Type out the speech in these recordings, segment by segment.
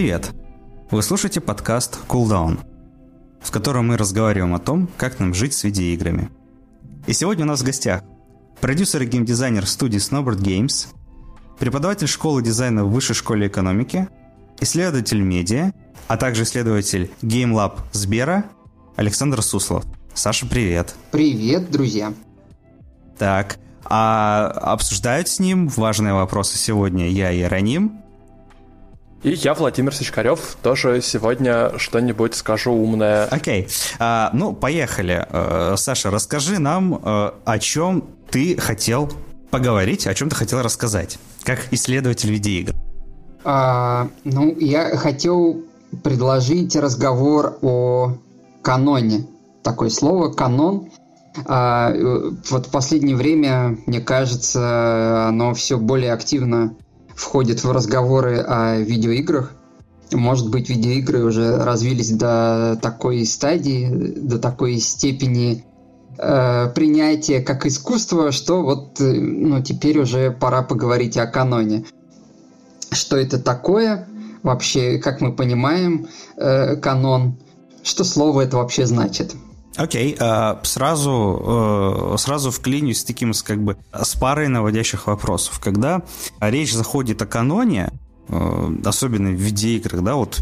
Привет! Вы слушаете подкаст Cooldown, в котором мы разговариваем о том, как нам жить с видеоиграми. И сегодня у нас в гостях продюсер и геймдизайнер студии Snowboard Games, преподаватель школы дизайна в Высшей школе экономики, исследователь медиа, а также исследователь GameLab Сбера Александр Суслов. Саша, привет. Привет, друзья. Так, а обсуждают с ним важные вопросы сегодня я и Раним, и я, Владимир Сичкарев, тоже сегодня что-нибудь скажу умное. Окей. Okay. А, ну, поехали. А, Саша, расскажи нам, а, о чем ты хотел поговорить, о чем ты хотел рассказать, как исследователь видеоигр. А, ну, я хотел предложить разговор о каноне. Такое слово канон. А, вот в последнее время, мне кажется, оно все более активно входит в разговоры о видеоиграх. Может быть, видеоигры уже развились до такой стадии, до такой степени э, принятия как искусства, что вот э, ну, теперь уже пора поговорить о каноне. Что это такое? Вообще, как мы понимаем, э, канон, что слово это вообще значит? Окей, okay, а, сразу, э, сразу вклинюсь с таким, как бы, с парой наводящих вопросов. Когда речь заходит о каноне, э, особенно в видеоиграх, да, вот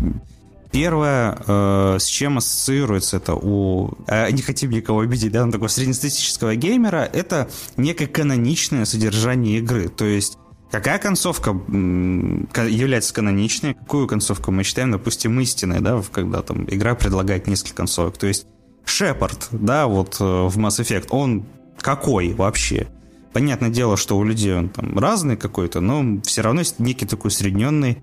Первое, э, с чем ассоциируется это у... Не хотим никого обидеть, да, такого среднестатистического геймера, это некое каноничное содержание игры. То есть Какая концовка является каноничной, какую концовку мы считаем, допустим, истинной, да, когда там игра предлагает несколько концовок. То есть Шепард, да, вот э, в Mass Effect, он какой вообще? Понятное дело, что у людей он там разный какой-то, но все равно есть некий такой усредненный,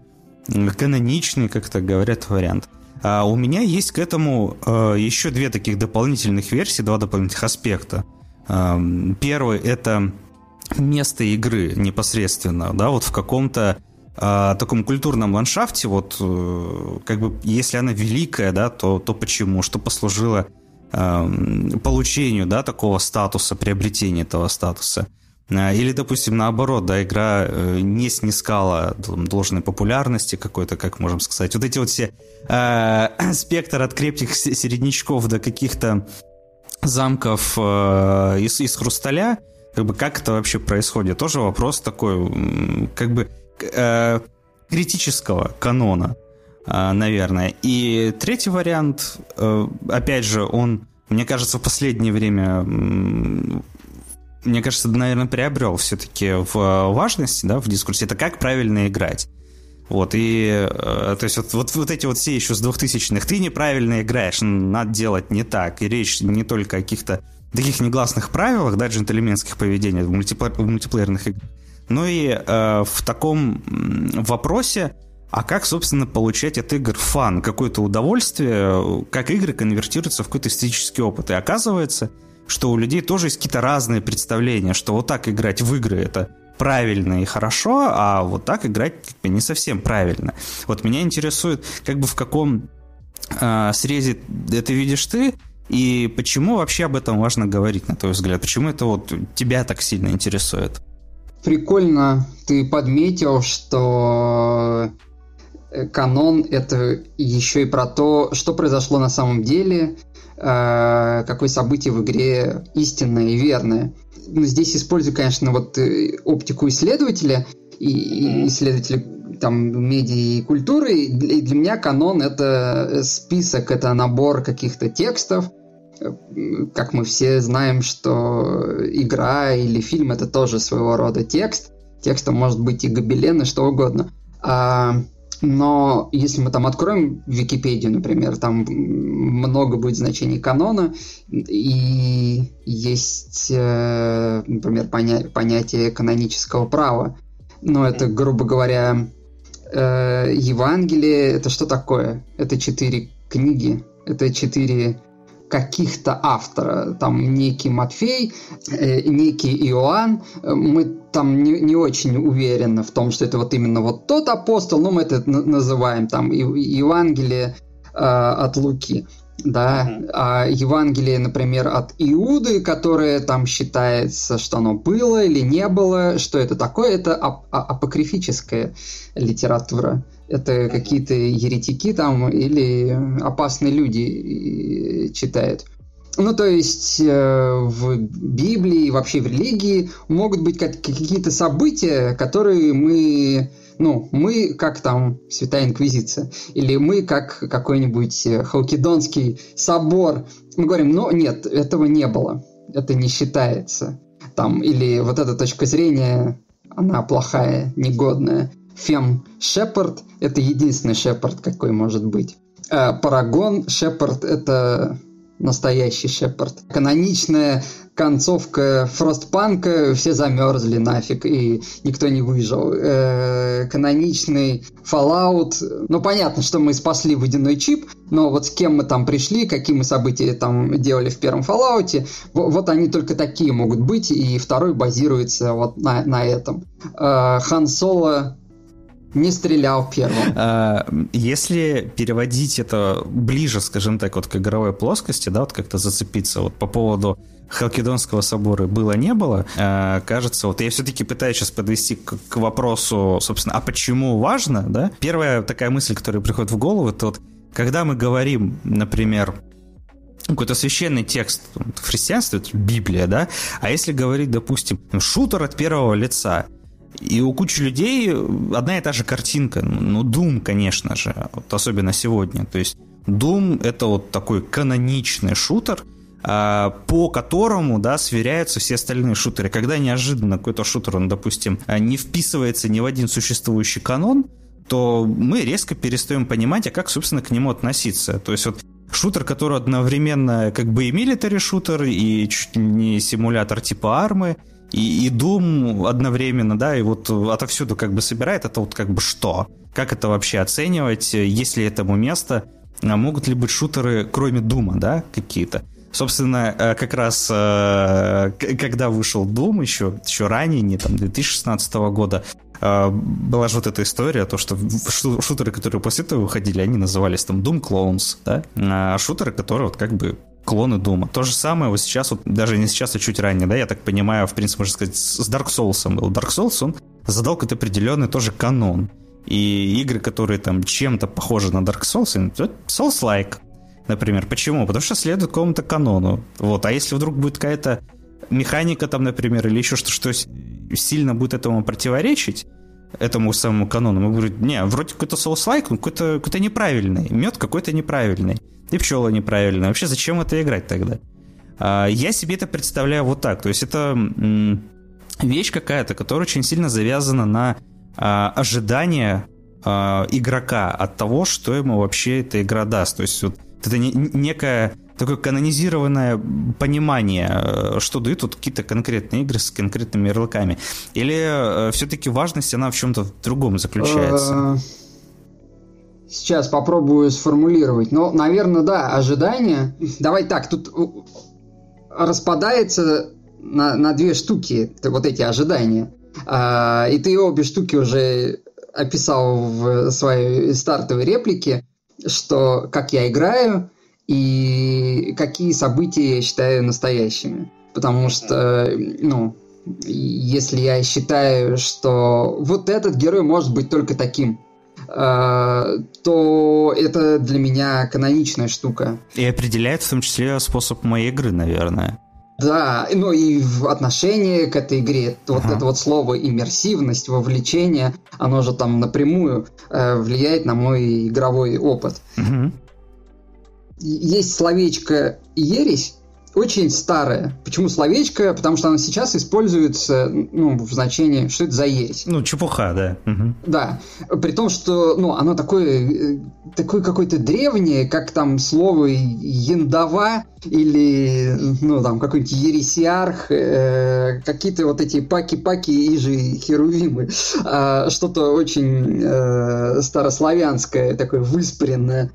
каноничный, как так говорят, вариант. А у меня есть к этому э, еще две таких дополнительных версии, два дополнительных аспекта. Э, первый это место игры непосредственно, да, вот в каком-то э, таком культурном ландшафте, вот э, как бы если она великая, да, то, то почему, что послужило получению, да, такого статуса, приобретения этого статуса. Э, или, допустим, наоборот, да, игра э, не снискала должной популярности какой-то, как можем сказать. Вот эти вот все э, спектр от крепких середнячков до каких-то замков э, из, из хрусталя, как бы как это вообще происходит? Тоже вопрос такой, как бы э, критического канона. А, наверное. И третий вариант, э, опять же, он, мне кажется, в последнее время, мне кажется, наверное, приобрел все-таки в важности, да, в дискурсе, это как правильно играть. Вот, и, э, то есть, вот, вот, вот эти вот все еще с двухтысячных, ты неправильно играешь, надо делать не так. И речь не только о каких-то таких негласных правилах, да, джентльменских поведений в, мультиплеер, в мультиплеерных играх, но и э, в таком вопросе, а как, собственно, получать от игр фан, какое-то удовольствие, как игры конвертируются в какой-то эстетический опыт. И оказывается, что у людей тоже есть какие-то разные представления, что вот так играть в игры это правильно и хорошо, а вот так играть как бы не совсем правильно. Вот меня интересует, как бы в каком э, срезе это видишь ты, и почему вообще об этом важно говорить, на твой взгляд? Почему это вот тебя так сильно интересует? Прикольно ты подметил, что канон — это еще и про то, что произошло на самом деле, э, какое событие в игре истинное и верное. Здесь использую, конечно, вот э, оптику исследователя и исследователя там медиа и культуры. И для меня канон — это список, это набор каких-то текстов, как мы все знаем, что игра или фильм это тоже своего рода текст. Текстом может быть и гобелен, и что угодно. А но если мы там откроем Википедию, например, там много будет значений канона, и есть, э, например, поня- понятие канонического права. Но это, грубо говоря, э, Евангелие, это что такое? Это четыре книги, это четыре каких-то автора, там некий Матфей, э, некий Иоанн, мы там не, не очень уверены в том, что это вот именно вот тот апостол, но мы это называем там Евангелие э, от Луки. Да, mm-hmm. а Евангелие, например, от Иуды, которое там считается, что оно было или не было, что это такое, это ап- а, апокрифическая литература. Это какие-то еретики там или опасные люди э, читают. Ну, то есть э, в Библии, вообще в религии могут быть какие-то события, которые мы ну, мы как там Святая Инквизиция, или мы как какой-нибудь Халкидонский собор. Мы говорим, ну нет, этого не было, это не считается. Там, или вот эта точка зрения, она плохая, негодная. Фем Шепард – это единственный Шепард, какой может быть. А Парагон Шепард – это настоящий Шепард. Каноничная концовка Фростпанка, все замерзли нафиг, и никто не выжил. Э, каноничный Fallout, ну понятно, что мы спасли водяной чип, но вот с кем мы там пришли, какие мы события там делали в первом Fallout, вот они только такие могут быть, и второй базируется вот на, на этом. Э, Хан Соло не стрелял первым. А, если переводить это ближе, скажем так, вот к игровой плоскости, да, вот как-то зацепиться вот по поводу Халкидонского собора было-не было, а, кажется, вот я все-таки пытаюсь сейчас подвести к, к вопросу, собственно, а почему важно, да? Первая такая мысль, которая приходит в голову, это вот когда мы говорим, например, какой-то священный текст в христианстве, это Библия, да, а если говорить, допустим, шутер от первого лица, и у кучи людей одна и та же картинка. Ну, Doom, конечно же, вот особенно сегодня. То есть Doom — это вот такой каноничный шутер, а, по которому, да, сверяются все остальные шутеры. Когда неожиданно какой-то шутер, он, допустим, не вписывается ни в один существующий канон, то мы резко перестаем понимать, а как, собственно, к нему относиться. То есть вот шутер, который одновременно как бы и милитари шутер, и чуть не симулятор типа армы, и, и Doom одновременно, да, и вот отовсюду как бы собирает, это вот как бы что? Как это вообще оценивать? Есть ли этому место? А могут ли быть шутеры, кроме Дума, да, какие-то? Собственно, э, как раз э, когда вышел Doom еще, еще ранее, не там 2016 года, э, была же вот эта история, то, что шутеры, которые после этого выходили, они назывались там Doom Clones, да, а шутеры, которые вот как бы клоны Дума. То же самое вот сейчас, вот даже не сейчас, а чуть ранее, да, я так понимаю, в принципе, можно сказать, с Dark Souls был. Dark Souls, он задал какой-то определенный тоже канон. И игры, которые там чем-то похожи на Dark Souls, это Souls-like, например. Почему? Потому что следует какому-то канону. Вот. А если вдруг будет какая-то механика там, например, или еще что-то, что сильно будет этому противоречить, этому самому канону, мы говорим, не, вроде какой-то соус-лайк, какой-то какой неправильный, мед какой-то неправильный и пчела неправильно. Вообще зачем это играть тогда? А, я себе это представляю вот так. То есть это вещь какая-то, которая очень сильно завязана на а, ожидание а, игрока от того, что ему вообще эта игра даст. То есть вот это некое такое канонизированное понимание, что дают вот какие-то конкретные игры с конкретными ярлыками. Или все-таки важность, она в чем-то другом заключается? Сейчас попробую сформулировать. Но, наверное, да, ожидания. Давай так, тут распадается на, на две штуки вот эти ожидания. А, и ты обе штуки уже описал в своей стартовой реплике, что как я играю и какие события я считаю настоящими. Потому что, ну, если я считаю, что вот этот герой может быть только таким, Э, то это для меня каноничная штука. И определяет в том числе способ моей игры, наверное. Да, ну и в отношении к этой игре, вот ага. это вот слово иммерсивность, вовлечение, оно же там напрямую э, влияет на мой игровой опыт. Угу. Есть словечко ересь, очень старое. Почему словечко? Потому что оно сейчас используется ну, в значении, что это за есть. Ну, чепуха, да. Угу. Да. При том, что ну, оно такое, такое какое-то древнее, как там слово яндова или ну, там какой-нибудь ересиарх, э, какие-то вот эти паки-паки и же херувимы. Э, что-то очень э, старославянское, такое выспренное.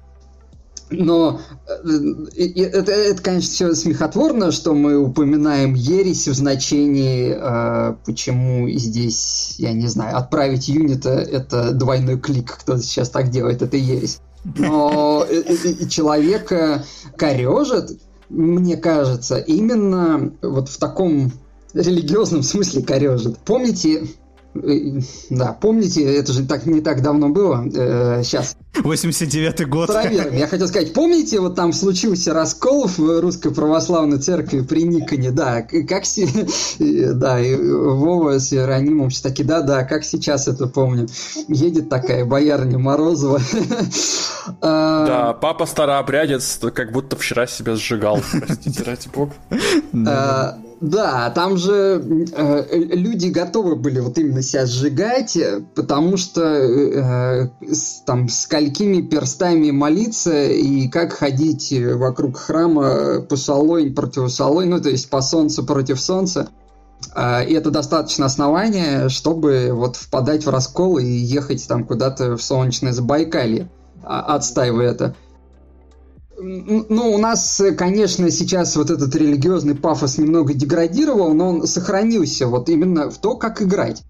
Но э, это, это, конечно, все смехотворно, что мы упоминаем ересь в значении, э, почему здесь, я не знаю, отправить юнита – это двойной клик, кто сейчас так делает, это ересь. Но человека корежит, мне кажется, именно вот в таком религиозном смысле корежит. Помните, да, помните, это же так не так давно было. Э, сейчас 89-й год. Проверим. Я хотел сказать, помните, вот там случился раскол в Русской Православной Церкви при Никоне, да, как си... да, и Вова с Иеронимом таки, да, да, как сейчас это помню. Едет такая боярня Морозова. А, да, папа старообрядец, как будто вчера себя сжигал, простите, ради бога. Да, там же э, люди готовы были вот именно себя сжигать, потому что э, там с сколькими перстами молиться и как ходить вокруг храма по солой против солой, ну, то есть по солнцу против солнца. А, и это достаточно основания, чтобы вот впадать в раскол и ехать там куда-то в солнечное Забайкалье, а, отстаивая это. Ну, у нас, конечно, сейчас вот этот религиозный пафос немного деградировал, но он сохранился вот именно в то, как играть.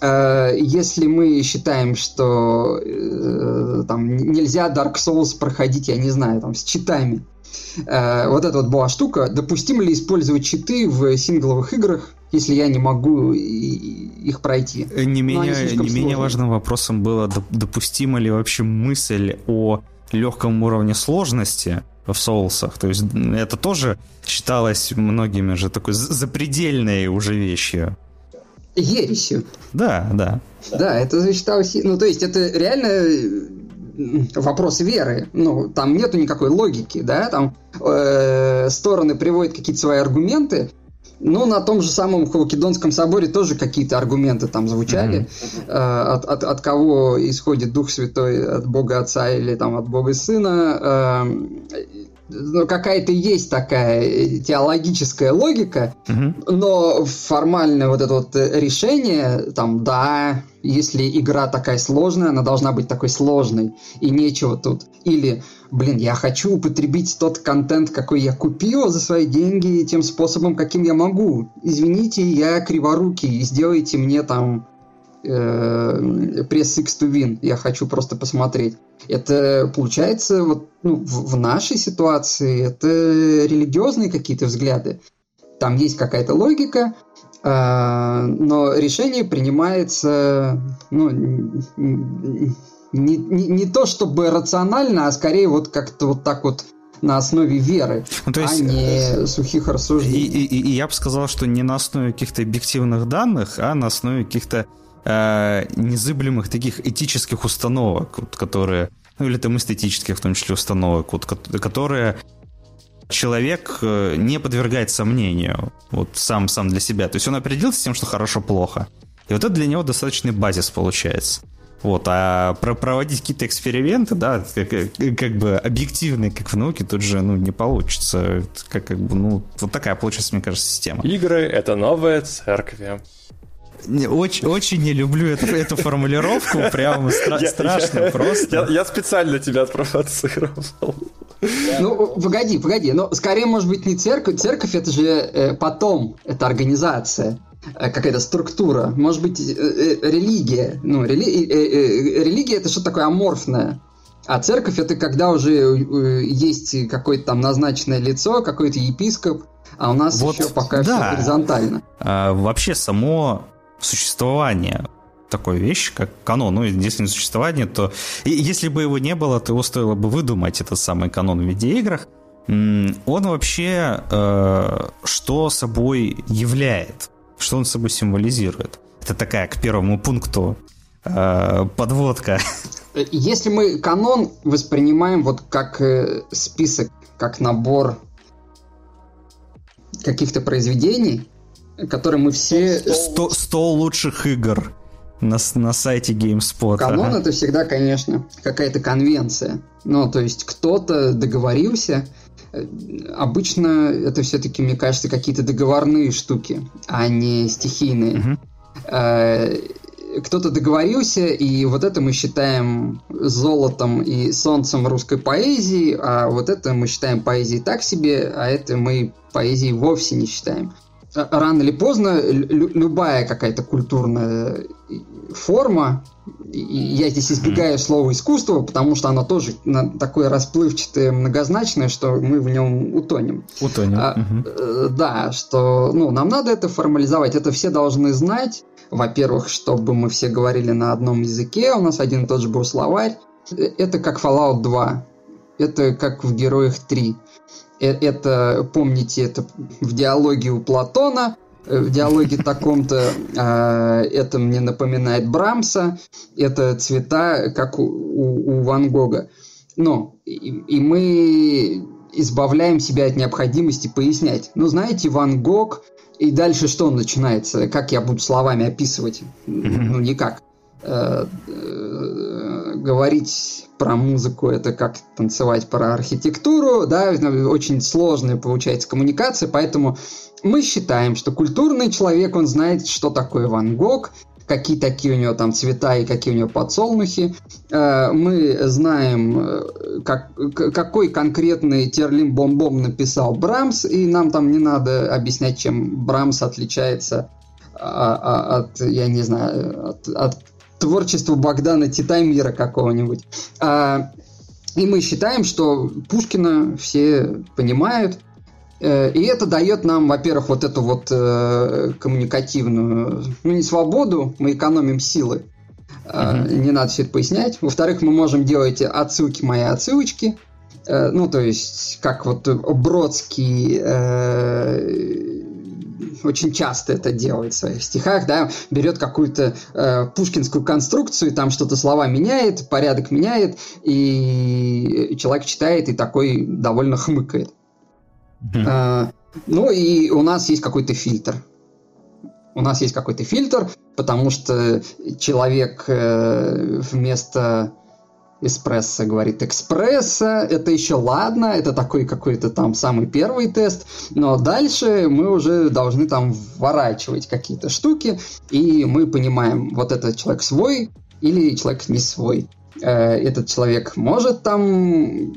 Э, если мы считаем, что э, там нельзя Dark Souls проходить, я не знаю, там с читами, э, вот эта вот была штука, допустимо ли использовать читы в сингловых играх, если я не могу их пройти. Не менее, не менее важным вопросом было, допустима ли вообще мысль о легком уровне сложности в соусах. То есть это тоже считалось многими же такой запредельной уже вещью. Ересью. Да, да. Да, это считалось... Ну, то есть это реально вопрос веры. Ну, там нету никакой логики, да, там э, стороны приводят какие-то свои аргументы, ну, на том же самом Халкидонском соборе тоже какие-то аргументы там звучали. Mm-hmm. Э, от, от, от кого исходит Дух Святой, от Бога Отца или там от Бога Сына. Э, ну, какая-то есть такая теологическая логика, угу. но формальное вот это вот решение, там, да, если игра такая сложная, она должна быть такой сложной, и нечего тут. Или блин, я хочу употребить тот контент, какой я купил за свои деньги, тем способом, каким я могу. Извините, я криворукий, сделайте мне там э, пресс X to win, я хочу просто посмотреть. Это получается вот ну, в, в нашей ситуации это религиозные какие-то взгляды. Там есть какая-то логика, э, но решение принимается ну, не, не, не то чтобы рационально, а скорее вот как-то вот так вот на основе веры, ну, то есть, а не сухих рассуждений. И, и, и я бы сказал, что не на основе каких-то объективных данных, а на основе каких-то э, незыблемых таких этических установок, вот, которые, ну или там эстетических в том числе установок, вот, которые человек э, не подвергает сомнению вот сам, сам для себя. То есть он определился с тем, что хорошо-плохо. И вот это для него достаточный базис получается. Вот, а про проводить какие-то эксперименты, да, как, как бы объективные, как в науке, тут же, ну, не получится. Как, как бы, ну, вот такая получается, мне кажется, система. Игры — это новая церковь. Очень, очень не люблю эту, эту формулировку, прям стра- я, страшно я, просто. Я, я специально тебя отпровоцировал. Ну, погоди, погоди, но скорее, может быть, не церковь. Церковь это же э, потом, это организация. Э, какая-то структура, может быть, э, э, религия. Ну, рели... религия это что-то такое аморфное. А церковь это когда уже есть какое-то там назначенное лицо, какой-то епископ, а у нас вот, еще пока да. все горизонтально. А, вообще само существование такой вещи, как канон. Ну, если не существование, то... И если бы его не было, то его стоило бы выдумать, этот самый канон в видеоиграх. Он вообще э, что собой являет? Что он собой символизирует? Это такая к первому пункту э, подводка. Если мы канон воспринимаем вот как э, список, как набор каких-то произведений, которые мы все... 100, 100 лучших игр на, на сайте GameSpot. Канон ага. это всегда, конечно, какая-то конвенция. Ну, то есть кто-то договорился, обычно это все-таки, мне кажется, какие-то договорные штуки, а не стихийные. Угу. Кто-то договорился, и вот это мы считаем золотом и солнцем русской поэзии, а вот это мы считаем поэзией так себе, а это мы поэзией вовсе не считаем. Рано или поздно любая какая-то культурная форма, я здесь избегаю слова искусство, потому что оно тоже такое расплывчатое, многозначное, что мы в нем утонем. Утонем. А, угу. Да, что ну, нам надо это формализовать, это все должны знать. Во-первых, чтобы мы все говорили на одном языке, у нас один и тот же был словарь. Это как Fallout 2, это как в Героях 3. Э, это, помните, это в диалоге у Платона, в диалоге таком-то э, это мне напоминает Брамса, это цвета, как у, у, у Ван Гога. Но и, и мы избавляем себя от необходимости пояснять. Ну, знаете, Ван Гог, и дальше что начинается? Как я буду словами описывать? Ну, никак. Э, э, говорить про музыку, это как танцевать про архитектуру, да, очень сложная получается коммуникация, поэтому мы считаем, что культурный человек, он знает, что такое Ван Гог, какие такие у него там цвета и какие у него подсолнухи. Э, мы знаем, э, как, какой конкретный терлим бомбом написал Брамс, и нам там не надо объяснять, чем Брамс отличается а, а, от, я не знаю, от, от творчество Богдана Титамира какого-нибудь. А, и мы считаем, что Пушкина все понимают, э, и это дает нам, во-первых, вот эту вот э, коммуникативную, ну не свободу, мы экономим силы, mm-hmm. не надо все это пояснять. Во-вторых, мы можем делать отсылки мои отсылочки, э, ну то есть как вот Бродский э, очень часто это делает в своих стихах, да, берет какую-то э, пушкинскую конструкцию, там что-то слова меняет, порядок меняет, и человек читает и такой довольно хмыкает. Mm-hmm. Э, ну и у нас есть какой-то фильтр. У нас есть какой-то фильтр, потому что человек э, вместо эспрессо говорит экспресса, это еще ладно, это такой какой-то там самый первый тест, но дальше мы уже должны там вворачивать какие-то штуки, и мы понимаем, вот этот человек свой или человек не свой. Э, этот человек может там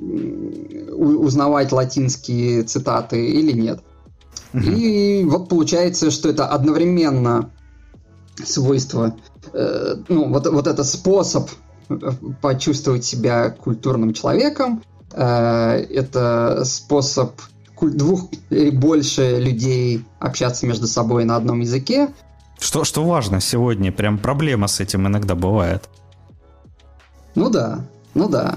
узнавать латинские цитаты или нет. Угу. И вот получается, что это одновременно свойство, э, ну, вот, вот это способ почувствовать себя культурным человеком. Э, это способ двух или больше людей общаться между собой на одном языке. Что, что важно сегодня, прям проблема с этим иногда бывает. Ну да, ну да.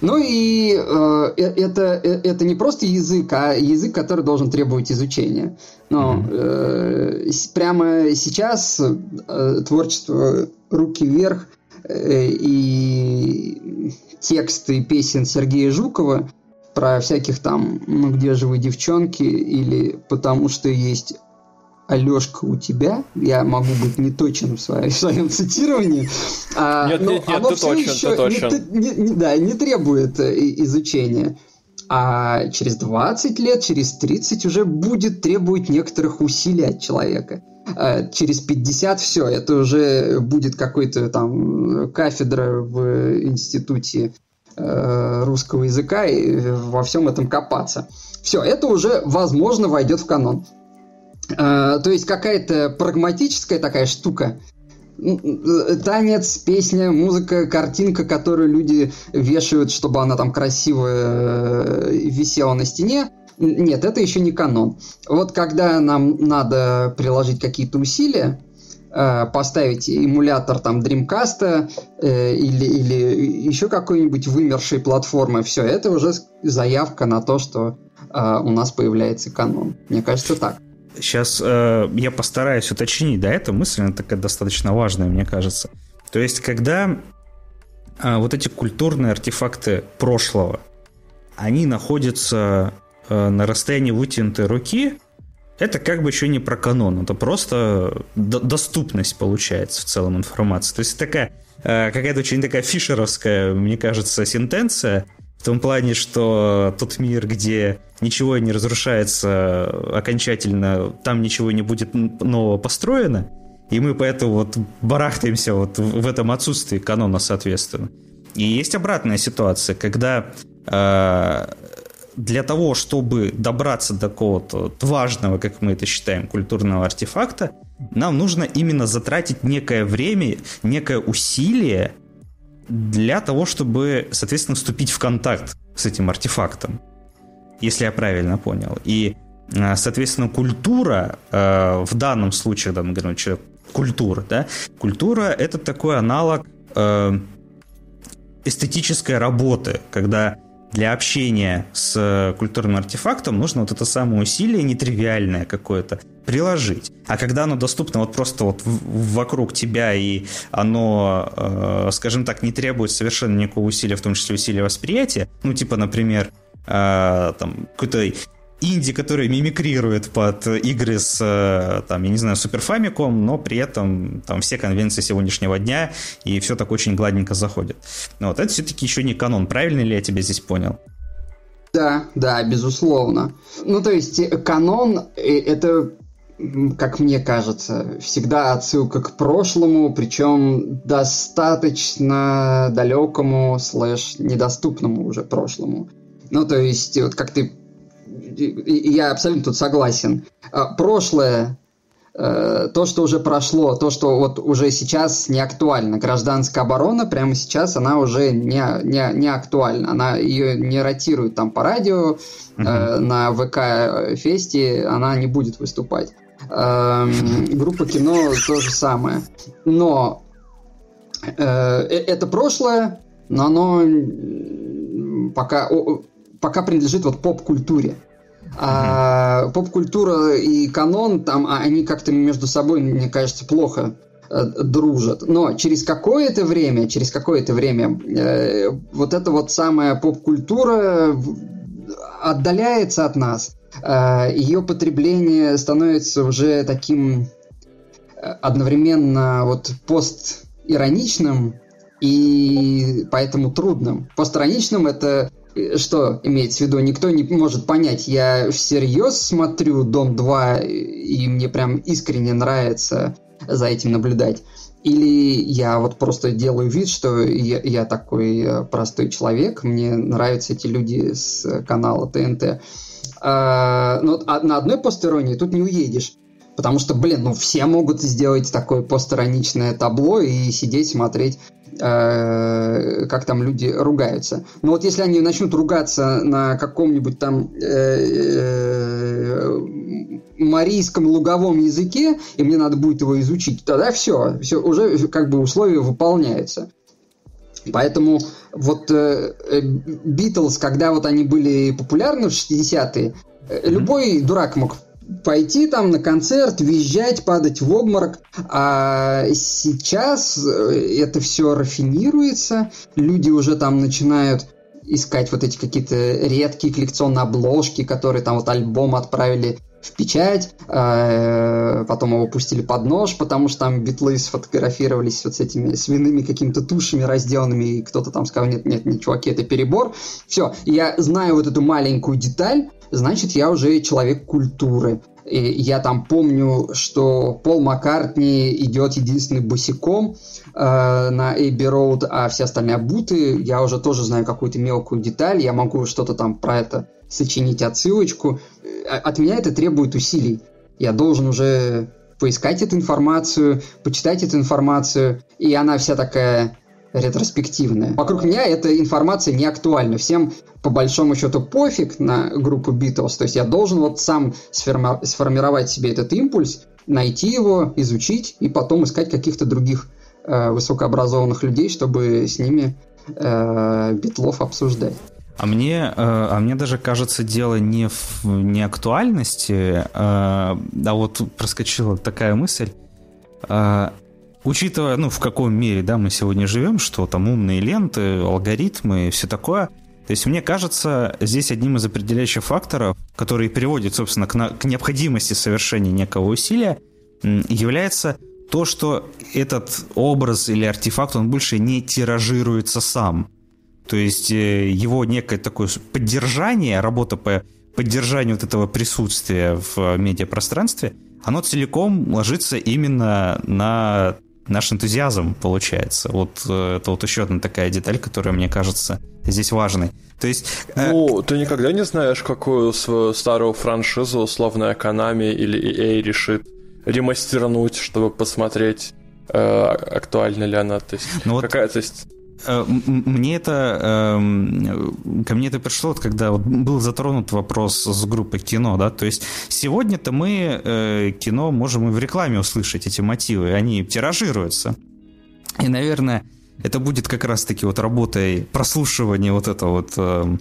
Ну и э, э это, это не просто язык, а язык, который должен требовать изучения. Но э, прямо сейчас э, творчество руки вверх Э, и тексты песен Сергея Жукова про всяких там, ну где же вы, девчонки, или потому что есть Алешка у тебя, я могу быть не точен в своем, в своем цитировании, а, нет, но нет, нет, оно ты все точен, еще ты точен. Не, не, да, не требует э, изучения. А через 20 лет, через 30 уже будет требовать некоторых усилий от человека. А через 50 все, это уже будет какой-то там кафедра в институте э, русского языка и во всем этом копаться. Все, это уже, возможно, войдет в канон. Э, то есть какая-то прагматическая такая штука, танец, песня, музыка, картинка, которую люди вешают, чтобы она там красиво э, висела на стене, нет, это еще не канон. Вот когда нам надо приложить какие-то усилия, э, поставить эмулятор там Dreamcast э, или, или еще какой-нибудь вымершей платформы, все, это уже заявка на то, что э, у нас появляется канон. Мне кажется, так. Сейчас э, я постараюсь уточнить, да, эта мысль, она такая достаточно важная, мне кажется. То есть, когда э, вот эти культурные артефакты прошлого, они находятся Э, на расстоянии вытянутой руки, это как бы еще не про канон, это просто доступность получается в целом информации. То есть такая э, какая-то очень такая фишеровская, мне кажется, сентенция, в том плане, что тот мир, где ничего не разрушается окончательно, там ничего не будет нового построено, и мы поэтому вот барахтаемся вот в этом отсутствии канона, соответственно. И есть обратная ситуация, когда э, для того, чтобы добраться до какого-то важного, как мы это считаем, культурного артефакта, нам нужно именно затратить некое время, некое усилие для того, чтобы, соответственно, вступить в контакт с этим артефактом, если я правильно понял. И, э, соответственно, культура э, в данном случае, да, мы говорим, что культура, да, культура это такой аналог э, эстетической работы, когда для общения с культурным артефактом нужно вот это самое усилие нетривиальное какое-то приложить. А когда оно доступно вот просто вот вокруг тебя, и оно, скажем так, не требует совершенно никакого усилия, в том числе усилия восприятия, ну, типа, например, э, там, какой-то инди, который мимикрирует под игры с, э, там, я не знаю, Super Famicom, но при этом там все конвенции сегодняшнего дня, и все так очень гладненько заходит. Вот, это все-таки еще не канон, правильно ли я тебя здесь понял? Да, да, безусловно. Ну, то есть, э, канон э, — это как мне кажется, всегда отсылка к прошлому, причем достаточно далекому слэш недоступному уже прошлому. Ну, то есть, вот как ты я абсолютно тут согласен. А, прошлое, э, то, что уже прошло, то, что вот уже сейчас не актуально. Гражданская оборона прямо сейчас, она уже не, не, не актуальна. Она ее не ротирует там по радио, угу. на ВК-фесте она не будет выступать. Эм, группа кино то же самое. Но э, это прошлое, но оно пока пока принадлежит вот поп-культуре. А поп-культура и канон, там а, они как-то между собой, мне кажется, плохо э, дружат. Но через какое-то время, через какое-то время э, вот эта вот самая поп-культура отдаляется от нас. Э, ее потребление становится уже таким э, одновременно вот постироничным и поэтому трудным. Постироничным это что имеется в виду? Никто не может понять. Я всерьез смотрю «Дом 2», и мне прям искренне нравится за этим наблюдать. Или я вот просто делаю вид, что я, я такой э, простой человек, мне нравятся эти люди с канала ТНТ. А, но а на одной постеронии тут не уедешь. Потому что, блин, ну все могут сделать такое постироничное табло и сидеть смотреть Э, как там люди ругаются. Но вот если они начнут ругаться на каком-нибудь там э, э, марийском луговом языке, и мне надо будет его изучить, тогда все, все уже как бы условия выполняются. Поэтому вот Битлз, э, когда вот они были популярны в 60-е, mm-hmm. любой дурак мог пойти там на концерт, визжать, падать в обморок. А сейчас э, это все рафинируется, люди уже там начинают искать вот эти какие-то редкие коллекционные обложки, которые там вот альбом отправили в печать, а, потом его пустили под нож, потому что там битлы сфотографировались вот с этими свиными какими-то тушами разделанными, и кто-то там сказал, нет, нет, нет, чуваки, это перебор. Все, я знаю вот эту маленькую деталь, значит, я уже человек культуры. И я там помню, что Пол Маккартни идет единственный босиком э, на Эйби Роуд, а все остальные обуты. Я уже тоже знаю какую-то мелкую деталь, я могу что-то там про это сочинить отсылочку. Э, от меня это требует усилий. Я должен уже поискать эту информацию, почитать эту информацию, и она вся такая ретроспективная. Вокруг меня эта информация не актуальна. Всем по большому счету пофиг на группу Beatles. То есть я должен вот сам сформи- сформировать себе этот импульс, найти его, изучить и потом искать каких-то других э, высокообразованных людей, чтобы с ними э, битлов обсуждать. А мне, э, а мне даже кажется, дело не в не актуальности, э, а вот проскочила такая мысль. Э, учитывая, ну, в каком мире, да, мы сегодня живем, что там умные ленты, алгоритмы и все такое, то есть, мне кажется, здесь одним из определяющих факторов, который приводит, собственно, к, на, к необходимости совершения некого усилия, является то, что этот образ или артефакт, он больше не тиражируется сам. То есть, э, его некое такое поддержание, работа по поддержанию вот этого присутствия в медиапространстве, оно целиком ложится именно на наш энтузиазм получается. Вот э, это вот еще одна такая деталь, которая, мне кажется, здесь важной. То есть... Э, ну, ты никогда не знаешь, какую свою старую франшизу условная Konami или EA решит ремастернуть, чтобы посмотреть, э, актуальна ли она. То есть, ну, вот... какая, то есть мне это, эм, ко мне это пришло, когда был затронут вопрос с группой кино, да, то есть сегодня-то мы э, кино можем и в рекламе услышать эти мотивы, они тиражируются. И, наверное, это будет как раз-таки вот работой прослушивания вот этого вот, эм,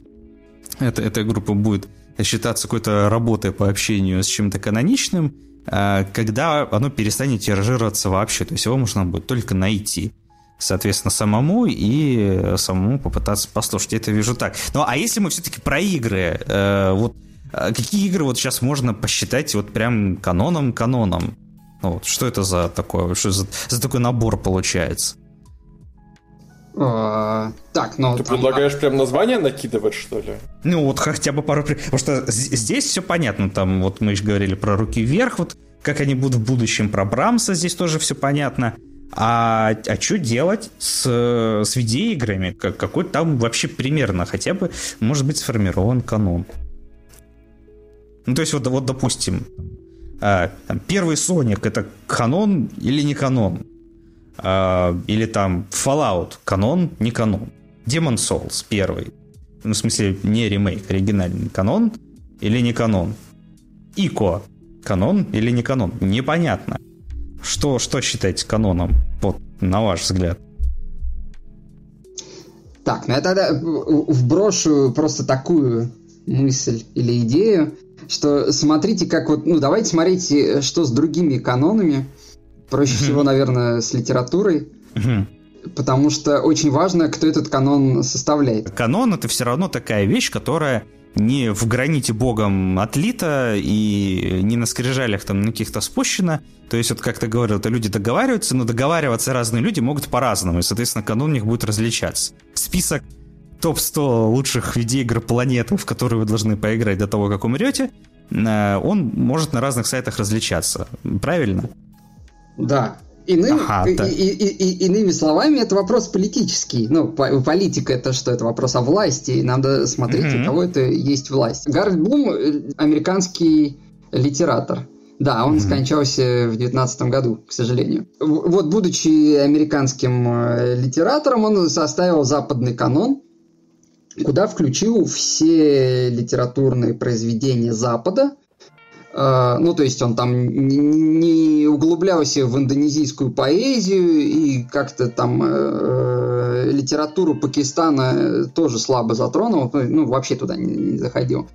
это, этой группы будет считаться какой-то работой по общению с чем-то каноничным, э, когда оно перестанет тиражироваться вообще, то есть его можно будет только найти соответственно, самому и самому попытаться послушать. Я это вижу так. Ну, а если мы все-таки про игры, э, вот э, какие игры вот сейчас можно посчитать вот прям каноном-каноном? Ну, вот, что это за такое, что за, за такой набор получается? А, так, ну... Ты там... предлагаешь прям название накидывать, что ли? Ну, вот хотя бы пару... Потому что здесь все понятно. Там вот мы еще говорили про «Руки вверх», вот как они будут в будущем, про Брамса здесь тоже все понятно. А, а что делать с, с видеоиграми? Как, какой там вообще примерно хотя бы может быть сформирован канон? Ну, то есть, вот, вот допустим, а, там, первый Sonic это канон или не канон? А, или там Fallout канон, не канон? Demon Souls первый. Ну, в смысле, не ремейк, оригинальный канон или не канон? Ико канон или не канон? Непонятно. Что, что считаете каноном, вот, на ваш взгляд? Так, ну я тогда вброшу просто такую мысль или идею, что смотрите, как вот, ну давайте смотрите, что с другими канонами. Проще всего, наверное, с литературой. Потому что очень важно, кто этот канон составляет. Канон это все равно такая вещь, которая не в граните богом отлито и не на скрижалях там на каких-то спущено. То есть, вот как ты говорил, это люди договариваются, но договариваться разные люди могут по-разному, и, соответственно, канон у них будет различаться. Список топ-100 лучших видеоигр планеты, в которые вы должны поиграть до того, как умрете, э, он может на разных сайтах различаться. Правильно? Да, Иным, ага, да. и, и, и, иными словами, это вопрос политический. Ну, политика это что? Это вопрос о власти. И надо смотреть, mm-hmm. у кого это есть власть. Гарольд Блум э, американский литератор. Да, он mm-hmm. скончался в 19 году, к сожалению. Вот, будучи американским э, литератором, он составил западный канон, куда включил все литературные произведения Запада, ну, то есть он там не углублялся в индонезийскую поэзию и как-то там э, литературу Пакистана тоже слабо затронул, ну, вообще туда не, заходил.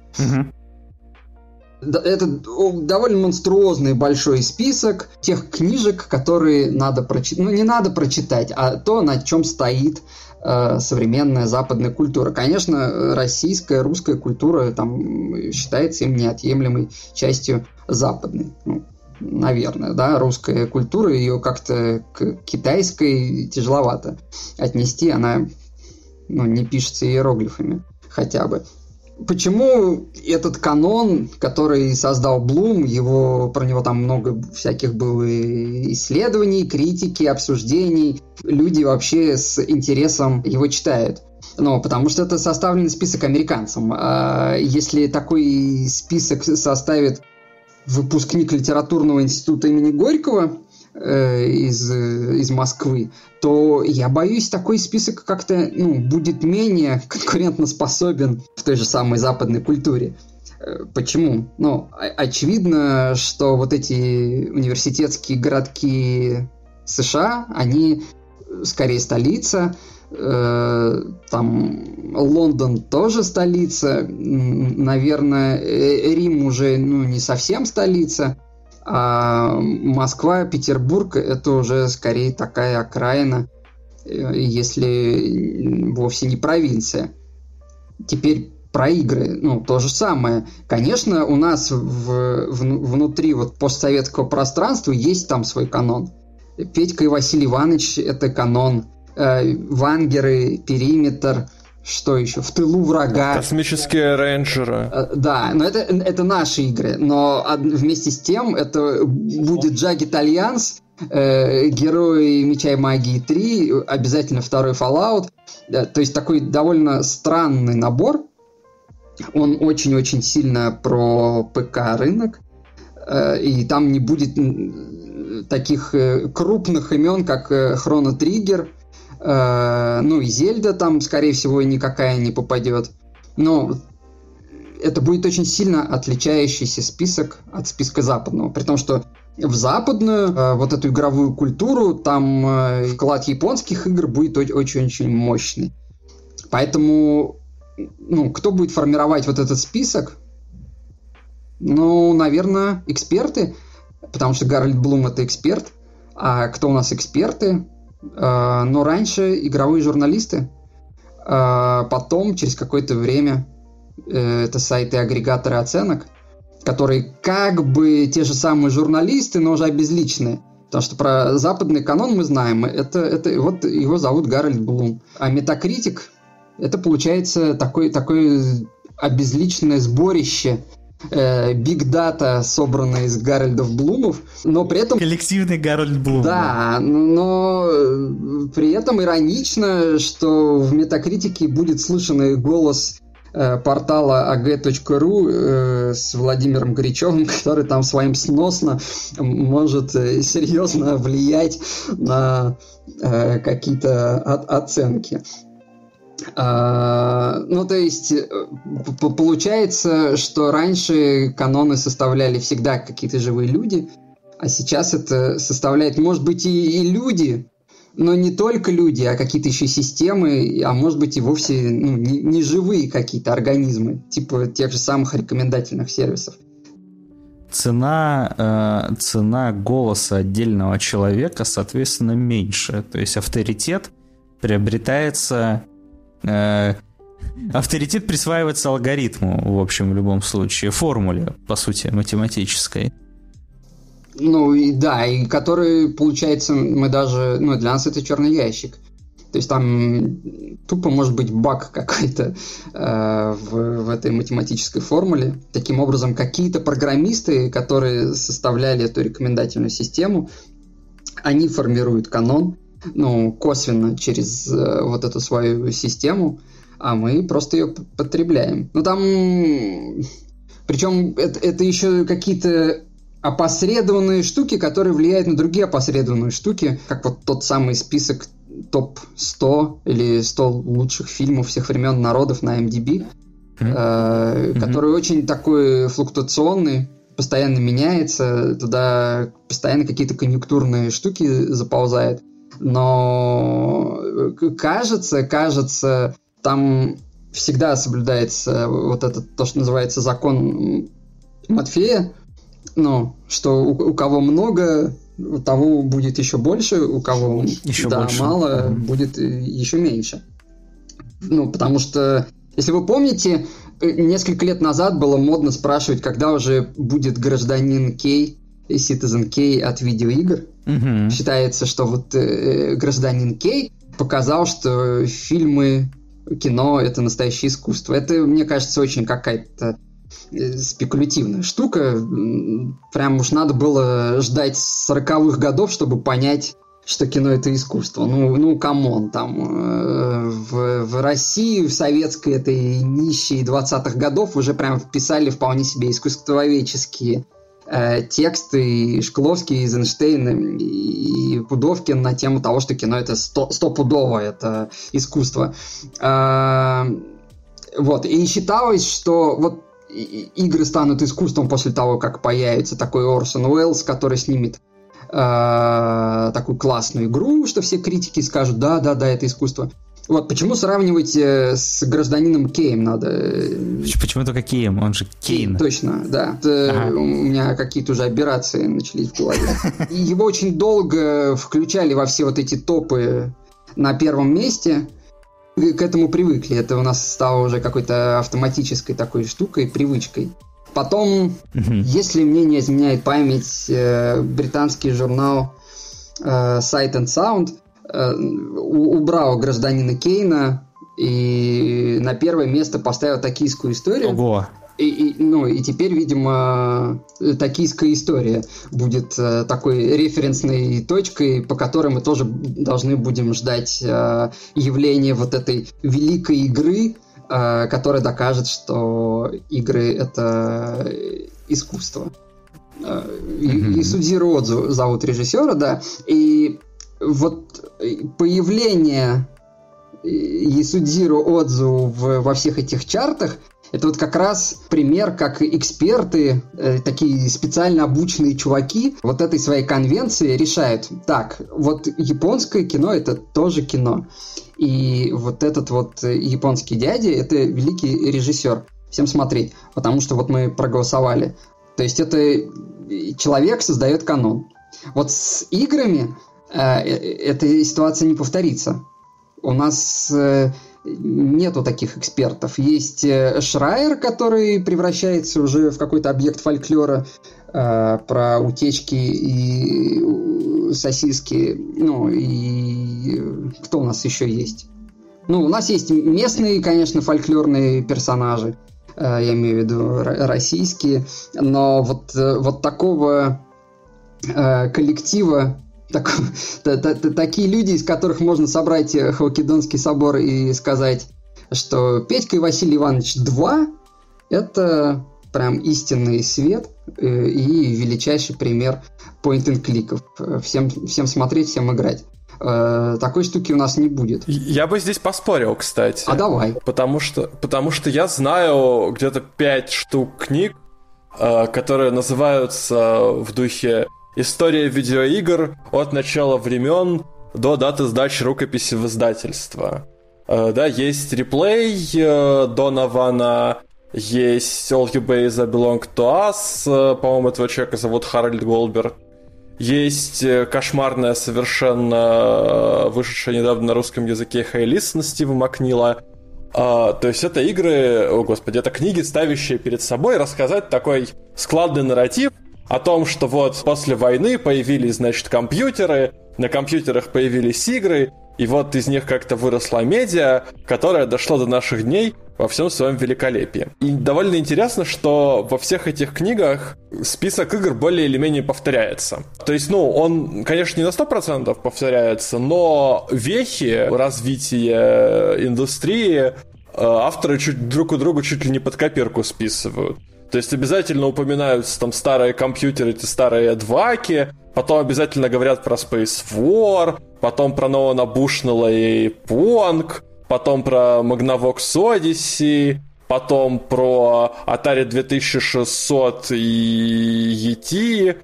Это довольно монструозный большой список тех книжек, которые надо прочитать. Ну, не надо прочитать, а то, на чем стоит Э, современная западная культура. Конечно, российская, русская культура там считается им неотъемлемой частью западной. Ну, наверное, да, русская культура, ее как-то к китайской тяжеловато отнести, она ну, не пишется иероглифами хотя бы. Почему этот канон, который создал Блум, его, про него там много всяких было исследований, критики, обсуждений, люди вообще с интересом его читают. Ну, потому что это составленный список американцам. А если такой список составит выпускник литературного института имени Горького, э, из, из Москвы, то я боюсь, такой список как-то ну, будет менее конкурентоспособен в той же самой западной культуре. Э, почему? Ну, очевидно, что вот эти университетские городки США, они скорее столица, э, там Лондон тоже столица, наверное, э, Рим уже ну, не совсем столица, а Москва, Петербург это уже скорее такая окраина, э, если вовсе не провинция. Теперь про игры, ну, то же самое. Конечно, у нас в, в, внутри вот постсоветского пространства есть там свой канон. Петька и Василий Иванович – это канон. Э, Вангеры, Периметр – что еще? В тылу врага. Космические рейнджеры. Э, да, но это, это наши игры. Но вместе с тем это будет Jagged Alliance, э, Герои Меча и Магии 3, обязательно второй Fallout. Э, то есть такой довольно странный набор. Он очень-очень сильно про ПК рынок. Э, и там не будет таких э, крупных имен, как Chrono Trigger. Ну и Zelda там, скорее всего, никакая не попадет. Но это будет очень сильно отличающийся список от списка западного. При том, что в западную э, вот эту игровую культуру там э, вклад японских игр будет очень-очень мощный. Поэтому, ну, кто будет формировать вот этот список? Ну, наверное, эксперты, потому что Гарольд Блум это эксперт. А кто у нас эксперты? Э, но раньше игровые журналисты. Э, потом, через какое-то время, э, это сайты-агрегаторы оценок, которые как бы те же самые журналисты, но уже обезличенные. Потому что про западный канон мы знаем. Это, это вот его зовут Гарольд Блум. А Metacritic это получается такой, такое обезличенное сборище big э, data, собранная из Гарольдов Блумов, но при этом... Коллективный Гарольд Блум. Да, но э, при этом иронично, что в Метакритике будет слышен голос Э, портала ag.ru э, с Владимиром Горячевым, который там своим сносно может серьезно влиять на какие-то оценки. А, ну, то есть, получается, что раньше каноны составляли всегда какие-то живые люди, а сейчас это составляет, может быть, и, и люди, но не только люди, а какие-то еще системы, а может быть и вовсе ну, не, не живые какие-то организмы, типа тех же самых рекомендательных сервисов. Цена, э, цена голоса отдельного человека, соответственно, меньше. То есть авторитет приобретается... Э, авторитет присваивается алгоритму, в общем, в любом случае, формуле, по сути, математической. Ну, и да, и который, получается, мы даже, ну, для нас это черный ящик. То есть там тупо может быть баг какой-то э, в, в этой математической формуле. Таким образом, какие-то программисты, которые составляли эту рекомендательную систему, они формируют канон, ну, косвенно через э, вот эту свою систему, а мы просто ее потребляем. Ну, там... Причем это, это еще какие-то опосредованные штуки, которые влияют на другие опосредованные штуки, как вот тот самый список топ-100 или 100 лучших фильмов всех времен народов на MDB, mm-hmm. э, который mm-hmm. очень такой флуктуационный, постоянно меняется, туда постоянно какие-то конъюнктурные штуки заползают. Но кажется, кажется, там всегда соблюдается вот этот, то, что называется закон Матфея, ну, что у, у кого много, у того будет еще больше, у кого еще да, больше. мало, mm-hmm. будет еще меньше. Ну, потому что, если вы помните, э, несколько лет назад было модно спрашивать, когда уже будет гражданин Кей, Citizen Кей от видеоигр. Mm-hmm. Считается, что вот э, гражданин Кей показал, что фильмы, кино это настоящее искусство. Это, мне кажется, очень какая-то Э, спекулятивная штука. Прям уж надо было ждать 40-х годов, чтобы понять, что кино это искусство. Ну, ну, come on, там э, в, в России, в советской этой нищей 20-х годов уже прям вписали вполне себе искусствоведческие э, тексты и Шкловский, и Эйзенштейн, и Пудовкин на тему того, что кино это сто, стопудово, это искусство. Э, вот, и считалось, что вот игры станут искусством после того, как появится такой Орсон Уэллс, который снимет э, такую классную игру, что все критики скажут, да, да, да, это искусство. Вот почему сравнивать э, с гражданином Кейм надо? Почему только Кейм? Он же Кейн. Точно, да. Ага. У меня какие-то уже операции начались в голове. Его очень долго включали во все вот эти топы на первом месте к этому привыкли. Это у нас стало уже какой-то автоматической такой штукой, привычкой. Потом, угу. если мне не изменяет память, э, британский журнал э, Sight and Sound убрал гражданина Кейна и на первое место поставил токийскую историю. Ого! И, и, ну, и теперь, видимо, токийская история будет э, такой референсной точкой, по которой мы тоже должны будем ждать э, явления вот этой великой игры, э, которая докажет, что игры — это искусство. Э, mm-hmm. И Судзиро Отзу зовут режиссера, да. И вот появление Исудзиро Отзу в, во всех этих чартах это вот как раз пример, как эксперты, э, такие специально обученные чуваки, вот этой своей конвенции решают, так, вот японское кино это тоже кино. И вот этот вот японский дядя, это великий режиссер. Всем смотреть, потому что вот мы проголосовали. То есть это человек создает канон. Вот с играми э, э эта ситуация не повторится. У нас э, нету таких экспертов. Есть э, Шрайер, который превращается уже в какой-то объект фольклора э, про утечки и сосиски. Ну, и кто у нас еще есть? Ну, у нас есть местные, конечно, фольклорные персонажи, э, я имею в виду российские, но вот, э, вот такого э, коллектива так, та, та, та, такие люди, из которых можно собрать э, Халкидонский собор и сказать, что Петька и Василий Иванович 2 – это прям истинный свет э, и величайший пример point-and-кликов. Всем, всем смотреть, всем играть. Э, такой штуки у нас не будет. Я бы здесь поспорил, кстати. А давай. Потому что, потому что я знаю где-то 5 штук книг, которые называются в духе История видеоигр от начала времен до даты сдачи рукописи в издательство. Э, да, есть реплей э, Донована, есть All You Base Belong to Us, э, по-моему, этого человека зовут Харальд Голберг. Есть кошмарная совершенно вышедшая недавно на русском языке Хейлис на Стива Макнила. А, то есть это игры, о господи, это книги, ставящие перед собой рассказать такой складный нарратив, о том, что вот после войны появились, значит, компьютеры, на компьютерах появились игры, и вот из них как-то выросла медиа, которая дошла до наших дней во всем своем великолепии. И довольно интересно, что во всех этих книгах список игр более или менее повторяется. То есть, ну, он, конечно, не на 100% повторяется, но вехи развития индустрии э, авторы чуть друг у друга чуть ли не под копирку списывают. То есть обязательно упоминаются там старые компьютеры, эти старые адваки, потом обязательно говорят про Space War, потом про Ноана Бушнелла и Понг, потом про Magnavox Odyssey, потом про Atari 2600 и ET,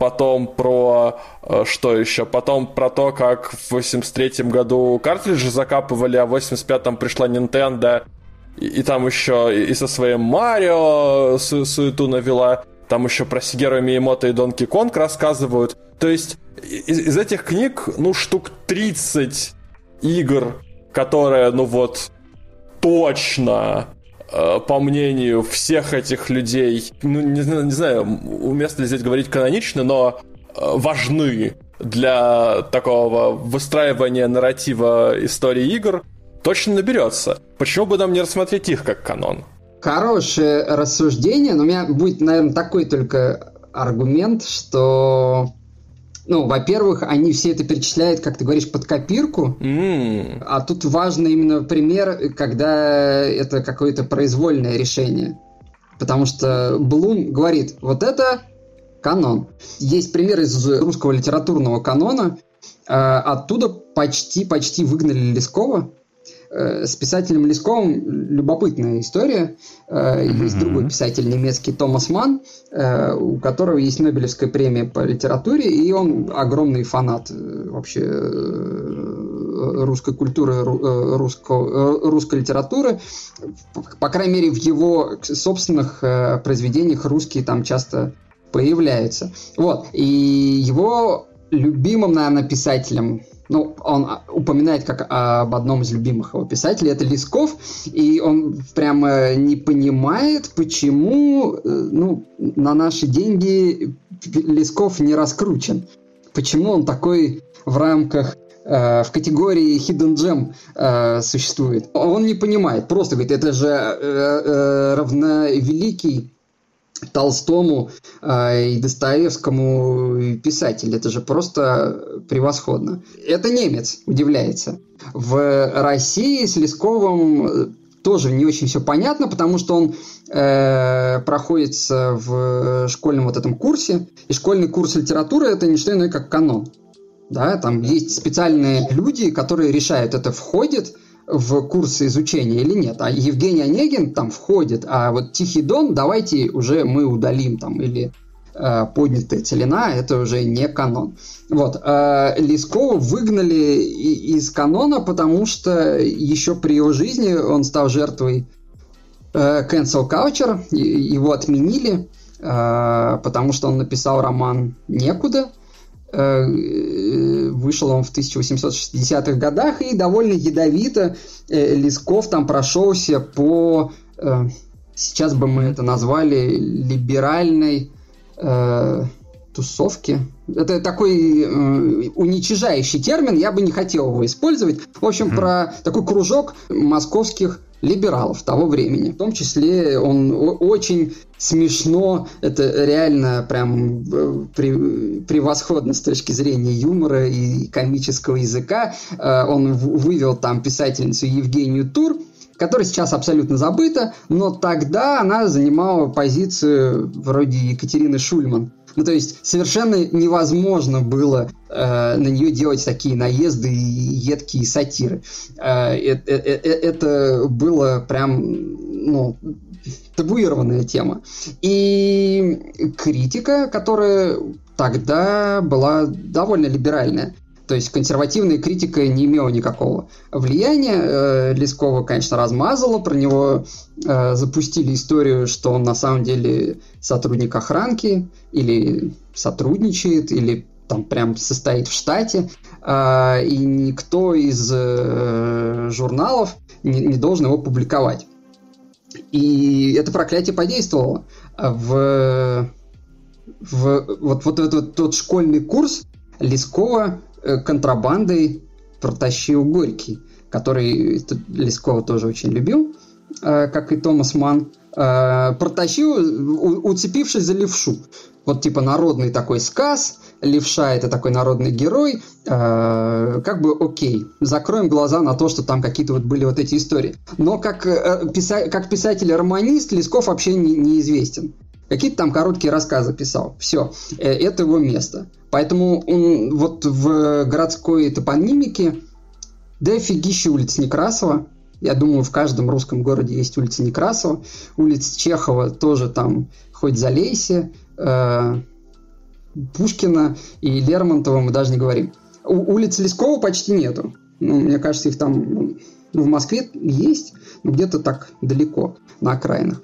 потом про э, что еще? Потом про то, как в 83 году картриджи закапывали, а в 85-м пришла Nintendo и, там еще и со своим Марио су суету навела. Там еще про Сигеру Миемото и Донки Конг рассказывают. То есть из, из этих книг, ну, штук 30 игр, которые, ну вот, точно э, по мнению всех этих людей, ну, не, не знаю, уместно ли здесь говорить канонично, но э, важны для такого выстраивания нарратива истории игр, точно наберется. Почему бы нам не рассмотреть их как канон? Хорошее рассуждение, но у меня будет, наверное, такой только аргумент, что ну, во-первых, они все это перечисляют, как ты говоришь, под копирку, mm. а тут важный именно пример, когда это какое-то произвольное решение. Потому что Блум говорит, вот это канон. Есть пример из русского литературного канона, а, оттуда почти-почти выгнали Лескова, Э, с писателем Лесковым любопытная история. Mm-hmm. Есть другой писатель немецкий Томас Ман, э, у которого есть Нобелевская премия по литературе, и он огромный фанат вообще русской культуры, русского, русской литературы. По крайней мере, в его собственных произведениях русские там часто появляются. Вот. И его любимым, наверное, писателем ну, он упоминает как об одном из любимых его писателей, это Лесков, и он прямо не понимает, почему, э, ну, на наши деньги Лесков не раскручен. Почему он такой в рамках э, в категории Hidden Gem э, существует. Он не понимает, просто говорит, это же э, э, равновеликий Толстому э, и Достоевскому писатель. Это же просто превосходно. Это немец, удивляется. В России с Лесковым тоже не очень все понятно, потому что он э, проходится в школьном вот этом курсе, и школьный курс литературы это не что иное, как канон. Да, там есть специальные люди, которые решают, это входит в курсы изучения или нет. А Евгений Онегин там входит, а вот Тихий Дон давайте уже мы удалим там или э, поднятая целина, это уже не канон. Вот. Э, Лескова выгнали из канона, потому что еще при его жизни он стал жертвой э, cancel culture, его отменили, э, потому что он написал роман «Некуда», вышел он в 1860-х годах, и довольно ядовито э, Лесков там прошелся по, э, сейчас бы мы это назвали, либеральной тусовке. Это такой э, уничижающий термин, я бы не хотел его использовать. В общем, mm. про такой кружок московских либералов того времени. В том числе он очень смешно, это реально прям э, превосходно с точки зрения юмора и комического языка. Э, он вывел там писательницу Евгению Тур, которая сейчас абсолютно забыта, но тогда она занимала позицию вроде Екатерины Шульман. Ну, то есть совершенно невозможно было э, на нее делать такие наезды и едкие сатиры. Э, э, э, э, это было прям, ну, табуированная тема. И критика, которая тогда была довольно либеральная. То есть консервативная критика не имела никакого влияния. Э, Лескова, конечно, размазала, про него э, запустили историю, что он на самом деле сотрудник охранки или сотрудничает, или там прям состоит в штате, э, и никто из журналов не должен его публиковать. И это проклятие подействовало. В, в вот, вот этот тот школьный курс Лескова контрабандой протащил Горький, который Лескова тоже очень любил, э, как и Томас Ман, э, протащил, уцепившись за левшу. Вот типа народный такой сказ, левша это такой народный герой, как бы окей, закроем глаза на то, что там какие-то вот были вот эти истории. Но как, писа- как писатель-романист Лесков вообще не, неизвестен. Какие-то там короткие рассказы писал. Все, э, это его место. Поэтому он вот в городской топонимике дофигища улиц Некрасова. Я думаю, в каждом русском городе есть улица Некрасова. Улица Чехова тоже там хоть залейся. Э, Пушкина и Лермонтова мы даже не говорим. У, улиц Лескова почти нету. Ну, мне кажется, их там ну, в Москве есть, но где-то так далеко, на окраинах.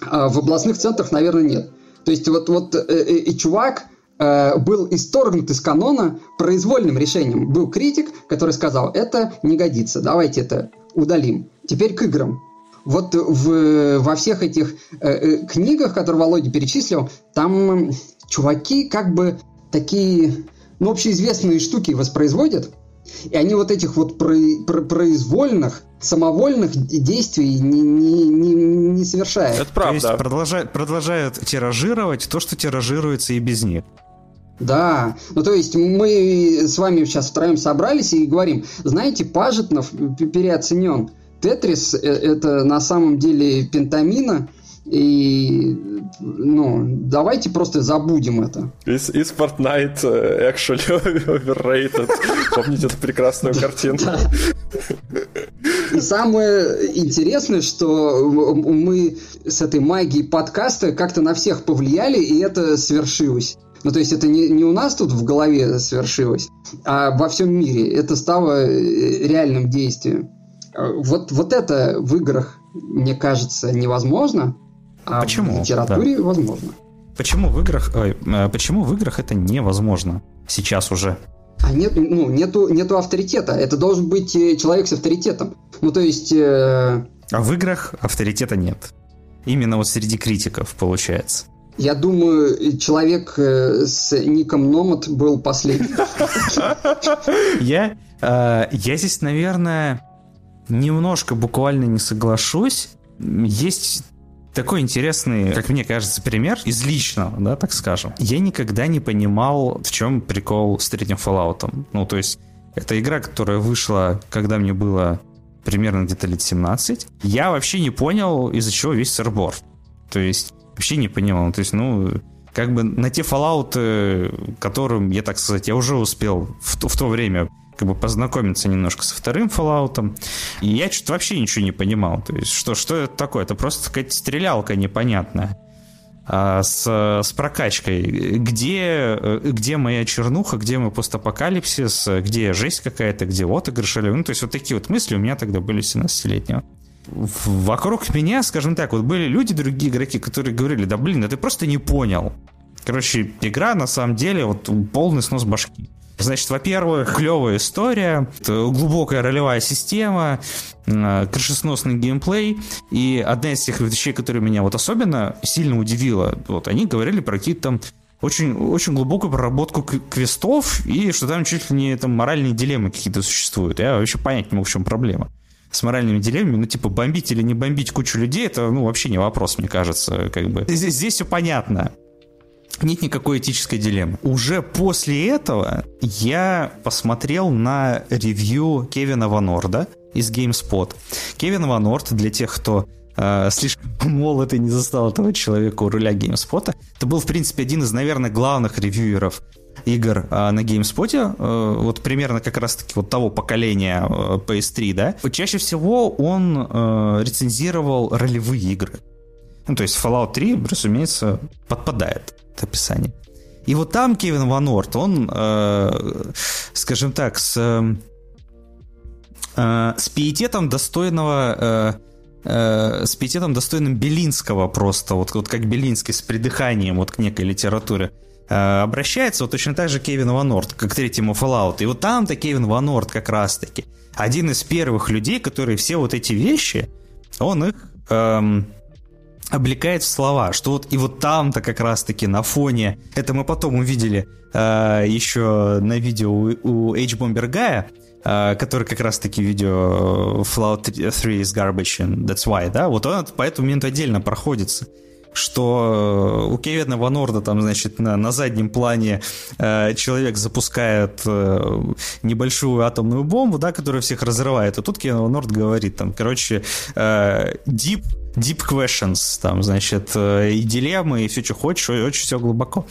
А в областных центрах, наверное, нет. То есть вот, вот э, э, и чувак э, был исторгнут из канона произвольным решением. Был критик, который сказал, это не годится, давайте это удалим. Теперь к играм. Вот в, во всех этих э, э, книгах, которые Володя перечислил, там чуваки как бы такие, ну, общеизвестные штуки воспроизводят, и они вот этих вот произвольных, самовольных действий не, не, не, не совершают. Это правда. То есть продолжают, продолжают тиражировать то, что тиражируется и без них. Да, ну то есть мы с вами сейчас втроем собрались и говорим, знаете, Пажетнов переоценен. Тетрис э, это на самом деле пентамина, и, ну, давайте просто забудем это. Is Fortnite э, actually overrated? Помните эту прекрасную картину? И самое интересное, что мы с этой магией подкаста как-то на всех повлияли, и это свершилось. Ну, то есть это не, не у нас тут в голове свершилось, а во всем мире. Это стало э, реальным действием. Вот, вот это в играх, мне кажется, невозможно. А почему? В литературе да. возможно. Почему в играх, э, почему в играх это невозможно сейчас уже? А нет, ну, нету, нету авторитета. Это должен быть э, человек с авторитетом. Ну, то есть... Э... А в играх авторитета нет. Именно вот среди критиков, получается. Я думаю, человек э, с ником Номад был последний. Я, э, я здесь, наверное, немножко буквально не соглашусь. Есть такой интересный, как мне кажется, пример из личного, да, так скажем. Я никогда не понимал, в чем прикол с третьим Fallout. Ну, то есть, это игра, которая вышла, когда мне было примерно где-то лет 17. Я вообще не понял, из-за чего весь сырбор. То есть, вообще не понимал. То есть, ну, как бы на те Fallout, которым, я так сказать, я уже успел в, в то время как бы познакомиться немножко со вторым Fallout. И я что-то вообще ничего не понимал. То есть, что, что это такое? Это просто какая-то стрелялка непонятная. А, с, с прокачкой. Где, где моя чернуха, где мой постапокалипсис, где жесть какая-то, где отыгрыш. Ну, то есть, вот такие вот мысли у меня тогда были 17-летнего. Вокруг меня, скажем так, вот были люди, другие игроки, которые говорили, да блин, да ты просто не понял. Короче, игра на самом деле вот полный снос башки. Значит, во-первых, клевая история, глубокая ролевая система, э, крышесносный геймплей. И одна из тех вещей, которые меня вот особенно сильно удивила, вот они говорили про какие-то там очень, очень глубокую проработку квестов и что там чуть ли не там моральные дилеммы какие-то существуют. Я вообще понять не могу, в чем проблема с моральными дилеммами, ну, типа, бомбить или не бомбить кучу людей, это, ну, вообще не вопрос, мне кажется, как бы. Здесь, здесь все понятно нет никакой этической дилеммы. Уже после этого я посмотрел на ревью Кевина Ванорда из GameSpot. Кевин Ванорд, для тех, кто э, слишком молод и не застал этого человека у руля GameSpot, это был, в принципе, один из, наверное, главных ревьюеров игр э, на GameSpot, э, вот примерно как раз-таки вот того поколения э, PS3, да. Чаще всего он э, рецензировал ролевые игры. Ну, то есть Fallout 3, разумеется, подпадает описание. И вот там Кевин Ван Орт, он, э, скажем так, с, э, с пиететом достойного... Э, с пиететом достойным Белинского просто, вот, вот как Белинский с придыханием вот к некой литературе обращается, вот точно так же Кевин Ван Орт, как к третьему Fallout. И вот там-то Кевин Ван Орт как раз-таки один из первых людей, которые все вот эти вещи, он их эм, облекает в слова, что вот и вот там-то как раз-таки на фоне, это мы потом увидели э, еще на видео у, у H-Bomber Guy, э, который как раз-таки видео Fallout 3 is garbage and that's why, да, вот он по этому моменту отдельно проходится что у Кевина Ванорда там, значит, на, на заднем плане э, человек запускает э, небольшую атомную бомбу, да, которая всех разрывает, и тут Кевин Ванорд говорит там, короче, э, deep deep questions, там, значит, э, и дилеммы, и все, что хочешь, очень все глубоко.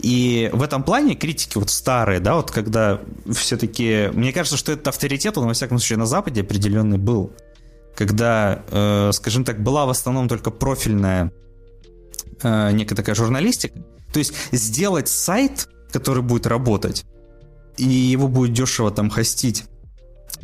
И в этом плане критики вот старые, да, вот когда все-таки, мне кажется, что этот авторитет, он, во всяком случае, на Западе определенный был. Когда, э, скажем так, была в основном только профильная э, некая такая журналистика. То есть сделать сайт, который будет работать, и его будет дешево там хостить,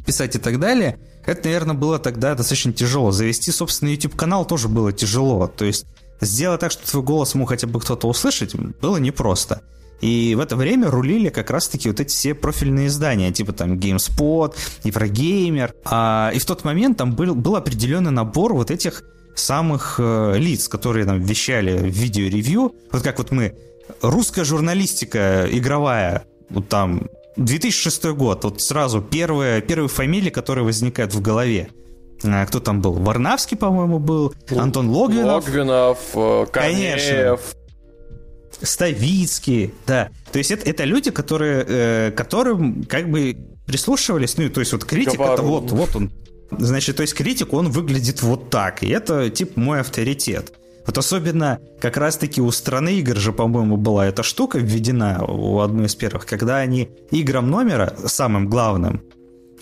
писать и так далее – это, наверное, было тогда достаточно тяжело. Завести собственный YouTube-канал тоже было тяжело. То есть сделать так, чтобы твой голос мог хотя бы кто-то услышать, было непросто. И в это время рулили как раз-таки вот эти все профильные издания, типа там GameSpot, Еврогеймер. А, и в тот момент там был, был определенный набор вот этих самых э, лиц, которые там вещали в видео-ревью. Вот как вот мы, русская журналистика игровая, вот там 2006 год, вот сразу первые, первые фамилии, которые возникают в голове. А, кто там был? Варнавский, по-моему, был. Антон Логвинов. Логвинов, э, Корнеев. Конечно. Ставицкий, да. То есть это, это люди, которые, э, которым как бы прислушивались, ну, то есть вот критик, Говорун. это вот, вот он. Значит, то есть критик, он выглядит вот так, и это, типа, мой авторитет. Вот особенно как раз-таки у страны игр же, по-моему, была эта штука введена у одной из первых, когда они играм номера, самым главным,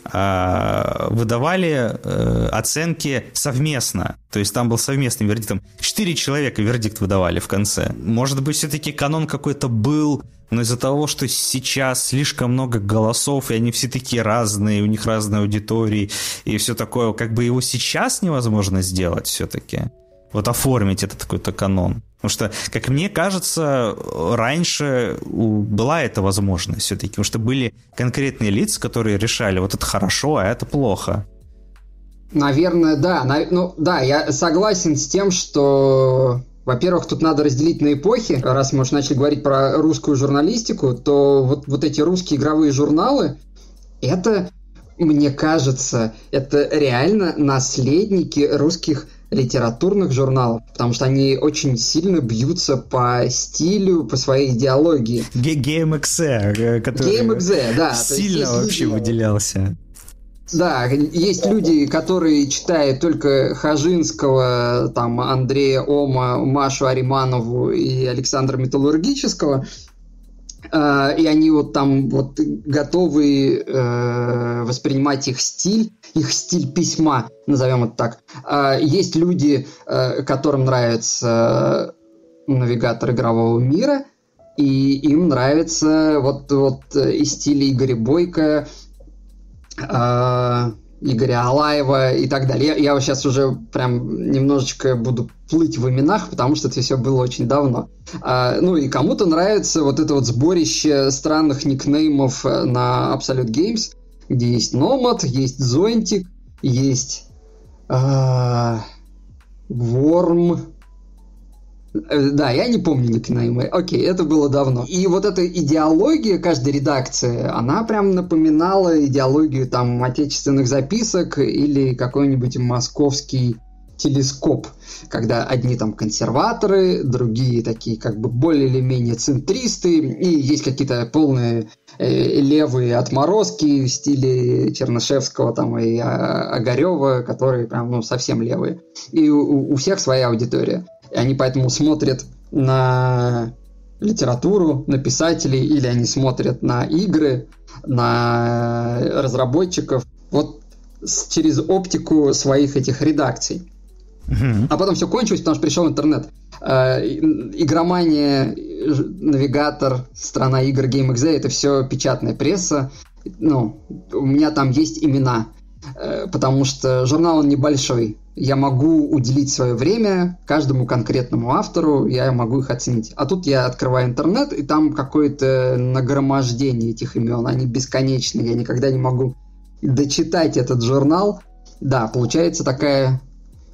а, выдавали э, оценки совместно. То есть там был совместный вердикт. Там четыре человека вердикт выдавали в конце. Может быть, все-таки канон какой-то был, но из-за того, что сейчас слишком много голосов, и они все такие разные, у них разные аудитории, и все такое, как бы его сейчас невозможно сделать все-таки вот оформить этот какой-то канон. Потому что, как мне кажется, раньше была эта возможность все-таки, потому что были конкретные лица, которые решали, вот это хорошо, а это плохо. Наверное, да. Ну, да, я согласен с тем, что Во-первых, тут надо разделить на эпохи. Раз мы уже начали говорить про русскую журналистику, то вот, вот эти русские игровые журналы, это, мне кажется, это реально наследники русских литературных журналов, потому что они очень сильно бьются по стилю, по своей идеологии. GameXE, э, который GameXE, да. сильно вообще выделялся. Да, есть люди, которые читают только Хажинского, там, Андрея Ома, Машу Ариманову и Александра Металлургического, э, и они вот там вот готовы э, воспринимать их стиль, их стиль письма, назовем это так. Э, есть люди, которым нравится навигатор игрового мира, и им нравится вот, вот и стиль Игоря Бойко, Игоря Алаева и так далее. Я, я сейчас уже прям немножечко буду плыть в именах, потому что это все было очень давно. А, ну и кому-то нравится вот это вот сборище странных никнеймов на Absolute Games, где есть Nomad, есть Зонтик, есть Э, да, я не помню никнеймы. Окей, это было давно. И вот эта идеология каждой редакции, она прям напоминала идеологию там отечественных записок или какой-нибудь московский телескоп, когда одни там консерваторы, другие такие как бы более или менее центристы, и есть какие-то полные э, левые отморозки в стиле Чернышевского там и Огарева, которые прям ну совсем левые. И у, у всех своя аудитория. Они поэтому смотрят на литературу, на писателей, или они смотрят на игры, на разработчиков, вот через оптику своих этих редакций. А потом все кончилось, потому что пришел интернет. Э, игромания, навигатор, страна игр GameXZ, это все печатная пресса. Ну, у меня там есть имена, э, потому что журнал он небольшой я могу уделить свое время каждому конкретному автору, я могу их оценить. А тут я открываю интернет, и там какое-то нагромождение этих имен, они бесконечны, я никогда не могу дочитать этот журнал. Да, получается такая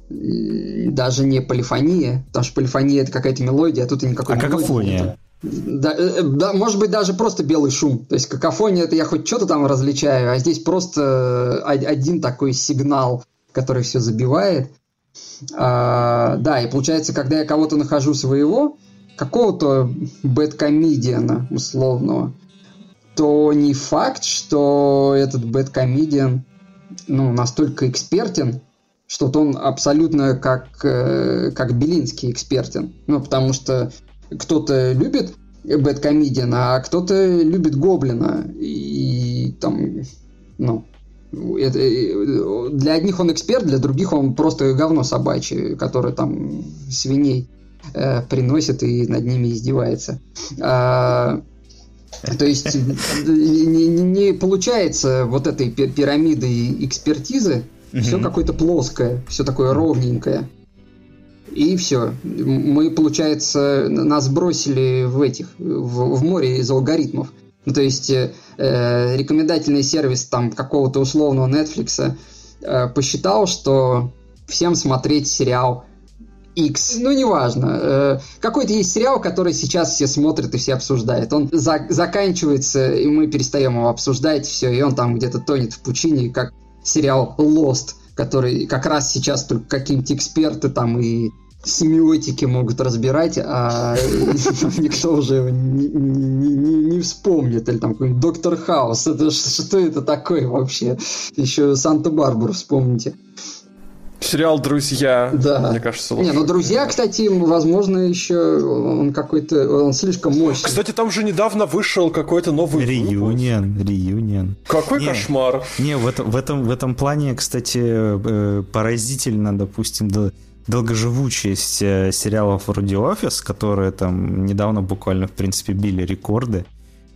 даже не полифония, потому что полифония это какая-то мелодия, а тут и никакой а какофония? Да, э, э, да, может быть, даже просто белый шум. То есть какофония это я хоть что-то там различаю, а здесь просто один такой сигнал который все забивает. А, да, и получается, когда я кого-то нахожу своего, какого-то бэткомедиана условного, то не факт, что этот бэткомедиан ну, настолько экспертен, что он абсолютно как, э, как Белинский экспертен. Ну, потому что кто-то любит бэткомедиана, а кто-то любит Гоблина. И там, ну, это, э, для одних он эксперт, для других он просто говно собачье, которое там свиней э, приносит и над ними издевается. А, то есть не, не, не получается вот этой пирамиды экспертизы, угу. все какое-то плоское, все такое ровненькое. И все. Мы, получается, нас бросили в этих, в, в море из алгоритмов. Ну, то есть э, рекомендательный сервис там какого-то условного Netflix э, посчитал, что всем смотреть сериал X, ну неважно, э, какой-то есть сериал, который сейчас все смотрят и все обсуждают. Он за заканчивается, и мы перестаем его обсуждать, все, и он там где-то тонет в пучине, как сериал Lost, который как раз сейчас только какие-нибудь эксперты там и семиотики могут разбирать, а никто уже не, вспомнит. Или там какой-нибудь Доктор Хаус. Это что это такое вообще? Еще Санта-Барбару вспомните. Сериал «Друзья», да. мне кажется, лучше. Не, ну «Друзья», кстати, возможно, еще он какой-то, он слишком мощный. Кстати, там же недавно вышел какой-то новый Реюнион, реюнион. Какой не, кошмар. Не, в этом, в, этом, в этом плане, кстати, э, поразительно, допустим, да, долгоживучесть э, сериалов вроде «Офис», которые там недавно буквально, в принципе, били рекорды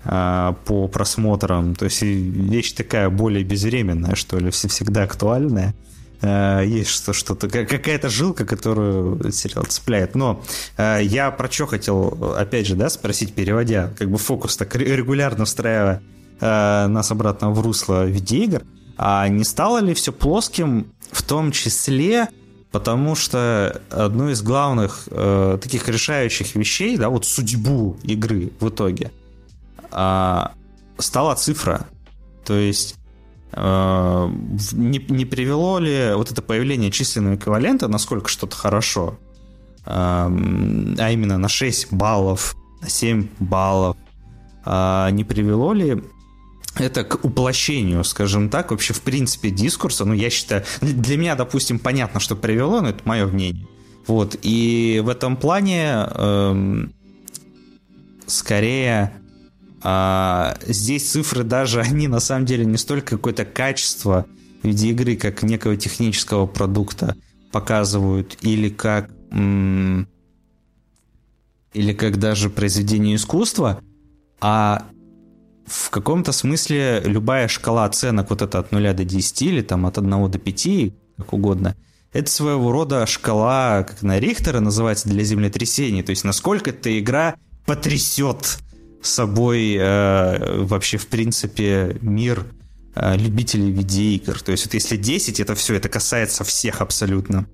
э, по просмотрам. То есть вещь такая более безвременная, что ли, всегда актуальная. Э, есть что, что-то, какая-то жилка, которую сериал цепляет. Но я про что хотел, опять же, да, спросить, переводя как бы фокус так регулярно встраивая нас обратно в русло видеоигр, а не стало ли все плоским в том числе Потому что одно из главных э, таких решающих вещей, да, вот судьбу игры в итоге, э, стала цифра. То есть э, не, не привело ли вот это появление численного эквивалента, насколько что-то хорошо, э, а именно на 6 баллов, на 7 баллов, э, не привело ли это к уплощению, скажем так, вообще в принципе дискурса. Ну, я считаю, для меня, допустим, понятно, что привело, но это мое мнение. Вот, и в этом плане эм, скорее э, здесь цифры даже, они на самом деле не столько какое-то качество в виде игры, как некого технического продукта показывают, или как м- или как даже произведение искусства, а в каком-то смысле любая шкала оценок, вот это от 0 до 10 или там от 1 до 5, как угодно, это своего рода шкала, как на Рихтера называется, для землетрясений. То есть насколько эта игра потрясет собой э, вообще, в принципе, мир э, любителей видеоигр. То есть вот если 10, это все, это касается всех абсолютно.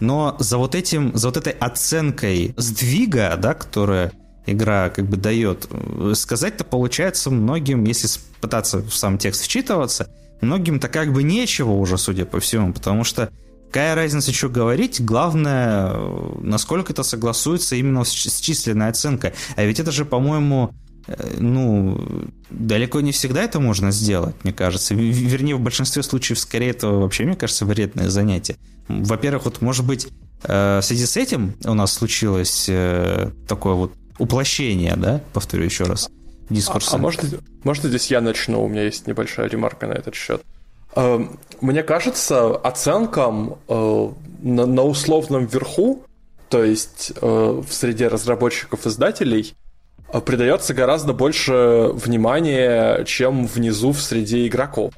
Но за вот этим, за вот этой оценкой сдвига, да, которая игра как бы дает. Сказать-то получается многим, если пытаться в сам текст вчитываться, многим-то как бы нечего уже, судя по всему, потому что какая разница, что говорить, главное, насколько это согласуется именно с, численной оценкой. А ведь это же, по-моему, э, ну, далеко не всегда это можно сделать, мне кажется. Вернее, в большинстве случаев скорее это вообще, мне кажется, вредное занятие. Во-первых, вот, может быть, э, в связи с этим у нас случилось э, такое вот уплощение, да, повторю еще раз, дискурса. А, а может, может, здесь я начну, у меня есть небольшая ремарка на этот счет. Эм, мне кажется, оценкам э, на, условном верху, то есть э, в среде разработчиков-издателей, э, придается гораздо больше внимания, чем внизу в среде игроков.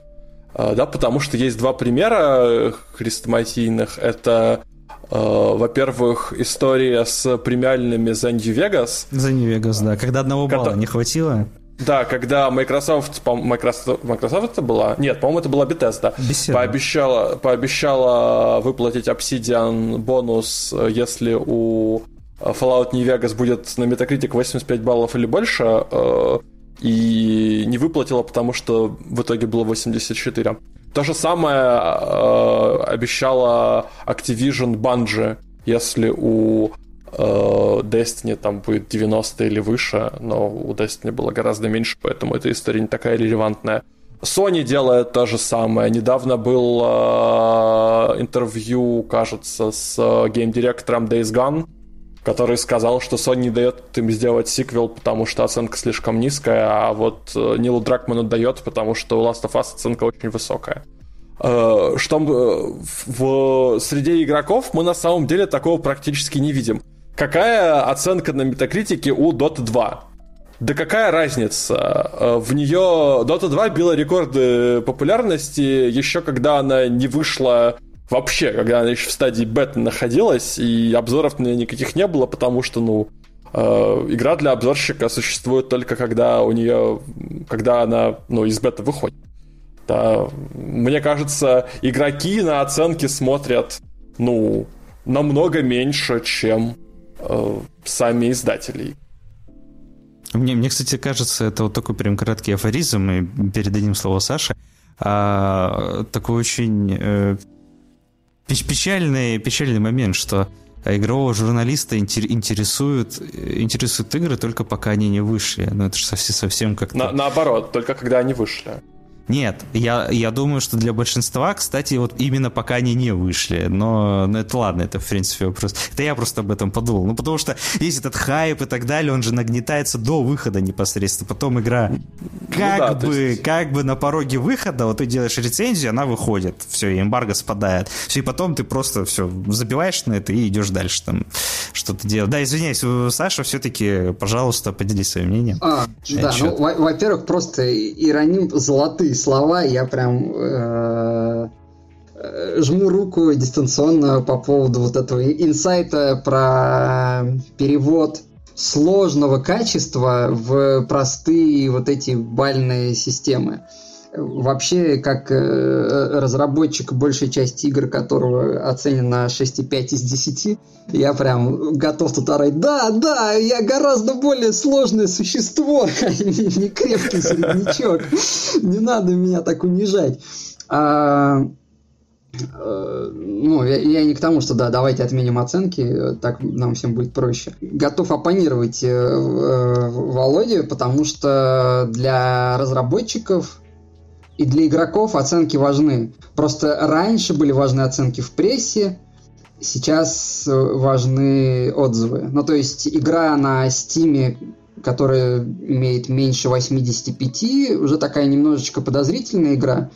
Да, потому что есть два примера хрестоматийных. Это во-первых, история с премиальными за Vegas. За Vegas, да. Когда одного балла Когда... не хватило. Да, когда Microsoft, Microsoft, Microsoft это была? Нет, по-моему, это была Bethesda. Беседа. Пообещала, пообещала выплатить Obsidian бонус, если у Fallout New Vegas будет на Metacritic 85 баллов или больше, э, и не выплатила, потому что в итоге было 84. То же самое э, обещала Activision Bungie, если у э, Destiny там будет 90 или выше, но у Destiny было гораздо меньше, поэтому эта история не такая релевантная. Sony делает то же самое. Недавно был э, интервью, кажется, с э, гейм-директором Days Gone, который сказал, что Sony не дает им сделать сиквел, потому что оценка слишком низкая, а вот э, Нилу Дракману дает, потому что у Last of Us оценка очень высокая. Э, что э, в среде игроков мы на самом деле такого практически не видим. Какая оценка на метакритике у Dota 2? Да какая разница? В нее Dota 2 била рекорды популярности еще когда она не вышла вообще, когда она еще в стадии бета находилась, и обзоров на нее никаких не было, потому что, ну, э, игра для обзорщика существует только когда у нее, когда она, ну, из бета выходит. Да, мне кажется, игроки на оценки смотрят, ну, намного меньше, чем э, сами издатели. Мне, мне, кстати, кажется, это вот такой прям краткий афоризм, и передадим слово Саше. А, такой очень э, печальный, печальный момент, что игрового журналиста интересуют, интересуют игры только пока они не вышли. Ну, это же совсем, совсем как-то... На, наоборот, только когда они вышли. Нет, я, я думаю, что для большинства, кстати, вот именно пока они не вышли. Но, но это ладно, это в принципе вопрос. Это я просто об этом подумал. Ну, потому что есть этот хайп и так далее, он же нагнетается до выхода непосредственно. Потом игра как ну, да, бы, есть... как бы на пороге выхода, вот ты делаешь рецензию, она выходит. Все, и эмбарго спадает. Все, и потом ты просто все забиваешь на это и идешь дальше там что-то делать. Да, извиняюсь, Саша, все-таки, пожалуйста, поделись своим мнением. А, да, ну, во-первых, просто ироним золотые слова, я прям э, э, жму руку дистанционно по поводу вот этого инсайта про перевод сложного качества в простые вот эти бальные системы. Вообще, как э, разработчик большей части игр, которого оценена 6,5 из 10, я прям готов тут орать, да, да, я гораздо более сложное существо, а не крепкий середнячок. Не надо меня так унижать. А, э, ну, я, не к тому, что да, давайте отменим оценки, так нам всем будет проще. Готов оппонировать э, Володе, потому что для разработчиков и для игроков оценки важны. Просто раньше были важны оценки в прессе, сейчас важны отзывы. Ну, то есть игра на Steam, которая имеет меньше 85, уже такая немножечко подозрительная игра,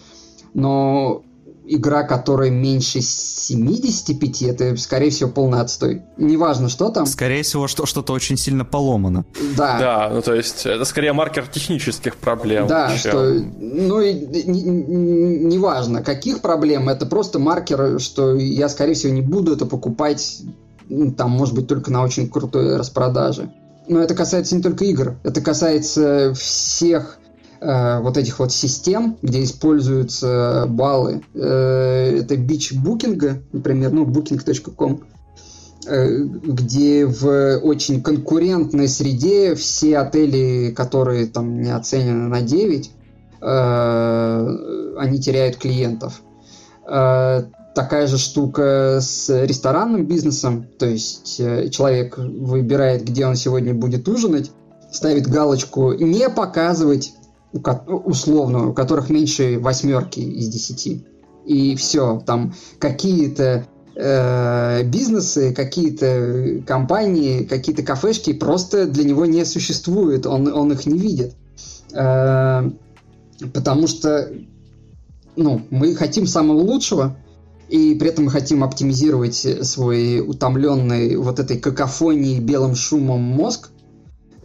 но игра, которая меньше 75, это, скорее всего, полный отстой. Неважно, что там. Скорее всего, что что-то очень сильно поломано. Да. Да, ну то есть это скорее маркер технических проблем. Да, чем... что, ну, неважно, не, каких проблем, это просто маркер, что я, скорее всего, не буду это покупать, ну, там, может быть, только на очень крутой распродаже. Но это касается не только игр, это касается всех Э, вот этих вот систем, где используются баллы. Э, это бич букинга, например, ну, booking.com, э, где в очень конкурентной среде все отели, которые там не оценены на 9, они теряют клиентов. Такая же штука с ресторанным бизнесом, то есть человек выбирает, где он сегодня будет ужинать, ставит галочку «не показывать условно, у которых меньше восьмерки из десяти. И все, там какие-то э, бизнесы, какие-то компании, какие-то кафешки просто для него не существуют, он, он их не видит. Э, потому что ну, мы хотим самого лучшего, и при этом мы хотим оптимизировать свой утомленный вот этой какофонией белым шумом мозг,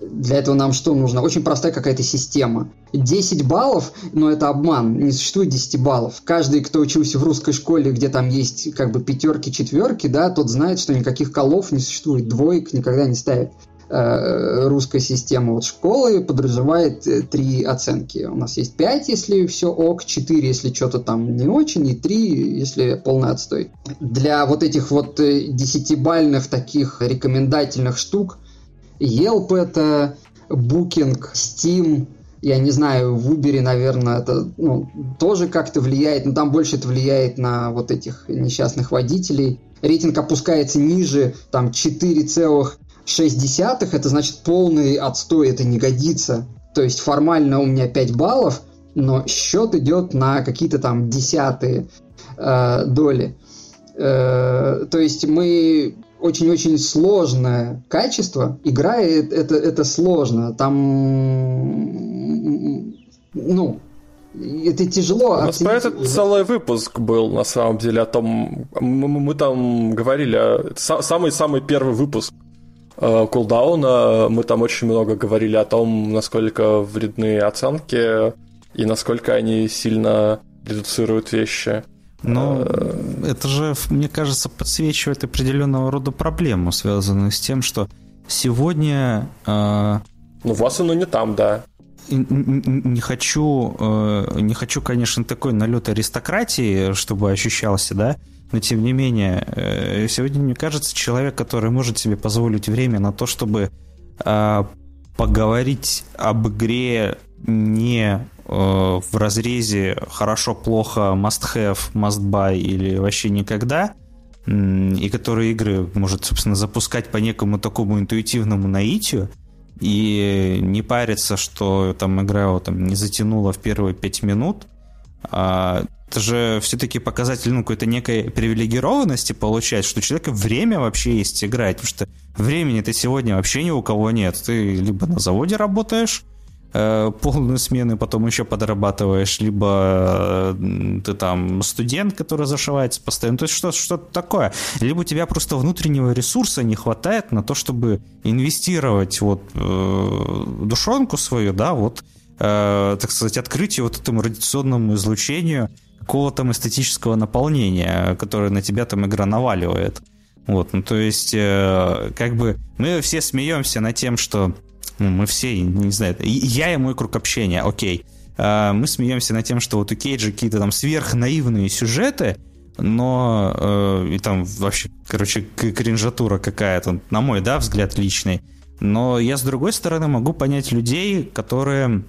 для этого нам что нужно? Очень простая какая-то система. 10 баллов, но это обман, не существует 10 баллов. Каждый, кто учился в русской школе, где там есть как бы пятерки, четверки, да, тот знает, что никаких колов не существует, двоек никогда не ставит э, русская система вот школы подразумевает э, три оценки. У нас есть 5, если все ок, 4, если что-то там не очень, и 3, если полный отстой. Для вот этих вот десятибальных таких рекомендательных штук Yelp это, Booking, Steam, я не знаю, в Uber, наверное, это ну, тоже как-то влияет, но там больше это влияет на вот этих несчастных водителей. Рейтинг опускается ниже, там 4,6, это значит полный отстой, это не годится. То есть формально у меня 5 баллов, но счет идет на какие-то там десятые э, доли. Э, то есть мы очень-очень сложное качество. Игра это, это сложно. Там, ну, это тяжело. У нас про это целый выпуск был, на самом деле, о том... Мы, мы там говорили... Самый-самый первый выпуск э, кулдауна. Мы там очень много говорили о том, насколько вредны оценки и насколько они сильно редуцируют вещи. Но это же, мне кажется, подсвечивает определенного рода проблему, связанную с тем, что сегодня... Э, ну, вас оно не там, да. Не хочу, э, не хочу, конечно, такой налет аристократии, чтобы ощущался, да, но тем не менее, э, сегодня, мне кажется, человек, который может себе позволить время на то, чтобы э, поговорить об игре не Э, в разрезе хорошо-плохо, must-have, must-buy или вообще никогда, и которые игры может, собственно, запускать по некому такому интуитивному наитию, и не париться, что там игра его там не затянула в первые пять минут, а это же все-таки показатель ну, какой-то некой привилегированности получать, что у человека время вообще есть играть, потому что времени-то сегодня вообще ни у кого нет. Ты либо на заводе работаешь, полную смену, потом еще подрабатываешь, либо э, ты там студент, который зашивается постоянно, то есть что, что-то такое. Либо у тебя просто внутреннего ресурса не хватает на то, чтобы инвестировать вот э, душонку свою, да, вот, э, так сказать, открытию вот этому радиационному излучению какого-то там эстетического наполнения, которое на тебя там игра наваливает. Вот, ну то есть, э, как бы мы все смеемся над тем, что ну, мы все, не знаю, я и мой круг общения, окей. э, мы смеемся над тем, что вот у Кейджа какие-то там сверхнаивные сюжеты, но э, и там вообще, короче, кринжатура какая-то, на мой, да, взгляд личный. Но я, с другой стороны, могу понять людей, которые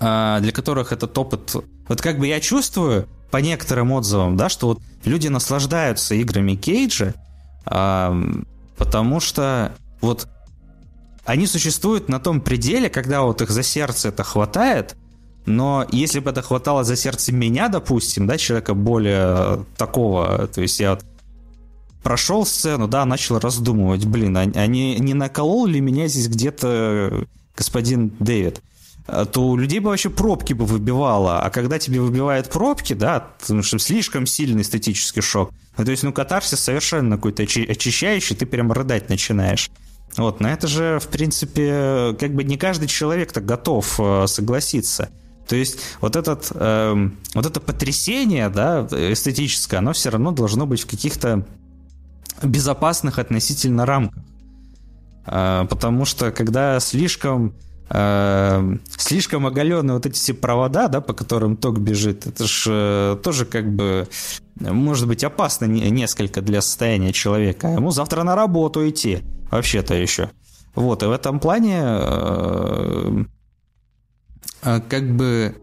э, для которых этот опыт... Вот как бы я чувствую по некоторым отзывам, да, что вот люди наслаждаются играми Кейджа, э, потому что вот они существуют на том пределе, когда вот их за сердце это хватает, но если бы это хватало за сердце меня, допустим, да, человека более такого, то есть я вот прошел сцену, да, начал раздумывать, блин, а, а не, не наколол ли меня здесь где-то господин Дэвид? то у людей бы вообще пробки бы выбивало. А когда тебе выбивают пробки, да, потому что слишком сильный эстетический шок, то есть, ну, катарсис совершенно какой-то очищающий, ты прям рыдать начинаешь. Вот, на это же, в принципе, как бы не каждый человек так готов э, согласиться. То есть вот, этот, э, вот это потрясение да, эстетическое, оно все равно должно быть в каких-то безопасных относительно рамках. Э, потому что когда слишком э, слишком оголенные вот эти все провода, да, по которым ток бежит, это же э, тоже как бы может быть опасно не, несколько для состояния человека. Ему завтра на работу идти, вообще-то еще. Вот, и в этом плане э, э, как бы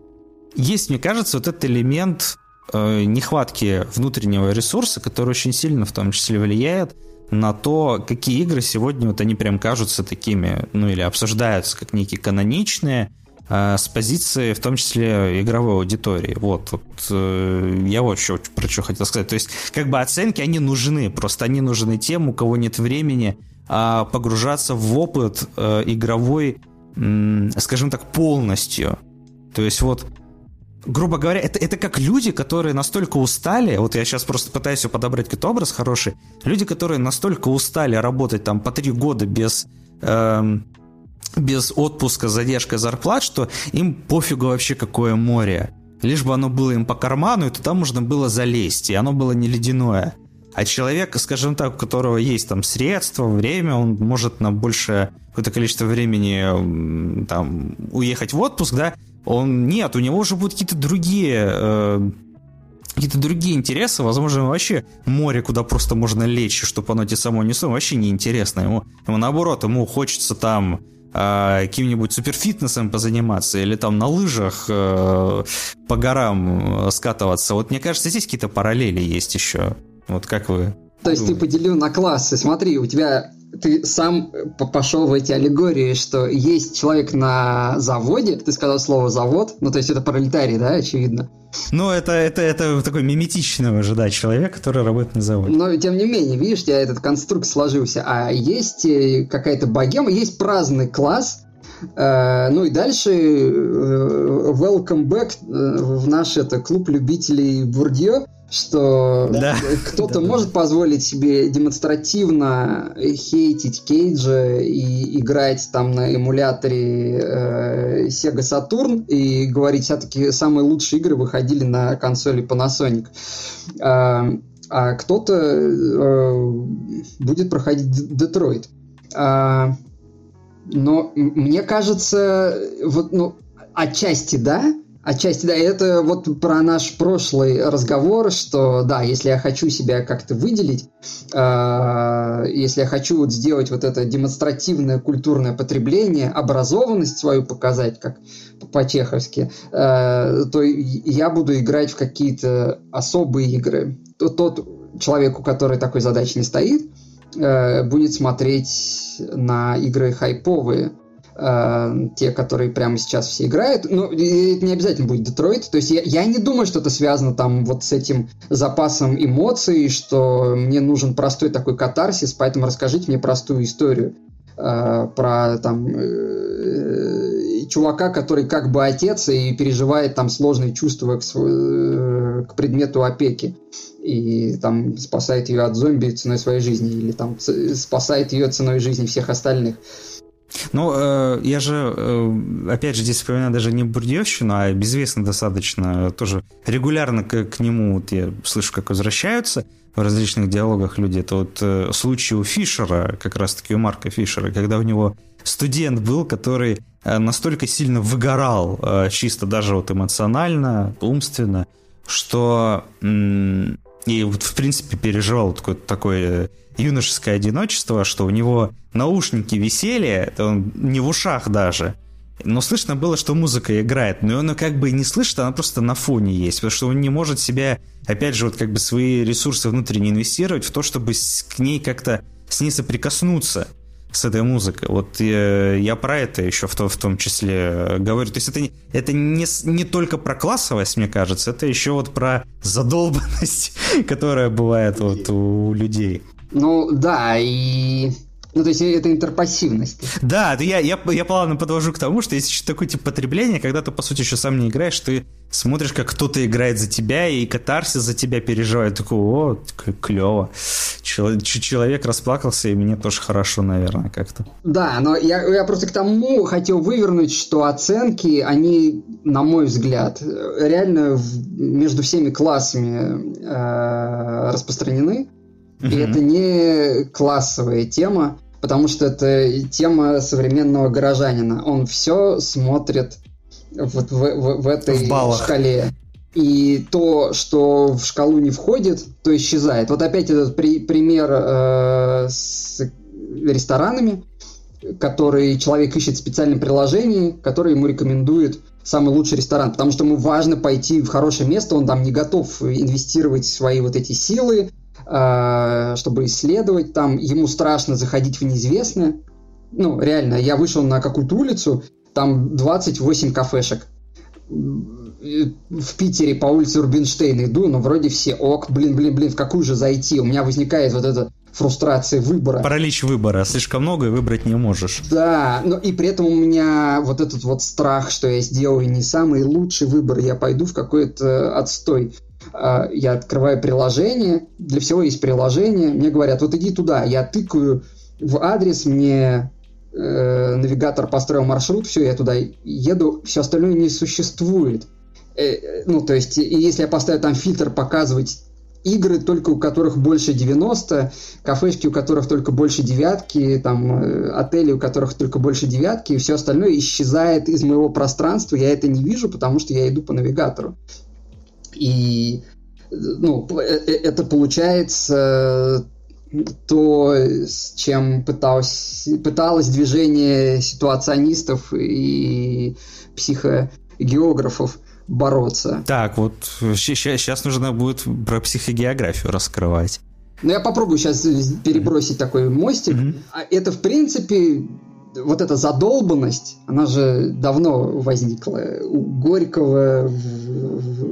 есть, мне кажется, вот этот элемент э, нехватки внутреннего ресурса, который очень сильно в том числе влияет на то, какие игры сегодня вот они прям кажутся такими, ну или обсуждаются как некие каноничные, э, с позиции, в том числе, игровой аудитории. Вот, вот э, я вот еще про что хотел сказать. То есть, как бы оценки, они нужны, просто они нужны тем, у кого нет времени э, погружаться в опыт э, игровой, скажем так, полностью. То есть, вот грубо говоря, это, это как люди, которые настолько устали, вот я сейчас просто пытаюсь подобрать какой-то образ хороший, люди, которые настолько устали работать там по три года без, эм, без отпуска, задержкой зарплат, что им пофигу вообще какое море. Лишь бы оно было им по карману, и туда можно было залезть, и оно было не ледяное. А человек, скажем так, у которого есть там средства, время, он может на большее какое-то количество времени там уехать в отпуск, да, он нет, у него уже будут какие-то другие э, какие-то другие интересы, возможно, вообще море, куда просто можно лечь, чтобы оно тебе само несло, вообще неинтересно. Ему, ему наоборот, ему хочется там э, каким-нибудь суперфитнесом позаниматься или там на лыжах э, по горам скатываться. Вот мне кажется, здесь какие-то параллели есть еще. Вот как вы то есть ты поделил на классы. Смотри, у тебя ты сам пошел в эти аллегории, что есть человек на заводе, ты сказал слово завод, ну то есть это пролетарий, да, очевидно. Ну, это, это, это такой миметичный уже, да, человек, который работает на заводе. Но, тем не менее, видишь, тебя этот конструкт сложился. А есть э, какая-то богема, есть праздный класс, э, ну и дальше э, welcome back в наш это, клуб любителей Бурдье что да. кто-то да, может да. позволить себе демонстративно хейтить Кейджа и играть там на эмуляторе э, Sega Saturn и говорить, все-таки самые лучшие игры выходили на консоли Panasonic. А, а кто-то э, будет проходить Детройт. Но мне кажется, вот, ну, отчасти да, Отчасти, да, это вот про наш прошлый разговор, что да, если я хочу себя как-то выделить, э, если я хочу вот сделать вот это демонстративное культурное потребление, образованность свою показать, как по-чеховски, э, то я буду играть в какие-то особые игры. Тот, тот человек, у которой такой задачи не стоит, э, будет смотреть на игры хайповые, э, те, которые прямо сейчас все играют. Ну, это не обязательно будет Детройт. То есть я, я не думаю, что это связано там вот с этим запасом эмоций, что мне нужен простой такой катарсис, поэтому расскажите мне простую историю э, про там чувака, который как бы отец и переживает там сложные чувства к, к предмету опеки и там спасает ее от зомби ценой своей жизни или там спасает ее ценой жизни всех остальных. Ну, э, я же, э, опять же, здесь вспоминаю даже не Бурдьевщину, а безвестно достаточно, тоже регулярно к, к нему, вот я слышу, как возвращаются в различных диалогах люди. Это вот э, случай у Фишера, как раз-таки у Марка Фишера, когда у него студент был, который э, настолько сильно выгорал, э, чисто даже вот эмоционально, умственно, что и вот в принципе переживал такое, такое юношеское одиночество, что у него наушники висели, он не в ушах даже, но слышно было, что музыка играет, но он как бы не слышит, она просто на фоне есть, потому что он не может себя, опять же, вот как бы свои ресурсы внутренне инвестировать в то, чтобы к ней как-то с ней соприкоснуться с этой музыкой. Вот я, я про это еще в, то, в том числе говорю. То есть это, это не, не только про классовость, мне кажется, это еще вот про задолбанность, которая бывает вот у людей. Ну да, и ну, то есть это интерпассивность. Да, я, я, я плавно подвожу к тому, что есть еще такое типа потребление, когда ты, по сути, еще сам не играешь, ты смотришь, как кто-то играет за тебя, и катарсис за тебя переживает. Такой, о, клево. Человек расплакался, и мне тоже хорошо, наверное, как-то. Да, но я, я просто к тому хотел вывернуть, что оценки, они, на мой взгляд, реально между всеми классами э, распространены. И это не классовая тема, потому что это тема современного горожанина. Он все смотрит вот в, в, в этой в шкале. И то, что в шкалу не входит, то исчезает. Вот опять этот при, пример э, с ресторанами, который человек ищет в специальном приложении, которое ему рекомендует самый лучший ресторан, потому что ему важно пойти в хорошее место, он там не готов инвестировать свои вот эти силы, чтобы исследовать там, ему страшно заходить в неизвестное. Ну, реально, я вышел на какую-то улицу, там 28 кафешек. В Питере по улице Рубинштейна иду, но вроде все ок, блин, блин, блин, в какую же зайти? У меня возникает вот эта фрустрация выбора. Паралич выбора, слишком много и выбрать не можешь. Да, но и при этом у меня вот этот вот страх, что я сделаю не самый лучший выбор, я пойду в какой-то отстой. А, я открываю приложение, для всего есть приложение, мне говорят, вот иди туда, я тыкаю в адрес, мне э, навигатор построил маршрут, все, я туда еду, все остальное не существует. Э, ну, то есть, если я поставлю там фильтр показывать игры, только у которых больше 90, кафешки, у которых только больше девятки, там, э, отели, у которых только больше девятки, и все остальное исчезает из моего пространства, я это не вижу, потому что я иду по навигатору. И ну, э, э, это получается то, с чем пыталось, пыталось движение ситуационистов и психогеографов бороться. Так, вот сейчас нужно будет про психогеографию раскрывать. Ну, я попробую сейчас перебросить mm-hmm. такой мостик. Mm-hmm. Это, в принципе, вот эта задолбанность, она же давно возникла у Горького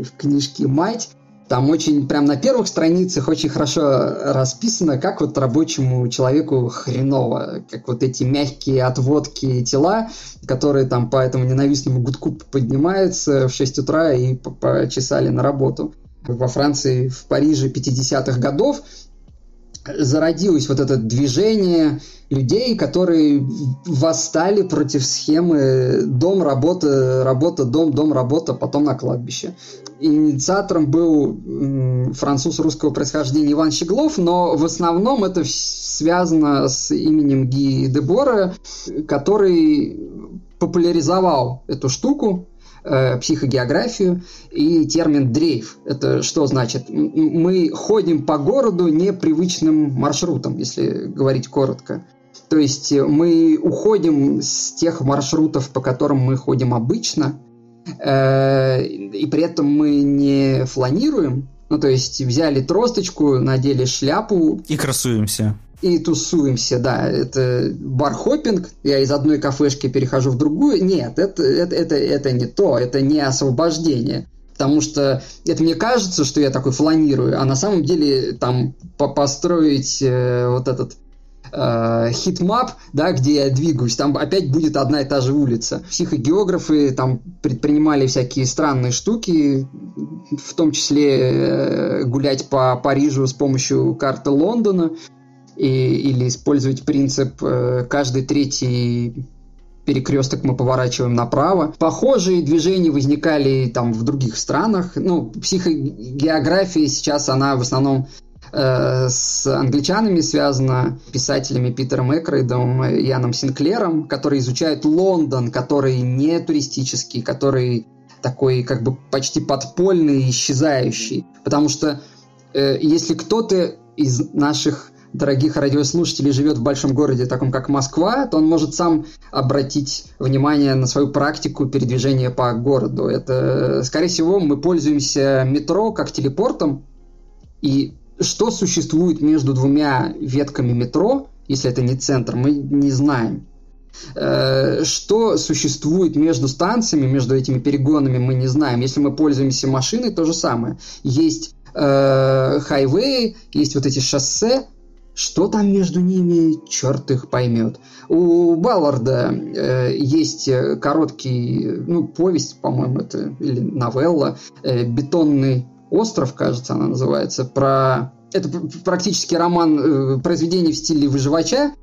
в, книжке «Мать». Там очень, прям на первых страницах очень хорошо расписано, как вот рабочему человеку хреново, как вот эти мягкие отводки тела, которые там по этому ненавистному гудку поднимаются в 6 утра и почесали на работу. Во Франции, в Париже 50-х годов зародилось вот это движение людей, которые восстали против схемы дом, работа, работа, дом, дом, работа, потом на кладбище. Инициатором был француз русского происхождения Иван Щеглов, но в основном это связано с именем Ги Дебора, который популяризовал эту штуку, э, психогеографию и термин дрейф. Это что значит? Мы ходим по городу непривычным маршрутом, если говорить коротко. То есть мы уходим с тех маршрутов, по которым мы ходим обычно, и при этом мы не фланируем. Ну, то есть взяли тросточку, надели шляпу. И красуемся. И тусуемся, да. Это barhopping. Я из одной кафешки перехожу в другую. Нет, это, это, это, это не то. Это не освобождение потому что это мне кажется, что я такой фланирую, а на самом деле там по построить э, вот этот э, heatmap, да, где я двигаюсь, там опять будет одна и та же улица. Психогеографы там предпринимали всякие странные штуки, в том числе э, гулять по Парижу с помощью карты Лондона и, или использовать принцип э, каждый третий перекресток мы поворачиваем направо. Похожие движения возникали там в других странах. Ну, психогеография сейчас, она в основном э, с англичанами связана, писателями Питером Экрейдом и Яном Синклером, которые изучают Лондон, который не туристический, который такой как бы почти подпольный, исчезающий. Потому что э, если кто-то из наших дорогих радиослушателей живет в большом городе, таком как Москва, то он может сам обратить внимание на свою практику передвижения по городу. Это, скорее всего, мы пользуемся метро как телепортом, и что существует между двумя ветками метро, если это не центр, мы не знаем. Э, что существует между станциями, между этими перегонами, мы не знаем. Если мы пользуемся машиной, то же самое. Есть э, есть вот эти шоссе, что там между ними, черт их поймет. У Балларда э, есть короткий, ну, повесть, по-моему, это, или новелла, э, «Бетонный остров», кажется, она называется, про... Это практически роман э, произведений в стиле выживача,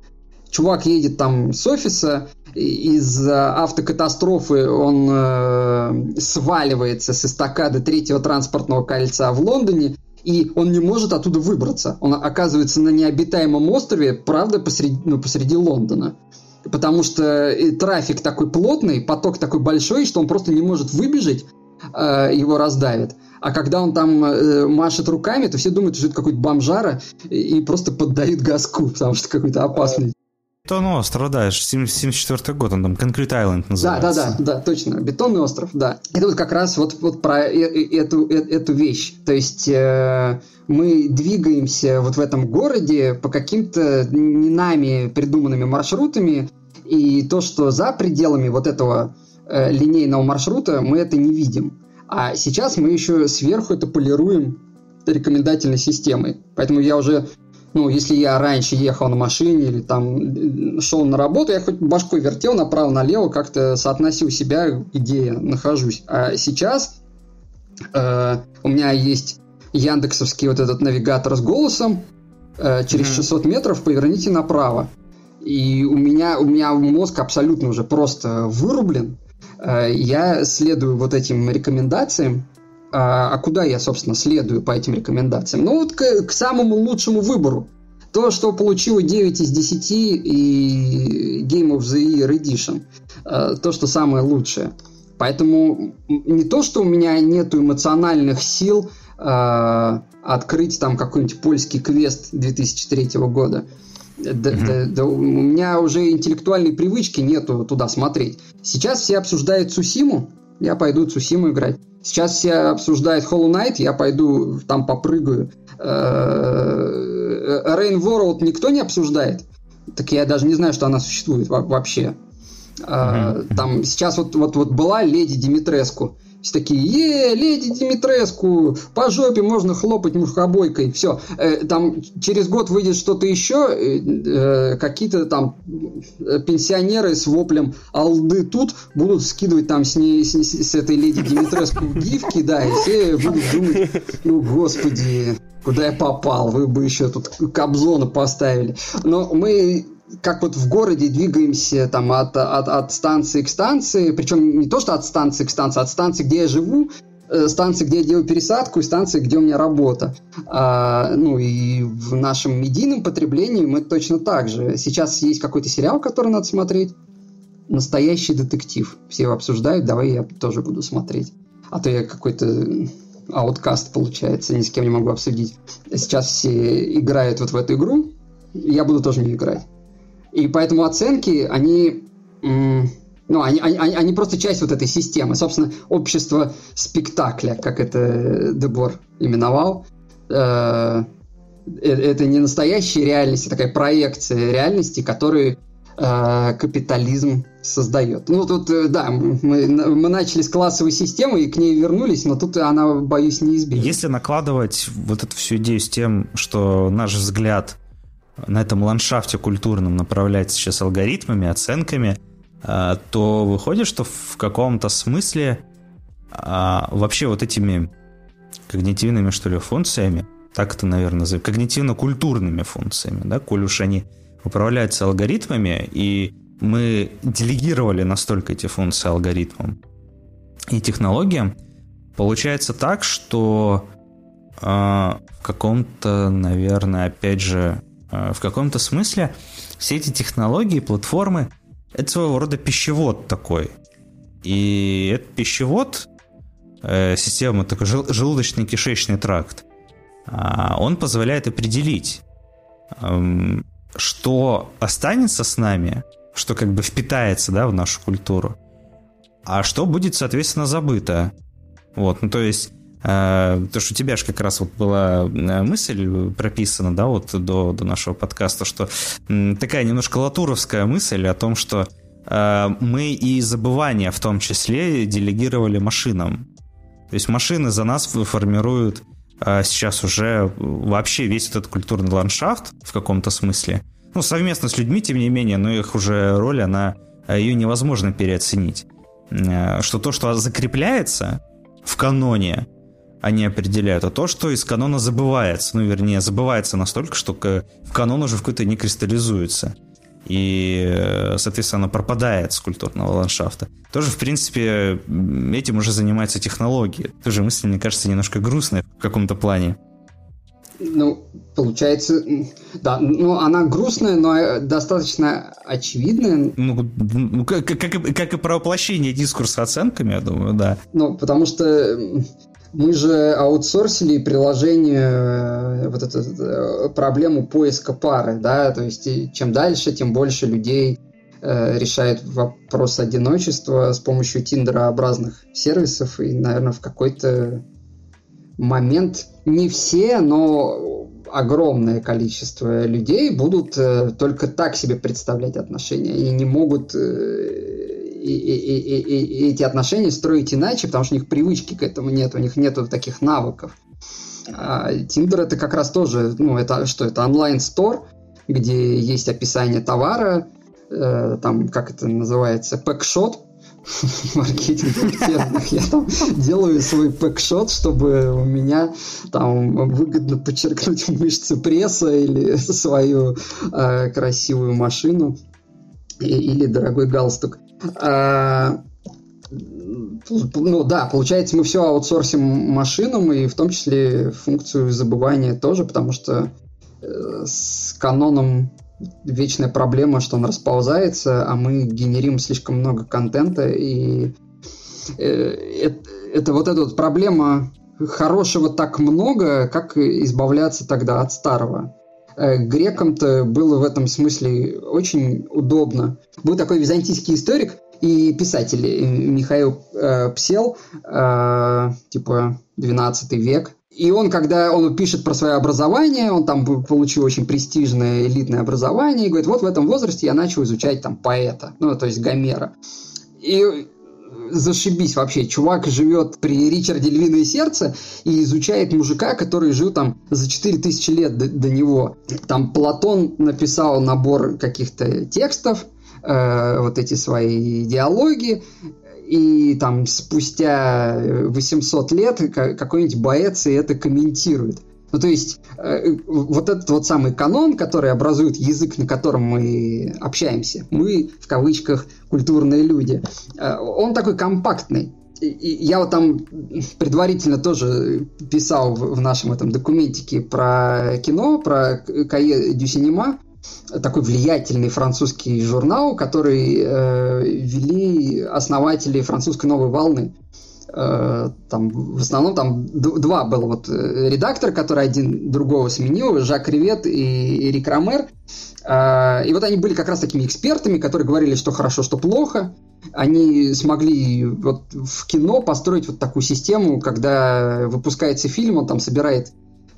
чувак едет там с офиса, из автокатастрофы он э, сваливается с эстакады третьего транспортного кольца в Лондоне, и он не может оттуда выбраться. Он оказывается на необитаемом острове, правда, посреди, ну, посреди Лондона. Потому что э, трафик такой плотный, поток такой большой, что он просто не может выбежать, э, его раздавит. А когда он там э, машет руками, то все думают, что это какой-то бомжара и просто поддают газку, потому что какой-то опасный Бетонный остров, да, 74 год, он там Concrete Island называется. Да, да, да, да, точно, Бетонный остров, да. Это вот как раз вот, вот про э, э, эту, э, эту вещь. То есть э, мы двигаемся вот в этом городе по каким-то не нами придуманными маршрутами, и то, что за пределами вот этого э, линейного маршрута, мы это не видим. А сейчас мы еще сверху это полируем рекомендательной системой. Поэтому я уже ну, если я раньше ехал на машине или там шел на работу, я хоть башкой вертел направо-налево, как-то соотносил себя, где я нахожусь. А сейчас э, у меня есть яндексовский вот этот навигатор с голосом, э, через 600 метров поверните направо. И у меня, у меня мозг абсолютно уже просто вырублен. Э, я следую вот этим рекомендациям, а, а куда я, собственно, следую по этим рекомендациям? Ну, вот к, к самому лучшему выбору. То, что получило 9 из 10 и Game of the Year Edition. А, то, что самое лучшее. Поэтому не то, что у меня нет эмоциональных сил э, открыть там какой-нибудь польский квест 2003 года. Да, mm-hmm. да, да, у меня уже интеллектуальной привычки нету туда смотреть. Сейчас все обсуждают Сусиму, я пойду Цусиму играть. Сейчас все обсуждают Hollow Knight, я пойду там попрыгаю. Э, Rain World никто не обсуждает. Так я даже не знаю, что она существует вообще. Mm-hmm. Там сейчас вот, вот, вот была леди Димитреску. Все такие, е, леди Димитреску, по жопе можно хлопать мухобойкой. Все, э, там через год выйдет что-то еще, э, э, какие-то там э, пенсионеры с воплем алды тут будут скидывать там с, ней, с, с этой леди Димитреску гифки, да, и все будут думать, ну, господи, куда я попал, вы бы еще тут кобзона поставили. Но мы как вот в городе двигаемся там от, от, от станции к станции, причем не то, что от станции к станции, а от станции, где я живу, э, станции, где я делаю пересадку, и станции, где у меня работа. А, ну и в нашем медийном потреблении мы точно так же. Сейчас есть какой-то сериал, который надо смотреть. Настоящий детектив. Все его обсуждают, давай я тоже буду смотреть. А то я какой-то ауткаст получается, ни с кем не могу обсудить. Сейчас все играют вот в эту игру, я буду тоже не играть. И поэтому оценки, они, ну, они, они, они просто часть вот этой системы. Собственно, общество спектакля, как это Дебор именовал. Э, э, это не настоящая реальность, а такая проекция реальности, которую э, капитализм создает. Ну, тут, да, мы, мы начали с классовой системы и к ней вернулись, но тут она, боюсь, неизбежна. Если накладывать вот эту всю идею с тем, что наш взгляд на этом ландшафте культурном направлять сейчас алгоритмами, оценками, а, то выходит, что в каком-то смысле а, вообще вот этими когнитивными, что ли, функциями, так это, наверное, назовем, когнитивно-культурными функциями, да, коль уж они управляются алгоритмами, и мы делегировали настолько эти функции алгоритмам и технологиям, получается так, что э, в каком-то, наверное, опять же, в каком-то смысле все эти технологии, платформы, это своего рода пищевод такой. И этот пищевод, э, система такой жел, желудочно-кишечный тракт, э, он позволяет определить, э, что останется с нами, что как бы впитается, да, в нашу культуру, а что будет, соответственно, забыто. Вот, ну то есть, э, то, что у тебя же как раз вот была э, мысль прописана, да, вот до, до нашего подкаста, что такая немножко латуровская мысль о том, что э, мы и забывания в том числе делегировали машинам. То есть машины за нас формируют э, сейчас уже вообще весь этот культурный ландшафт в каком-то смысле – ну, совместно с людьми, тем не менее, но их уже роль, она, ее невозможно переоценить. Э, что то, что закрепляется в каноне, они определяют, а то, что из канона забывается, ну, вернее, забывается настолько, что в канон уже в какой-то не кристаллизуется. И, э, соответственно, оно пропадает с культурного ландшафта. Тоже, в принципе, этим уже занимаются технологии. Тоже мысль, мне кажется, немножко грустная в каком-то плане. Ну, получается, да, ну она грустная, но э, достаточно очевидная. Ну, ну как, как, как и про воплощение дискурса оценками, я думаю, да. Ну, потому что мы же аутсорсили приложение, э, вот эту, э, проблему поиска пары, да, то есть чем дальше, тем больше людей э, решает вопрос одиночества с помощью тиндерообразных сервисов, и, наверное, в какой-то момент не все, но огромное количество людей будут только так себе представлять отношения и не могут и, и, и, эти отношения строить иначе, потому что у них привычки к этому нет, у них нет таких навыков. А Тиндер это как раз тоже, ну это что, это онлайн-стор, где есть описание товара, э, там, как это называется, пэкшот, маркетинговых. Я там делаю свой пэкшот, чтобы у меня там выгодно подчеркнуть мышцы пресса или свою э, красивую машину или дорогой галстук. А, ну да, получается, мы все аутсорсим машинам, и в том числе функцию забывания тоже, потому что э, с каноном вечная проблема, что он расползается, а мы генерим слишком много контента, и э, это, это вот эта вот проблема хорошего так много, как избавляться тогда от старого. Э, грекам-то было в этом смысле очень удобно. Был такой византийский историк и писатель э, Михаил э, Псел, э, типа 12 век, и он, когда он пишет про свое образование, он там получил очень престижное элитное образование, и говорит, вот в этом возрасте я начал изучать там поэта, ну, то есть Гомера. И зашибись вообще. Чувак живет при Ричарде Львиное Сердце и изучает мужика, который жил там за 4000 лет до, до него. Там Платон написал набор каких-то текстов, э, вот эти свои диалоги, и там спустя 800 лет какой-нибудь боец и это комментирует. Ну, то есть, э, вот этот вот самый канон, который образует язык, на котором мы общаемся, мы, в кавычках, культурные люди, э, он такой компактный. И я вот там предварительно тоже писал в нашем этом документике про кино, про Кае Дюсинема, такой влиятельный французский журнал, который э, вели основатели французской новой волны. Э, там в основном там два было вот э, редактор, который один другого сменил, Жак Ривет и Эрик Ромер. Э, и вот они были как раз такими экспертами, которые говорили, что хорошо, что плохо. Они смогли вот в кино построить вот такую систему, когда выпускается фильм, он там собирает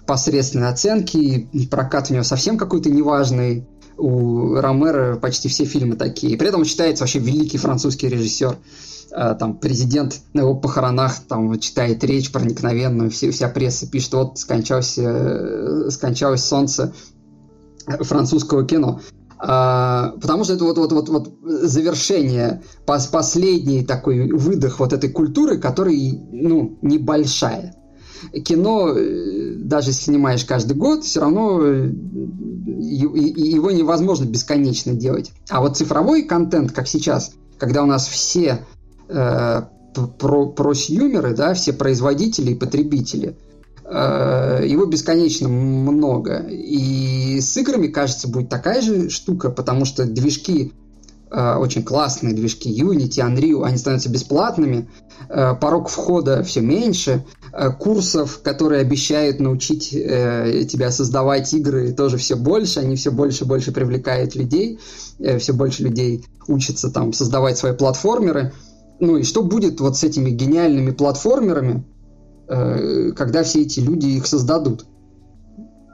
посредственные оценки, прокат у него совсем какой-то неважный. У Ромера почти все фильмы такие. При этом он считается вообще великий французский режиссер. А, там президент на его похоронах там читает речь проникновенную, все, вся пресса пишет, вот скончался, э, скончалось солнце французского кино. А, потому что это вот, вот, вот, вот завершение, пос, последний такой выдох вот этой культуры, который, ну, небольшая. Кино, э, даже снимаешь каждый год, все равно э, его невозможно бесконечно делать. А вот цифровой контент, как сейчас, когда у нас все э, про просьюмеры, да, все производители и потребители, э, его бесконечно много. И с играми, кажется, будет такая же штука, потому что движки э, очень классные, движки Unity, Unreal, они становятся бесплатными, э, порог входа все меньше, э, курсов, которые обещают научить тебя создавать игры, тоже все больше, они все больше и больше привлекают людей, все больше людей учатся там создавать свои платформеры – ну и что будет вот с этими гениальными платформерами, когда все эти люди их создадут?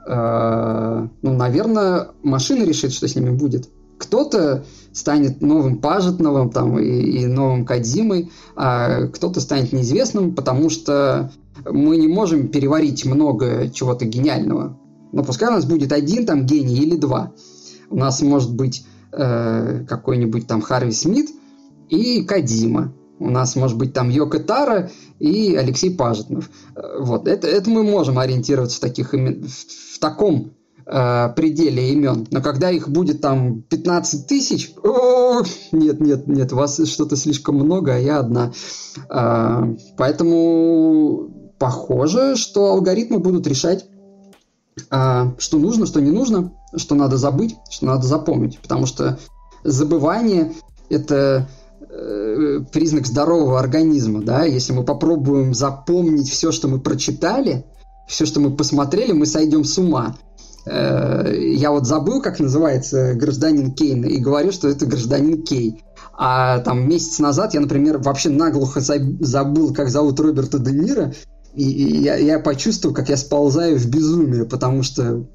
Ну, наверное, машина решит, что с ними будет. Кто-то станет новым Пажетновым там, и, и новым Кадзимой, а кто-то станет неизвестным, потому что мы не можем переварить много чего-то гениального. Но пускай у нас будет один там гений или два. У нас может быть э, какой-нибудь там Харви Смит – и Кадима. У нас может быть там Йока Тара и Алексей Пажетнов. Вот. Это, это мы можем ориентироваться в, таких в таком э, пределе имен. Но когда их будет там 15 тысяч, нет, нет, нет, у вас что-то слишком много, а я одна. Э, поэтому похоже, что алгоритмы будут решать, э, что нужно, что не нужно, что надо забыть, что надо запомнить. Потому что забывание – это Э, признак здорового организма, да, если мы попробуем запомнить все, что мы прочитали, все, что мы посмотрели, мы сойдем с ума. Э, я вот забыл, как называется гражданин Кейн, и говорю, что это гражданин Кей. А там месяц назад я, например, вообще наглухо забыл, как зовут Роберта Де Ниро, и, я, я почувствовал, как я сползаю в безумие, потому что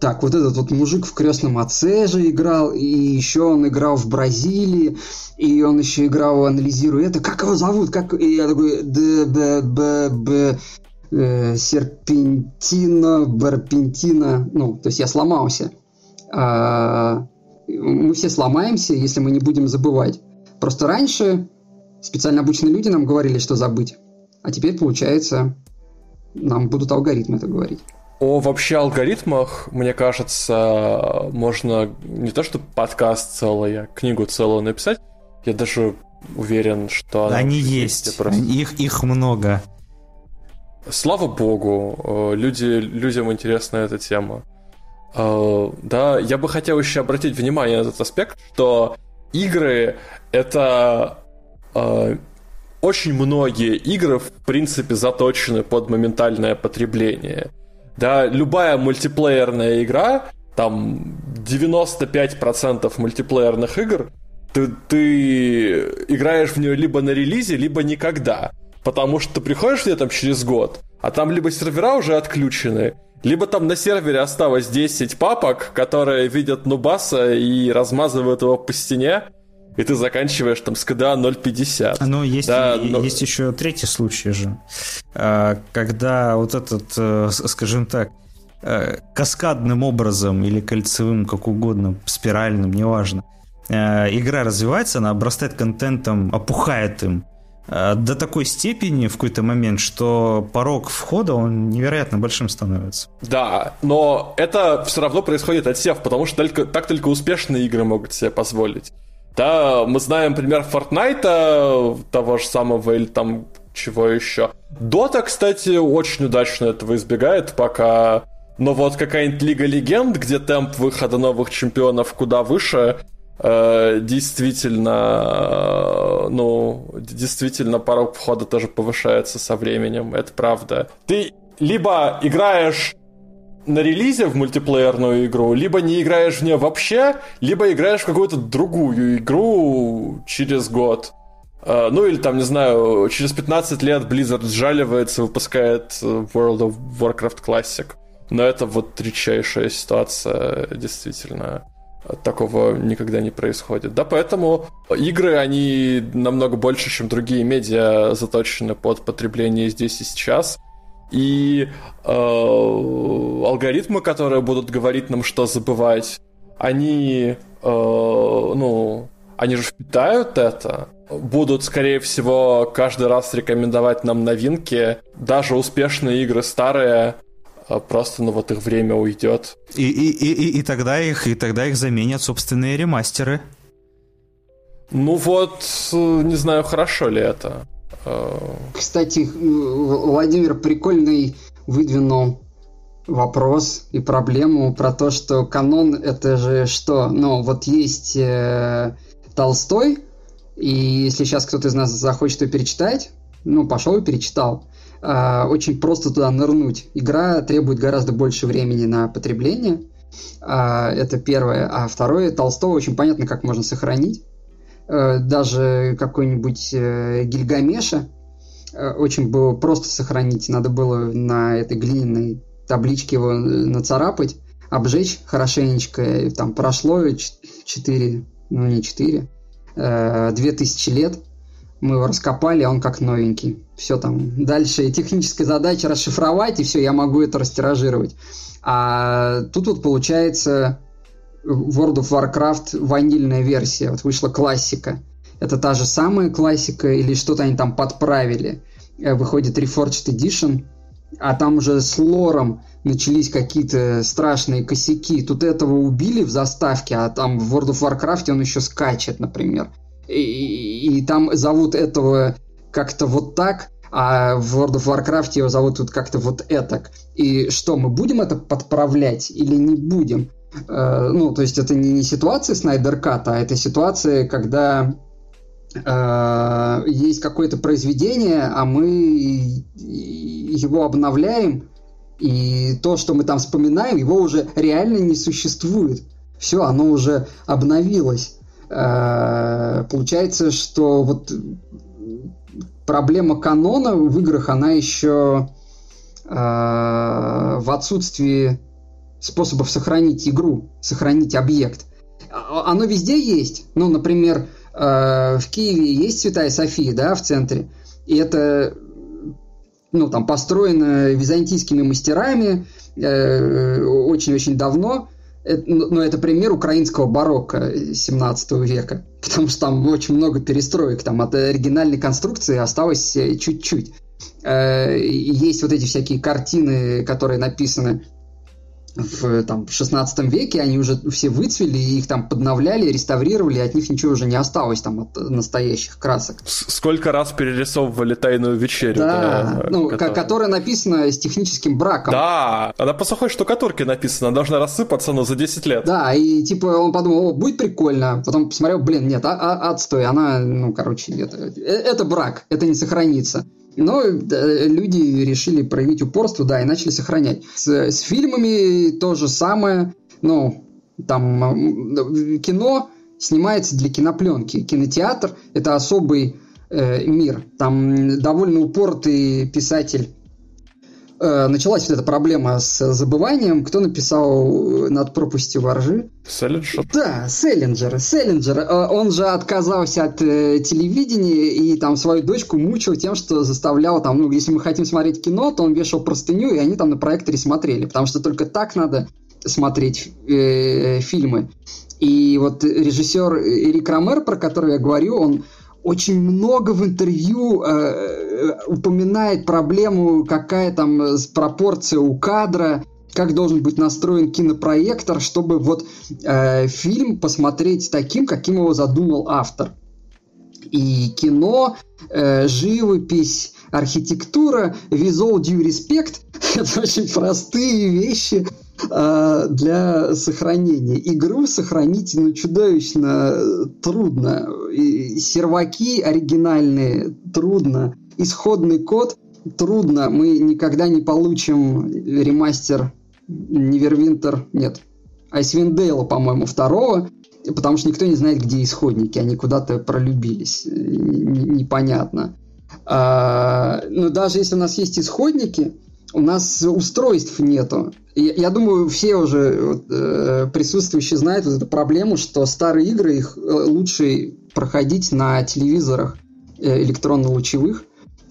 так, вот этот вот мужик в крестном отце же играл, и еще он играл в Бразилии, и он еще играл, анализируя это, как его зовут, как... И я такой, б, б, б, э, серпентино, барпентино, ну, то есть я сломался. А, мы все сломаемся, если мы не будем забывать. Просто раньше специально обученные люди нам говорили, что забыть, а теперь, получается, нам будут алгоритмы это говорить. О вообще алгоритмах, мне кажется, можно не то что подкаст целый, а книгу целую написать. Я даже уверен, что... Они есть, просто... их, их много. Слава богу, э, люди, людям интересна эта тема. Э, да, я бы хотел еще обратить внимание на этот аспект, что игры — это э, очень многие игры, в принципе, заточены под моментальное потребление — да, любая мультиплеерная игра, там 95% мультиплеерных игр, ты, ты играешь в нее либо на релизе, либо никогда. Потому что ты приходишь там через год, а там либо сервера уже отключены, либо там на сервере осталось 10 папок, которые видят Нубаса и размазывают его по стене, и ты заканчиваешь там с КДА 0.50. Ну, есть, да, но... есть еще третий случай же, а, когда вот этот, э, скажем так, э, каскадным образом или кольцевым, как угодно, спиральным, неважно, э, игра развивается, она обрастает контентом, опухает им до такой степени в какой-то момент, что порог входа, он невероятно большим становится. Да, но это все равно происходит отсев, потому что только, так только успешные игры могут себе позволить. Да, мы знаем пример Fortnite, того же самого, или там чего еще. Дота, кстати, очень удачно этого избегает, пока... Но вот какая-нибудь Лига Легенд, где темп выхода новых чемпионов куда выше, э, действительно, э, ну, действительно порог входа тоже повышается со временем, это правда. Ты либо играешь на релизе в мультиплеерную игру, либо не играешь в нее вообще, либо играешь в какую-то другую игру через год. Uh, ну или там, не знаю, через 15 лет Blizzard сжаливается, выпускает э, World of Warcraft Classic. Но это вот редчайшая ситуация, действительно. Такого никогда не происходит. Да, поэтому игры, они намного больше, чем другие медиа, заточены под потребление здесь и сейчас. И э, алгоритмы, которые будут говорить нам, что забывать, они, э, ну, они же впитают это. будут, скорее всего, каждый раз рекомендовать нам новинки. Даже успешные игры старые просто, ну вот их время уйдет. И, и, и, и, и тогда их, и тогда их заменят собственные ремастеры. Ну вот, не знаю, хорошо ли это. Кстати, Владимир прикольный выдвинул вопрос и проблему про то, что канон это же что? Ну, вот есть э, Толстой, и если сейчас кто-то из нас захочет его перечитать, ну, пошел и перечитал. Э, очень просто туда нырнуть. Игра требует гораздо больше времени на потребление. Э, это первое. А второе, Толстого очень понятно, как можно сохранить. Э, даже какой-нибудь э, Гильгамеша э, очень было просто сохранить. Надо было на этой глиняной табличке его нацарапать, обжечь хорошенечко. И там прошло 4, ну не 4, 2000 лет. Мы его раскопали, а он как новенький. Все там. Дальше техническая задача расшифровать, и все, я могу это растиражировать. А тут вот получается World of Warcraft ванильная версия. Вот вышла классика. Это та же самая классика или что-то они там подправили. Э, выходит Reforged Edition, а там уже с лором начались какие-то страшные косяки. Тут этого убили в заставке, а там в World of Warcraft он еще скачет, например. И, и, там зовут этого как-то вот так, а в World of Warcraft его зовут тут как-то вот этак. И что, мы будем это подправлять или не будем? Э, ну, то есть это не, не ситуация Снайдер Ката, а это ситуация, когда э, есть какое-то произведение, а мы его обновляем, и то, что мы там вспоминаем, его уже реально не существует. Все, оно уже обновилось. Э, получается, что вот проблема канона в играх, она еще э, в отсутствии способов сохранить игру, сохранить объект. А, оно везде есть. Ну, например, э, в Киеве есть Святая София, да, в центре. И это ну, там, построено византийскими мастерами очень-очень давно. Но это пример украинского барокко 17 века, потому что там очень много перестроек, там от оригинальной конструкции осталось э, чуть-чуть. Есть вот эти всякие картины, которые написаны в там, 16 веке, они уже все выцвели, их там подновляли, реставрировали, от них ничего уже не осталось там от настоящих красок. Сколько раз перерисовывали «Тайную вечерю». Да, да ну, которая... которая написана с техническим браком. Да, она по сухой штукатурке написана, она должна рассыпаться, но за 10 лет. Да, и типа он подумал, о, будет прикольно, потом посмотрел, блин, нет, а, а, отстой, она, ну, короче, это, это брак, это не сохранится. Но люди решили проявить упорство, да, и начали сохранять. С, с фильмами то же самое. Ну, там кино снимается для кинопленки. Кинотеатр – это особый э, мир. Там довольно упоротый писатель началась вот эта проблема с забыванием. Кто написал «Над пропастью воржи»? Селлинджер? Да, Селлинджер. Селлинджер. Э, он же отказался от э, телевидения и там свою дочку мучил тем, что заставлял там, ну, если мы хотим смотреть кино, то он вешал простыню, и они там на проекторе смотрели, потому что только так надо смотреть э, фильмы. И вот режиссер Эрик Ромер, про который я говорю, он очень много в интервью э, э, упоминает проблему, какая там э, пропорция у кадра, как должен быть настроен кинопроектор, чтобы вот э, фильм посмотреть таким, каким его задумал автор. И кино, э, живопись, архитектура, visual due respect – это очень простые вещи, для сохранения. Игру сохранить ну, чудовищно трудно. И серваки оригинальные трудно. Исходный код трудно. Мы никогда не получим ремастер Невервинтер, нет, Айсвиндейла, по-моему, второго, потому что никто не знает, где исходники, они куда-то пролюбились, непонятно. А, но даже если у нас есть исходники, у нас устройств нету. Я, думаю, все уже э, присутствующие знают вот эту проблему, что старые игры их э, лучше проходить на телевизорах э, электронно-лучевых,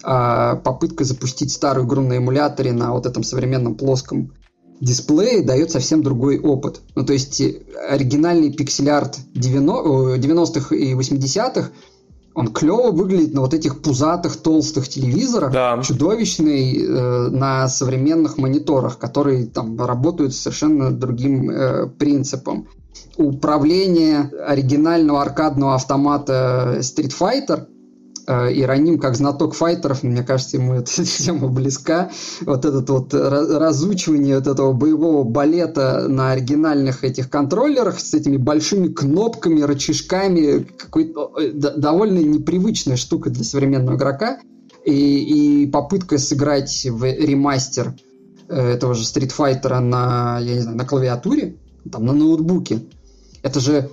а попытка запустить старую игру на эмуляторе на вот этом современном плоском дисплее дает совсем другой опыт. Ну, то есть оригинальный пиксель-арт 90-х и 80-х Он клево выглядит на вот этих пузатых, толстых телевизорах, да. чудовищный э, на современных мониторах, которые там работают совершенно другим э, принципом. Управление оригинального аркадного автомата Street Fighter Ироним, как знаток файтеров, мне кажется, ему эта тема близка. Вот этот вот разучивание вот этого боевого балета на оригинальных этих контроллерах с этими большими кнопками, рычажками, какой-то э, довольно непривычная штука для современного игрока. И, и попытка сыграть в ремастер э, этого же Street Fighter на, я не знаю, на клавиатуре, там, на ноутбуке. Это же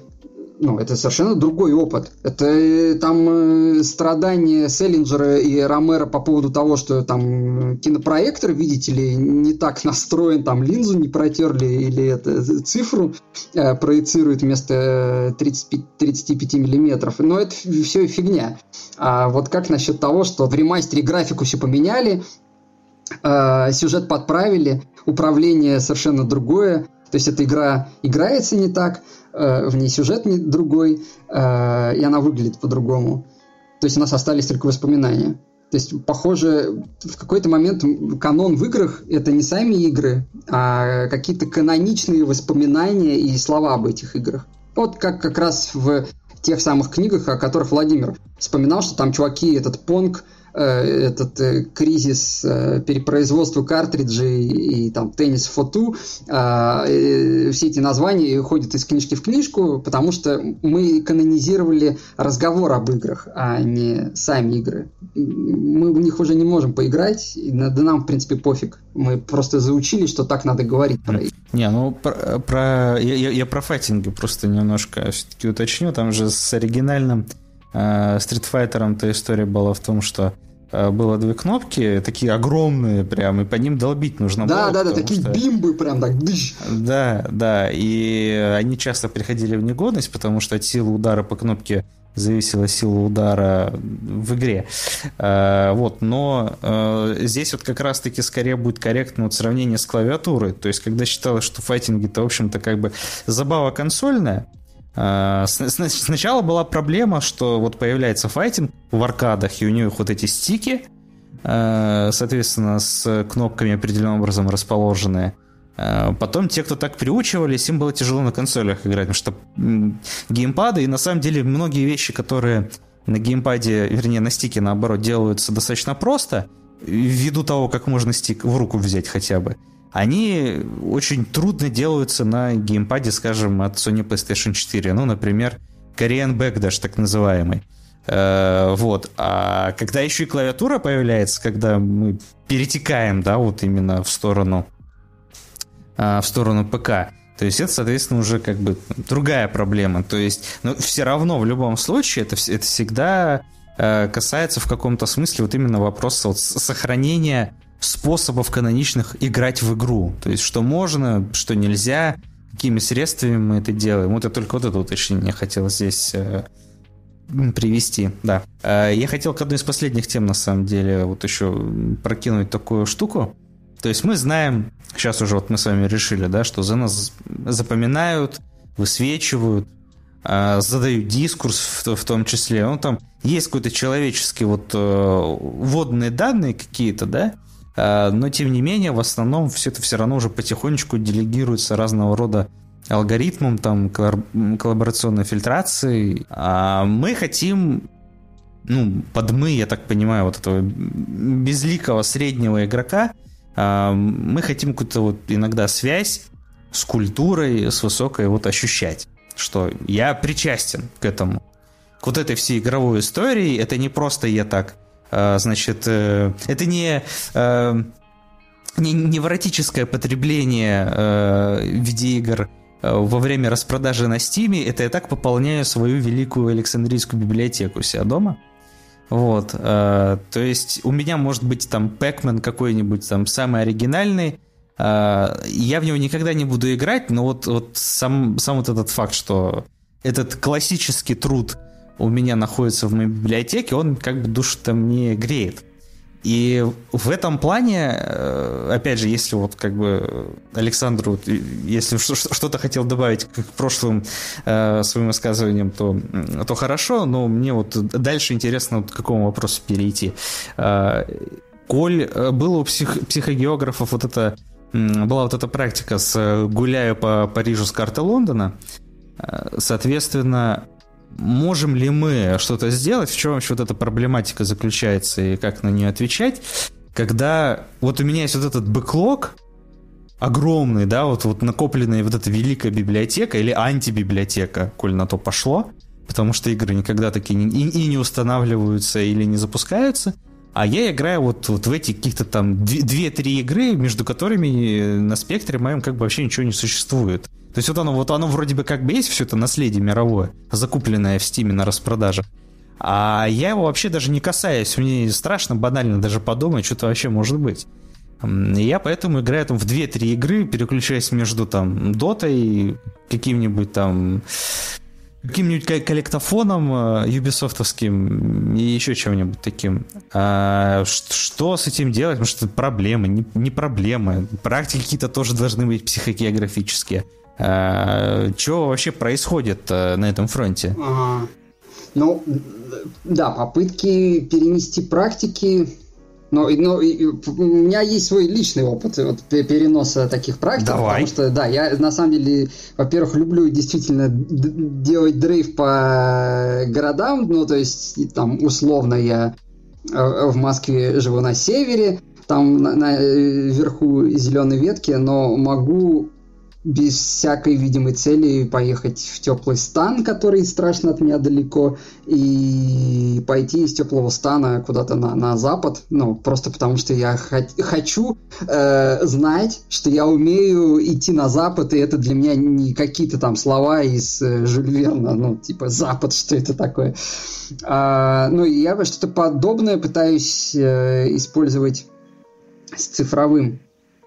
ну, это совершенно другой опыт. Это э, там э, страдания Селлинджера и Ромера по поводу того, что там кинопроектор, видите ли, не так настроен, там линзу не протерли или это цифру э, проецирует вместо 35, 35 миллиметров. Но это все фигня. А вот как насчет того, что в ремастере графику все поменяли, э, сюжет подправили, управление совершенно другое, то есть эта игра играется не так, Э, в ней сюжет другой, э, и она выглядит по-другому. То есть у нас остались только воспоминания. То есть, похоже, в какой-то момент канон в играх – это не сами игры, а какие-то каноничные воспоминания и слова об этих играх. Вот как как раз в тех самых книгах, о которых Владимир вспоминал, что там чуваки, этот Понг – Э, этот э, кризис э, перепроизводства картриджей и там теннис фоту, все эти названия ходят из книжки в книжку, потому что мы канонизировали разговор об играх, а не сами игры. Мы в них уже не можем поиграть, да нам, в принципе, пофиг. Мы просто заучили, что так надо говорить про игры. Не, ну про, про я, я, я про файтинги просто немножко все-таки уточню. Там же с оригинальным Street Fighter-то история была в том, что Э, было две кнопки, такие огромные прям, и по ним долбить нужно да, было. Да, да, такие что... бимбы прям так. Дыщ. Да, да, и они часто приходили в негодность, потому что от силы удара по кнопке зависела сила удара в игре. Э, вот, но э, здесь вот как раз-таки скорее будет корректно вот сравнение с клавиатурой. То есть, когда считалось, что файтинги-то, в общем-то, как бы забава консольная, сначала была проблема, что вот появляется файтинг в аркадах, и у них вот эти стики, а, соответственно, с кнопками определенным образом расположенные. А, потом те, кто так приучивались, им было тяжело на консолях играть, потому что геймпады, и на самом деле многие вещи, которые на геймпаде, вернее, на стике, наоборот, делаются достаточно просто, ввиду того, как можно стик в руку взять хотя бы они очень трудно делаются на геймпаде, скажем, от Sony PlayStation 4. Ну, например, Korean Backdash, так называемый. Э, вот. А когда еще и клавиатура появляется, когда мы перетекаем, да, вот именно в сторону, э, в сторону ПК, то есть это, соответственно, уже как бы другая проблема. То есть, но все равно в любом случае это, это всегда э, касается в каком-то смысле вот именно вопроса вот сохранения способов каноничных играть в игру. То есть, что можно, что нельзя, какими средствами мы это делаем. Вот я только вот это уточнение хотел здесь э, привести, да. Э, я хотел к одной из последних тем, на самом деле, вот еще прокинуть такую штуку. То есть мы знаем, сейчас уже вот мы с вами решили, да, что за нас запоминают, высвечивают, э, задают дискурс в, в том числе. Ну, там есть какой-то человеческий вот вводные данные какие-то, да, но, тем не менее, в основном все это все равно уже потихонечку делегируется разного рода алгоритмам, там, коллаборационной фильтрации. А мы хотим ну, под мы, я так понимаю, вот этого безликого среднего игрока, а, мы хотим какую-то вот иногда связь с культурой, с высокой вот ощущать, что я причастен к этому. К вот этой всей игровой истории, это не просто я так значит, э, это не э, не невротическое потребление э, видеоигр во время распродажи на Стиме, это я так пополняю свою великую Александрийскую библиотеку у себя дома. Вот, то есть у меня может быть там Пэкмен какой-нибудь там самый оригинальный, я в него никогда не буду играть, но вот, вот сам, сам вот этот факт, что этот классический труд у меня находится в моей библиотеке, он как бы душу там не греет. И в этом плане, э, опять же, если вот как бы Александру, если что-то хотел добавить к прошлым э, своим высказываниям, то, то хорошо, но мне вот дальше интересно вот к какому вопросу перейти. Э, Коль э, было у псих, психогеографов вот это была вот эта практика с гуляю по Парижу с карты Лондона, соответственно, можем ли мы что-то сделать, в чем вообще вот эта проблематика заключается и как на нее отвечать, когда вот у меня есть вот этот бэклог, огромный, да, вот, вот накопленная вот эта великая библиотека или антибиблиотека, коль на то пошло, потому что игры никогда такие не, и, и не устанавливаются или не запускаются, а я играю вот, вот в эти каких-то там 2-3 игры, между которыми на спектре моем как бы вообще ничего не существует. То есть вот оно, вот оно вроде бы как бы есть все это наследие мировое, закупленное в Стиме на распродаже. А я его вообще даже не касаюсь. Мне страшно банально даже подумать, что-то вообще может быть. Я поэтому играю там в 2-3 игры, переключаясь между там дотой, каким-нибудь там каким-нибудь коллектофоном э, юбисофтовским и еще чем-нибудь таким. А что с этим делать? Потому что проблемы, не, не проблемы. Практики какие-то тоже должны быть психогеографические. А, что вообще происходит э, на этом фронте? Ага. Ну, да, попытки перенести практики но, но у меня есть свой личный опыт вот, переноса таких практик, Давай. потому что, да, я на самом деле, во-первых, люблю действительно делать дрейв по городам, ну, то есть, там, условно, я э, в Москве живу на севере, там на, на э, верху зеленой ветки, но могу без всякой видимой цели поехать в теплый стан, который страшно от меня далеко, и пойти из теплого стана куда-то на, на запад, ну, просто потому что я хот- хочу э, знать, что я умею идти на запад, и это для меня не какие-то там слова из э, Жюль ну, типа запад, что это такое. А, ну, я что-то подобное пытаюсь э, использовать с цифровым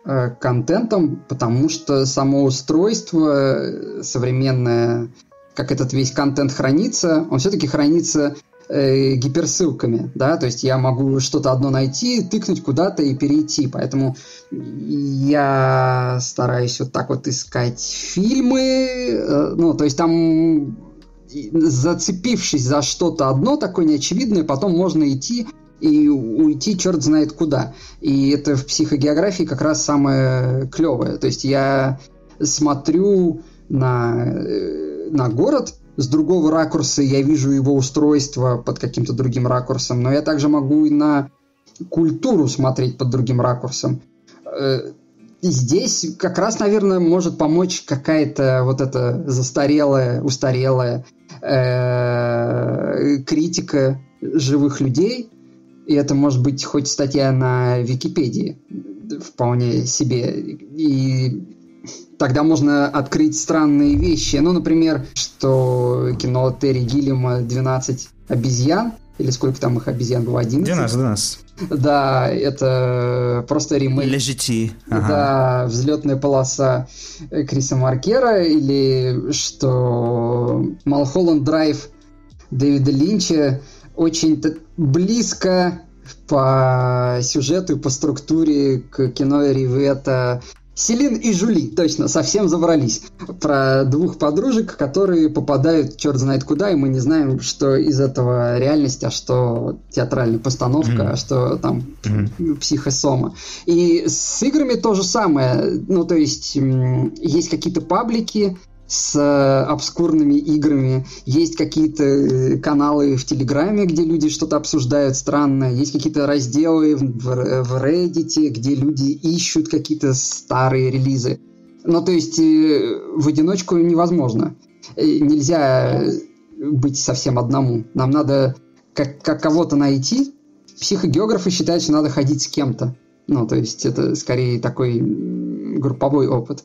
контентом, потому что само устройство э, современное, как этот весь контент хранится, он все-таки хранится э, гиперссылками, да, то есть я могу что-то одно найти, тыкнуть куда-то и перейти, поэтому я стараюсь вот так вот искать фильмы, э, ну, то есть там зацепившись за что-то одно такое неочевидное, потом можно идти и уйти черт знает куда. И это в психогеографии как раз самое клевое. То есть я смотрю на, э, на город с другого ракурса, я вижу его устройство под каким-то другим ракурсом, но я также могу и на культуру смотреть под другим ракурсом. Э, здесь как раз, наверное, может помочь какая-то вот эта застарелая, устарелая э, критика живых людей, и это может быть хоть статья на Википедии, вполне себе. И тогда можно открыть странные вещи. Ну, например, что кино Терри Гиллима «12 обезьян», или сколько там их обезьян было? 11? 12, 12. Да, это просто ремейк. Лежити. Ага. Да, взлетная полоса Криса Маркера, или что Малхолланд Драйв Дэвида Линча очень близко по сюжету и по структуре к кино Ривета Селин и Жули, точно, совсем забрались. Про двух подружек, которые попадают черт знает куда, и мы не знаем, что из этого реальность, а что театральная постановка, mm-hmm. а что там mm-hmm. психосома. И с играми то же самое. Ну, то есть, есть какие-то паблики, с э, обскурными играми, есть какие-то э, каналы в Телеграме, где люди что-то обсуждают странное, есть какие-то разделы в, в, в Reddit, где люди ищут какие-то старые релизы. Ну, то есть э, в одиночку невозможно. Нельзя быть совсем одному. Нам надо как, как кого-то найти. Психогеографы считают, что надо ходить с кем-то. Ну, то есть это скорее такой групповой опыт.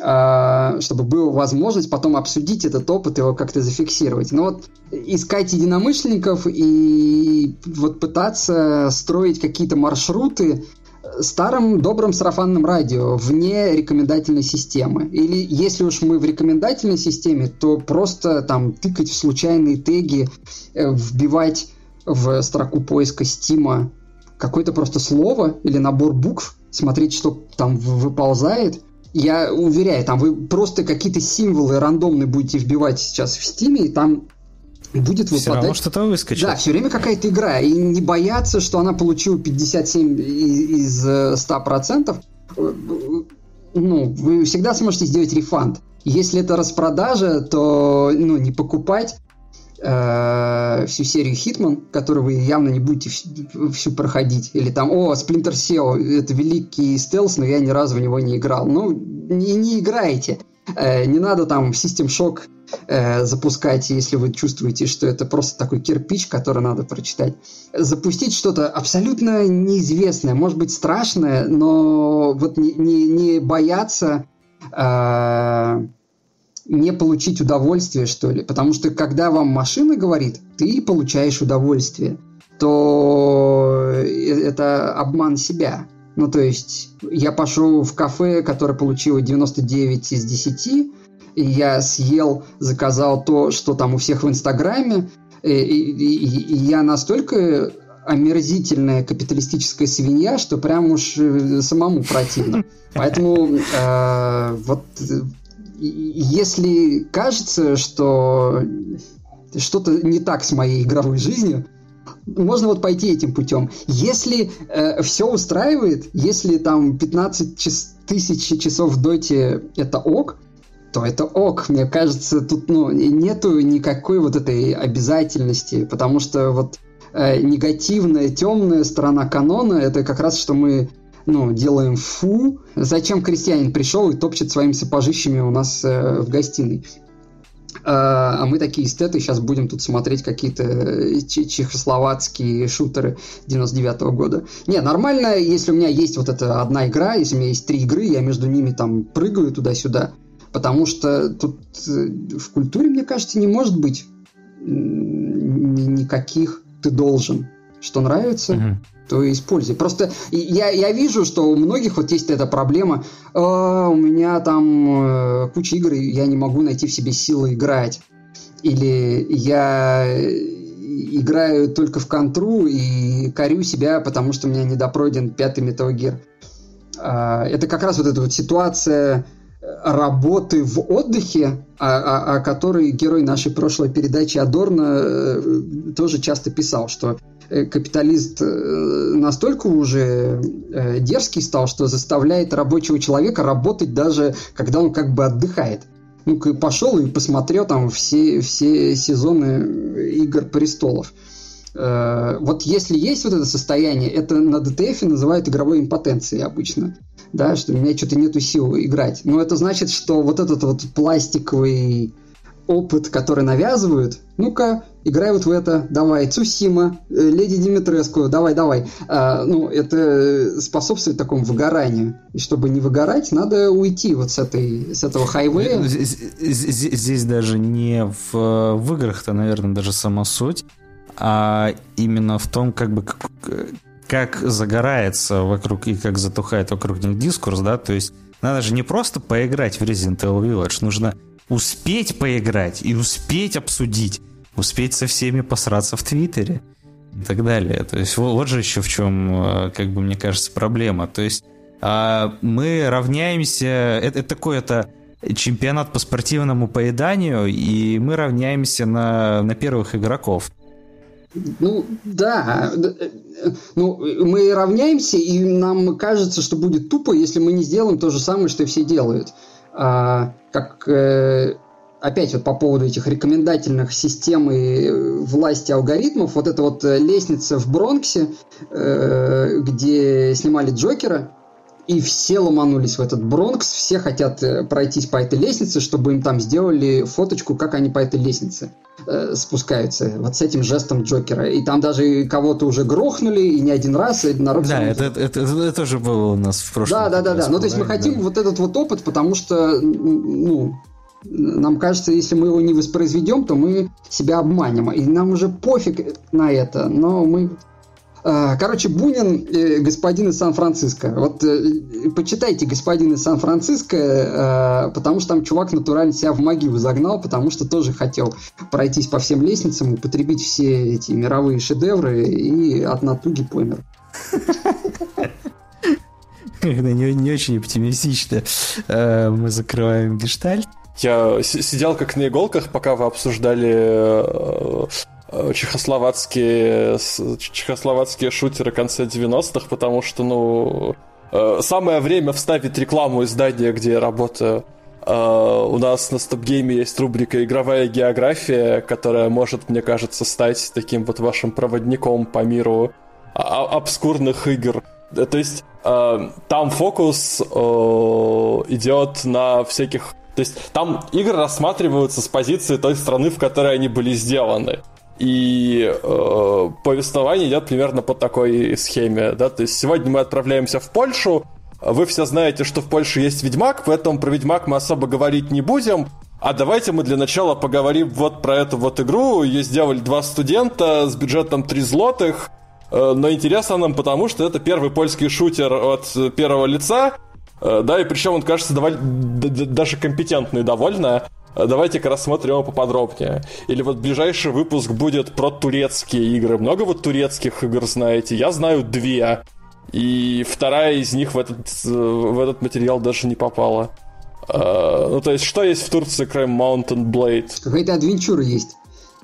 А, чтобы была возможность потом обсудить этот опыт, его как-то зафиксировать. Но вот искать единомышленников и вот пытаться строить какие-то маршруты старым добрым сарафанным радио вне рекомендательной системы. Или если уж мы в рекомендательной системе, то просто там тыкать в случайные теги, э, вбивать в строку поиска Стима какое-то просто слово или набор букв, смотреть, что там выползает. Я уверяю, там вы просто какие-то символы рандомные будете вбивать сейчас в стиме, и там будет выпадать... Все равно что-то выскочит. Да, все время какая-то игра. И не бояться, что она получила 57 из 100%. Э, ну, вы всегда сможете сделать рефанд. Если это распродажа, то ну, не покупать э, всю серию Hitman, которую вы явно не будете всю, всю проходить. Или там, о, Splinter Cell, это великий стелс, но я ни разу в него не играл. Ну, не, не играйте. Э, не надо там System Shock э, запускать, если вы чувствуете, что это просто такой кирпич, который надо прочитать. Запустить что-то абсолютно неизвестное, может быть страшное, но вот не, не, не бояться э, не получить удовольствие, что ли. Потому что когда вам машина говорит, ты получаешь удовольствие, то э, это обман себя. Ну, то есть, я пошел в кафе, которое получило 99 из 10, и я съел, заказал то, что там у всех в Инстаграме, и, и, и, я настолько омерзительная капиталистическая свинья, что прям уж э, самому противно. Поэтому э, вот если кажется, что что-то не так с моей игровой жизнью, можно вот пойти этим путем. Если э, все устраивает, если там 15 час, тысяч часов в доте это ок, то это ок. Мне кажется, тут ну, нету никакой вот этой обязательности, потому что вот э, негативная, темная сторона канона это как раз, что мы ну, делаем фу. Зачем крестьянин пришел и топчет своими сапожищами у нас э, в гостиной? А, а мы такие эстеты сейчас будем тут смотреть какие-то э, чехословацкие шутеры 99 -го года. Не, нормально, если у меня есть вот эта одна игра, если у меня есть три игры, я между ними там прыгаю туда-сюда. Потому что тут э, в культуре, мне кажется, не может быть никаких ты должен. Что нравится, угу то используй. Просто я, я вижу, что у многих вот есть эта проблема. Э, у меня там э, куча игр, и я не могу найти в себе силы играть. Или я играю только в контру и корю себя, потому что у меня недопройден пятый Metal Gear. Э, это как раз вот эта вот ситуация работы в отдыхе, о, о, о которой герой нашей прошлой передачи Адорна э, тоже часто писал, что Э, капиталист э, настолько уже э, дерзкий стал, что заставляет рабочего человека работать даже, когда он как бы отдыхает. Ну, пошел и посмотрел там все, все сезоны «Игр престолов». Вот если есть вот это состояние, это на ДТФ называют игровой импотенцией обычно. Да, что у меня что-то нету сил играть. Но это значит, что вот этот вот пластиковый опыт, который навязывают, ну-ка, играй вот в это, давай, Цусима, э, Леди Димитреску, давай, давай. А, ну, это способствует такому выгоранию. И чтобы не выгорать, надо уйти вот с, этой, с этого хайвея. Здесь, здесь даже не в, в играх-то, наверное, даже сама суть, а именно в том, как бы, как, как загорается вокруг и как затухает вокруг них дискурс, да, то есть надо же не просто поиграть в Resident Evil Village, нужно успеть поиграть и успеть обсудить, успеть со всеми посраться в Твиттере и так далее. То есть вот, вот же еще в чем, э, как бы мне кажется, проблема. То есть а, мы равняемся, это, это такой это чемпионат по спортивному поеданию, и мы равняемся на, на первых игроков. Ну, да. Э, ну, мы равняемся, и нам кажется, что будет тупо, если мы не сделаем то же самое, что и все делают. А, как э, опять вот по поводу этих рекомендательных систем и власти алгоритмов, вот эта вот э, лестница в Бронксе, э, где снимали Джокера, и все ломанулись в этот Бронкс, все хотят пройтись по этой лестнице, чтобы им там сделали фоточку, как они по этой лестнице э, спускаются, вот с этим жестом Джокера. И там даже кого-то уже грохнули, и не один раз, и народ... Да, это, это, это, это тоже было у нас в прошлом. Да, да, да, да. Ну, то есть мы хотим да. вот этот вот опыт, потому что, ну, нам кажется, если мы его не воспроизведем, то мы себя обманем. И нам уже пофиг на это, но мы короче, Бунин, э, господин из Сан-Франциско. Вот э, почитайте господин из Сан-Франциско, э, потому что там чувак натурально себя в могилу загнал, потому что тоже хотел пройтись по всем лестницам, употребить все эти мировые шедевры и от натуги помер. Не, не очень оптимистично э, мы закрываем гештальт. Я сидел как на иголках, пока вы обсуждали чехословацкие, чехословацкие шутеры конца 90-х, потому что, ну, самое время вставить рекламу издания, где я работаю. у нас на StopGame есть рубрика «Игровая география», которая может, мне кажется, стать таким вот вашим проводником по миру обскурных игр. То есть э, там фокус э, идет на всяких... То есть там игры рассматриваются с позиции той страны, в которой они были сделаны. И э, повествование идет примерно по такой схеме, да, то есть сегодня мы отправляемся в Польшу, вы все знаете, что в Польше есть Ведьмак, поэтому про Ведьмак мы особо говорить не будем, а давайте мы для начала поговорим вот про эту вот игру. Ее сделали два студента с бюджетом 3 злотых, Э, но интересно нам потому, что это первый польский шутер от первого лица, э, да, и причем он кажется довольно, даже компетентный довольно. Давайте-ка рассмотрим его поподробнее. Или вот ближайший выпуск будет про турецкие игры. Много вот турецких игр знаете? Я знаю две. И вторая из них в этот, в этот материал даже не попала. ну, то есть, что есть в Турции, кроме Mountain Blade? Какая-то адвенчура есть.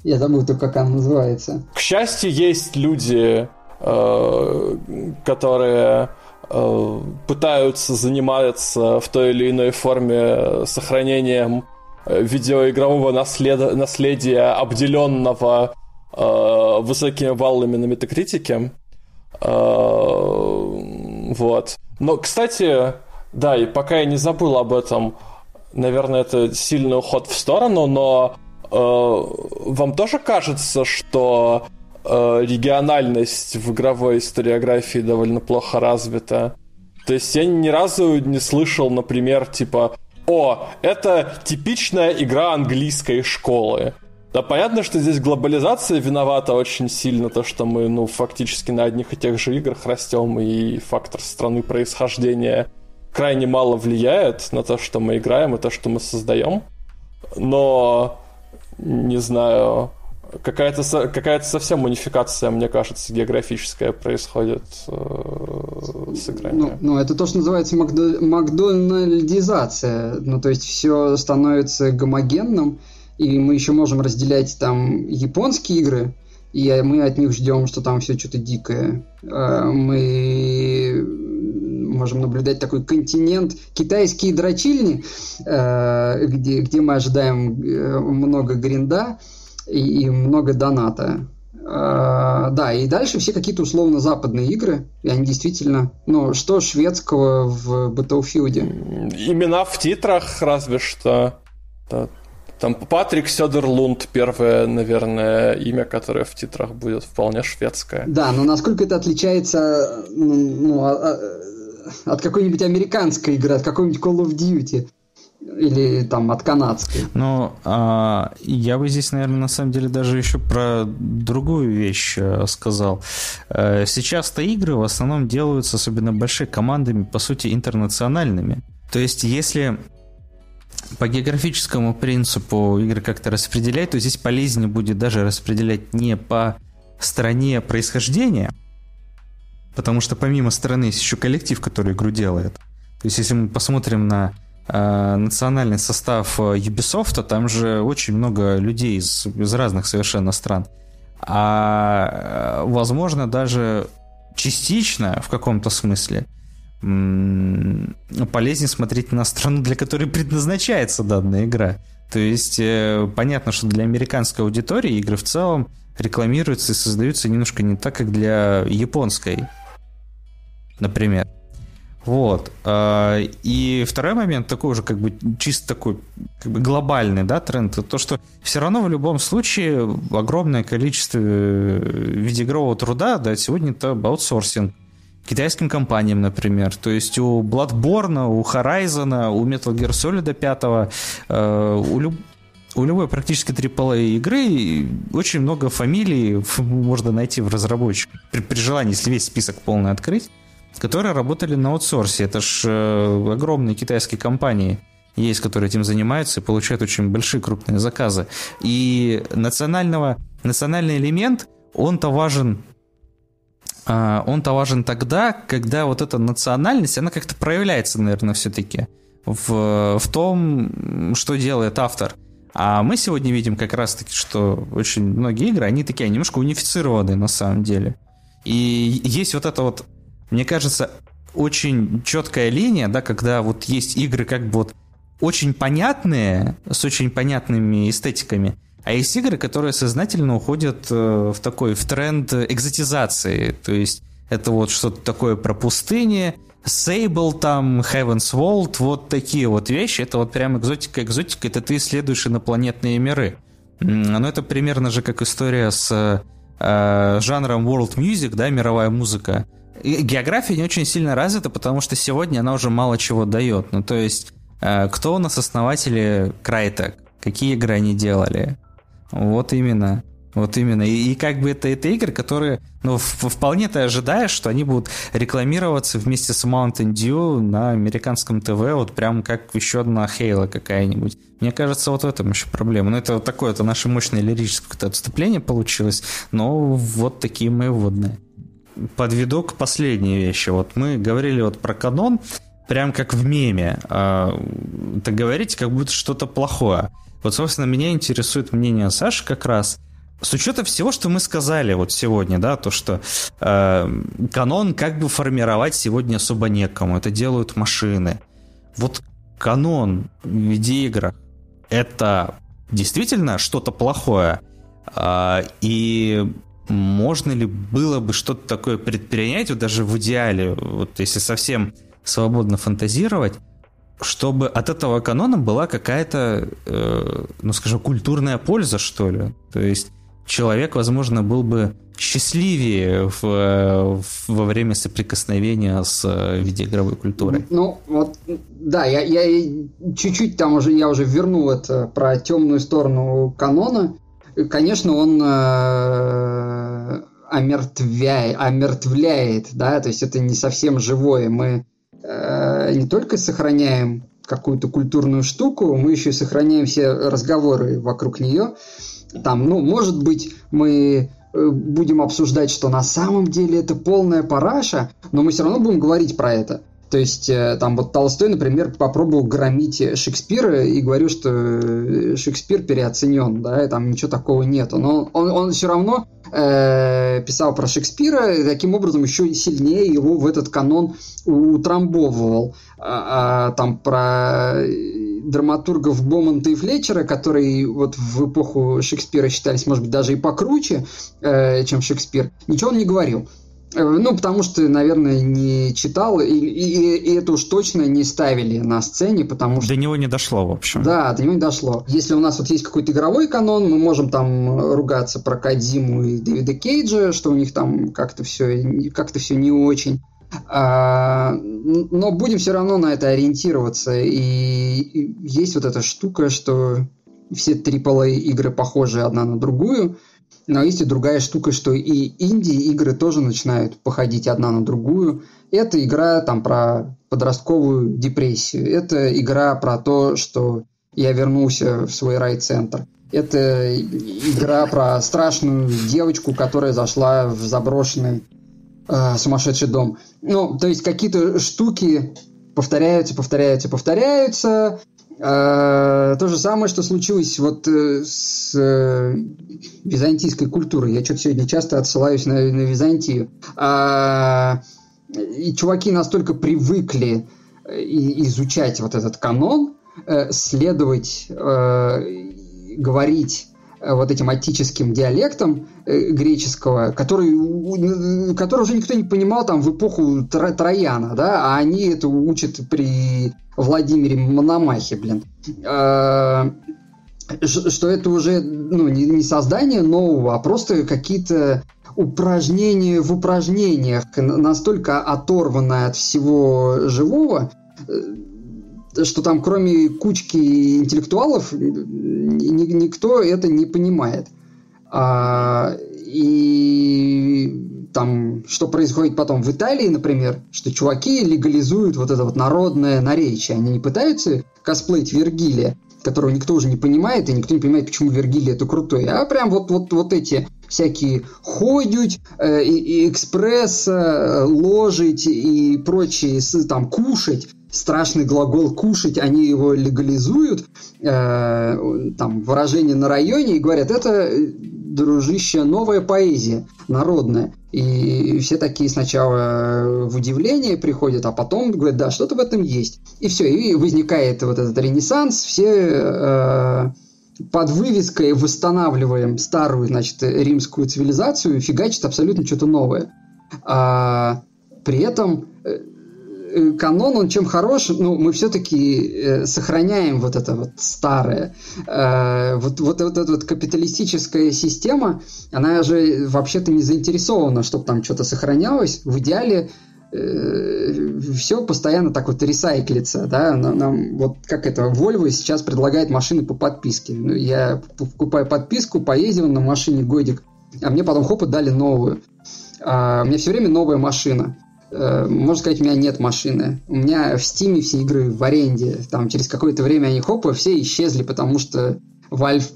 Я забыл только, как она называется. К счастью, есть люди, э, которые э, пытаются заниматься в той или иной форме сохранением видеоигрового наслед... наследия, обделенного э, высокими баллами на метакритике. Э, вот. Но, кстати, да, и пока я не забыл об этом, наверное, это сильный уход в сторону, но Э, вам тоже кажется, что э, региональность в игровой историографии довольно плохо развита? То есть я ни разу не слышал, например, типа «О, это типичная игра английской школы». Да, понятно, что здесь глобализация виновата очень сильно, то, что мы, ну, фактически на одних и тех же играх растем, и фактор страны происхождения крайне мало влияет на то, что мы играем и то, что мы создаем. Но не знаю, какая-то какая совсем унификация, мне кажется, географическая происходит э, с играми. Ну, ну, это то, что называется макдо- макдональдизация. Ну, то есть все становится гомогенным, и мы еще можем разделять там японские игры, и мы от них ждем, что там все что-то дикое. Э, мы можем наблюдать такой континент китайские дрочильни, э, где, где мы ожидаем э, много гринда и, и много доната. Uh, да, и дальше все какие-то условно западные игры, и они действительно, ну, что шведского в Battlefield? Имена в титрах разве что. Там Патрик Сёдерлунд, первое, наверное, имя, которое в титрах будет вполне шведское. Да, но насколько это отличается ну, ну, а, а, от какой-нибудь американской игры, от какой-нибудь Call of Duty или там от канадской. Ну, а, я бы здесь, наверное, на самом деле даже еще про другую вещь а, сказал. А, сейчас-то игры в основном делаются, особенно большими командами, по сути, интернациональными. То есть, если по географическому принципу игры как-то распределять, то здесь полезнее будет даже распределять не по стране происхождения, Потому что помимо страны есть еще коллектив, который игру делает. То есть, если мы посмотрим на э, национальный состав э, Ubisoft, то там же очень много людей из, из разных совершенно стран. А, э, возможно, даже частично, в каком-то смысле, полезнее смотреть на страну, для которой предназначается данная игра. То есть, э, понятно, что для американской аудитории игры в целом рекламируются и создаются немножко не так, как для японской например. Вот. А, и второй момент такой уже как бы чисто такой как бы глобальный, да, тренд, то, что все равно в любом случае огромное количество э, видеоигрового труда, да, сегодня это аутсорсинг китайским компаниям, например. То есть у Bloodborne, у Horizon, у Metal Gear Solid 5, э, у, люб... у любой практически AAA игры очень много фамилий можно найти в разработчиках. При, при желании, если весь список полный открыть которые работали на аутсорсе. Это ж э, огромные китайские компании есть, которые этим занимаются и получают очень большие крупные заказы. И национального, национальный элемент, он-то важен а, он-то важен тогда, когда вот эта национальность, она как-то проявляется, наверное, все-таки в, в том, что делает автор. А мы сегодня видим как раз-таки, что очень многие игры, они такие немножко унифицированные на самом деле. И есть вот это вот, мне кажется, очень четкая линия, да, когда вот есть игры как бы вот очень понятные, с очень понятными эстетиками, а есть игры, которые сознательно уходят э, в такой, в тренд экзотизации. То есть это вот что-то такое про пустыни, Sable там, Heaven's Vault, вот такие вот вещи. Это вот прям экзотика, экзотика, это ты исследуешь инопланетные миры. Ну, это примерно же как история с э, жанром World Music, да, мировая музыка. География не очень сильно развита, потому что сегодня она уже мало чего дает. Ну, то есть, э, кто у нас основатели Crytek? Какие игры они делали? Вот именно. Вот именно. И, и как бы это, это игры, которые, ну, в, вполне ты ожидаешь, что они будут рекламироваться вместе с Mountain Dew на американском ТВ, вот прям как еще одна Хейла какая-нибудь. Мне кажется, вот в этом еще проблема. Ну, это вот такое, это наше мощное лирическое отступление получилось, но вот такие мои вводные. Подведу к последней вещи. Вот мы говорили вот про канон, прям как в меме. А, так говорите, как будто что-то плохое. Вот, собственно, меня интересует мнение Саши как раз. С учетом всего, что мы сказали вот сегодня, да, то, что э, канон как бы формировать сегодня особо некому, это делают машины. Вот канон в видеоиграх это действительно что-то плохое? Э, и можно ли было бы что-то такое предпринять, вот даже в идеале, вот если совсем свободно фантазировать, чтобы от этого канона была какая-то, э, ну скажем, культурная польза, что ли. То есть человек, возможно, был бы счастливее в, в, во время соприкосновения с э, видеоигровой культурой. Ну, вот, да, я, я чуть-чуть там уже, я уже вернул это про темную сторону канона. Конечно, он э, омертвляет, да, то есть это не совсем живое. Мы Э, не только сохраняем какую-то культурную штуку, мы еще и сохраняем все разговоры вокруг нее. Там, ну, может быть, мы э, будем обсуждать, что на самом деле это полная параша, но мы все равно будем говорить про это. То есть, э, там вот Толстой, например, попробовал громить Шекспира и говорю, что Шекспир переоценен, да, и там ничего такого нету. Но он, он все равно э, писал про Шекспира, и таким образом еще сильнее его в этот канон утрамбовывал. А, а, там про драматургов Бомонта и Флетчера, которые вот в эпоху Шекспира считались, может быть, даже и покруче, э, чем Шекспир, ничего он не говорил. Э, ну, потому что, наверное, не читал, и, и, и это уж точно не ставили на сцене, потому что... До него не дошло, в общем. Да, до него не дошло. Если у нас вот есть какой-то игровой канон, мы можем там ругаться про Кадзиму и Дэвида Кейджа, что у них там как-то все, как-то все не очень. А, но будем все равно на это ориентироваться. И, и есть вот эта штука, что все AAA игры похожи одна на другую – но есть и другая штука, что и инди-игры тоже начинают походить одна на другую. Это игра там про подростковую депрессию. Это игра про то, что я вернулся в свой райцентр. Это игра про страшную девочку, которая зашла в заброшенный э, сумасшедший дом. Ну, то есть какие-то штуки повторяются, повторяются, повторяются. А, то же самое, что случилось вот э, с э, византийской культурой. Я что-то сегодня часто отсылаюсь на, на Византию. А, и чуваки настолько привыкли э, изучать вот этот канон, следовать, говорить вот этим аттическим диалектом греческого, который, который уже никто не понимал там в эпоху Трояна, да, а они это учат при Владимире Мономахе, блин. А, что это уже ну, не создание нового, а просто какие-то упражнения в упражнениях, настолько оторванное от всего живого, э, что там кроме кучки интеллектуалов никто это не понимает. А, и там, что происходит потом в Италии, например, что чуваки легализуют вот это вот народное наречие. Они не пытаются косплеить Вергилия, которого никто уже не понимает, и никто не понимает, почему Вергилий это крутой. А прям вот, вот, вот эти всякие ходить, э, и, и экспресс, э, ложить и прочие, там, кушать, страшный глагол «кушать», они его легализуют, э, там, выражение на районе, и говорят, это, дружище, новая поэзия народная. И все такие сначала в удивление приходят, а потом говорят, да, что-то в этом есть. И все, и возникает вот этот ренессанс, все э, под вывеской восстанавливаем старую, значит, римскую цивилизацию, фигачит абсолютно что-то новое. А, при этом э, Э, канон, он чем хорош, ну, мы все-таки э, сохраняем вот это вот старое. Э, вот, вот, вот эта вот капиталистическая система, она же вообще-то не заинтересована, чтобы там что-то сохранялось. В идеале э, все постоянно так вот ресайклится, да, нам, нам вот как это, Volvo сейчас предлагает машины по подписке. Ну, я покупаю подписку, поездил на машине годик, а мне потом хоп и дали новую. А, у меня все время новая машина. Э, можно сказать, у меня нет машины. У меня в Стиме все игры в аренде. Там через какое-то время они хопа все исчезли, потому что Valve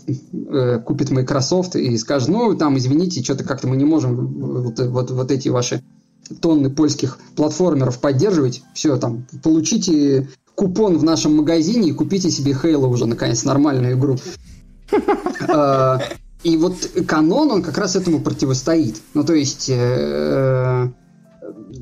э, купит Microsoft и скажет, ну, там, извините, что-то как-то мы не можем вот, вот, вот эти ваши тонны польских платформеров поддерживать. Все, там, получите купон в нашем магазине и купите себе Halo уже, наконец, нормальную игру. Э, и вот канон, он как раз этому противостоит. Ну, то есть э,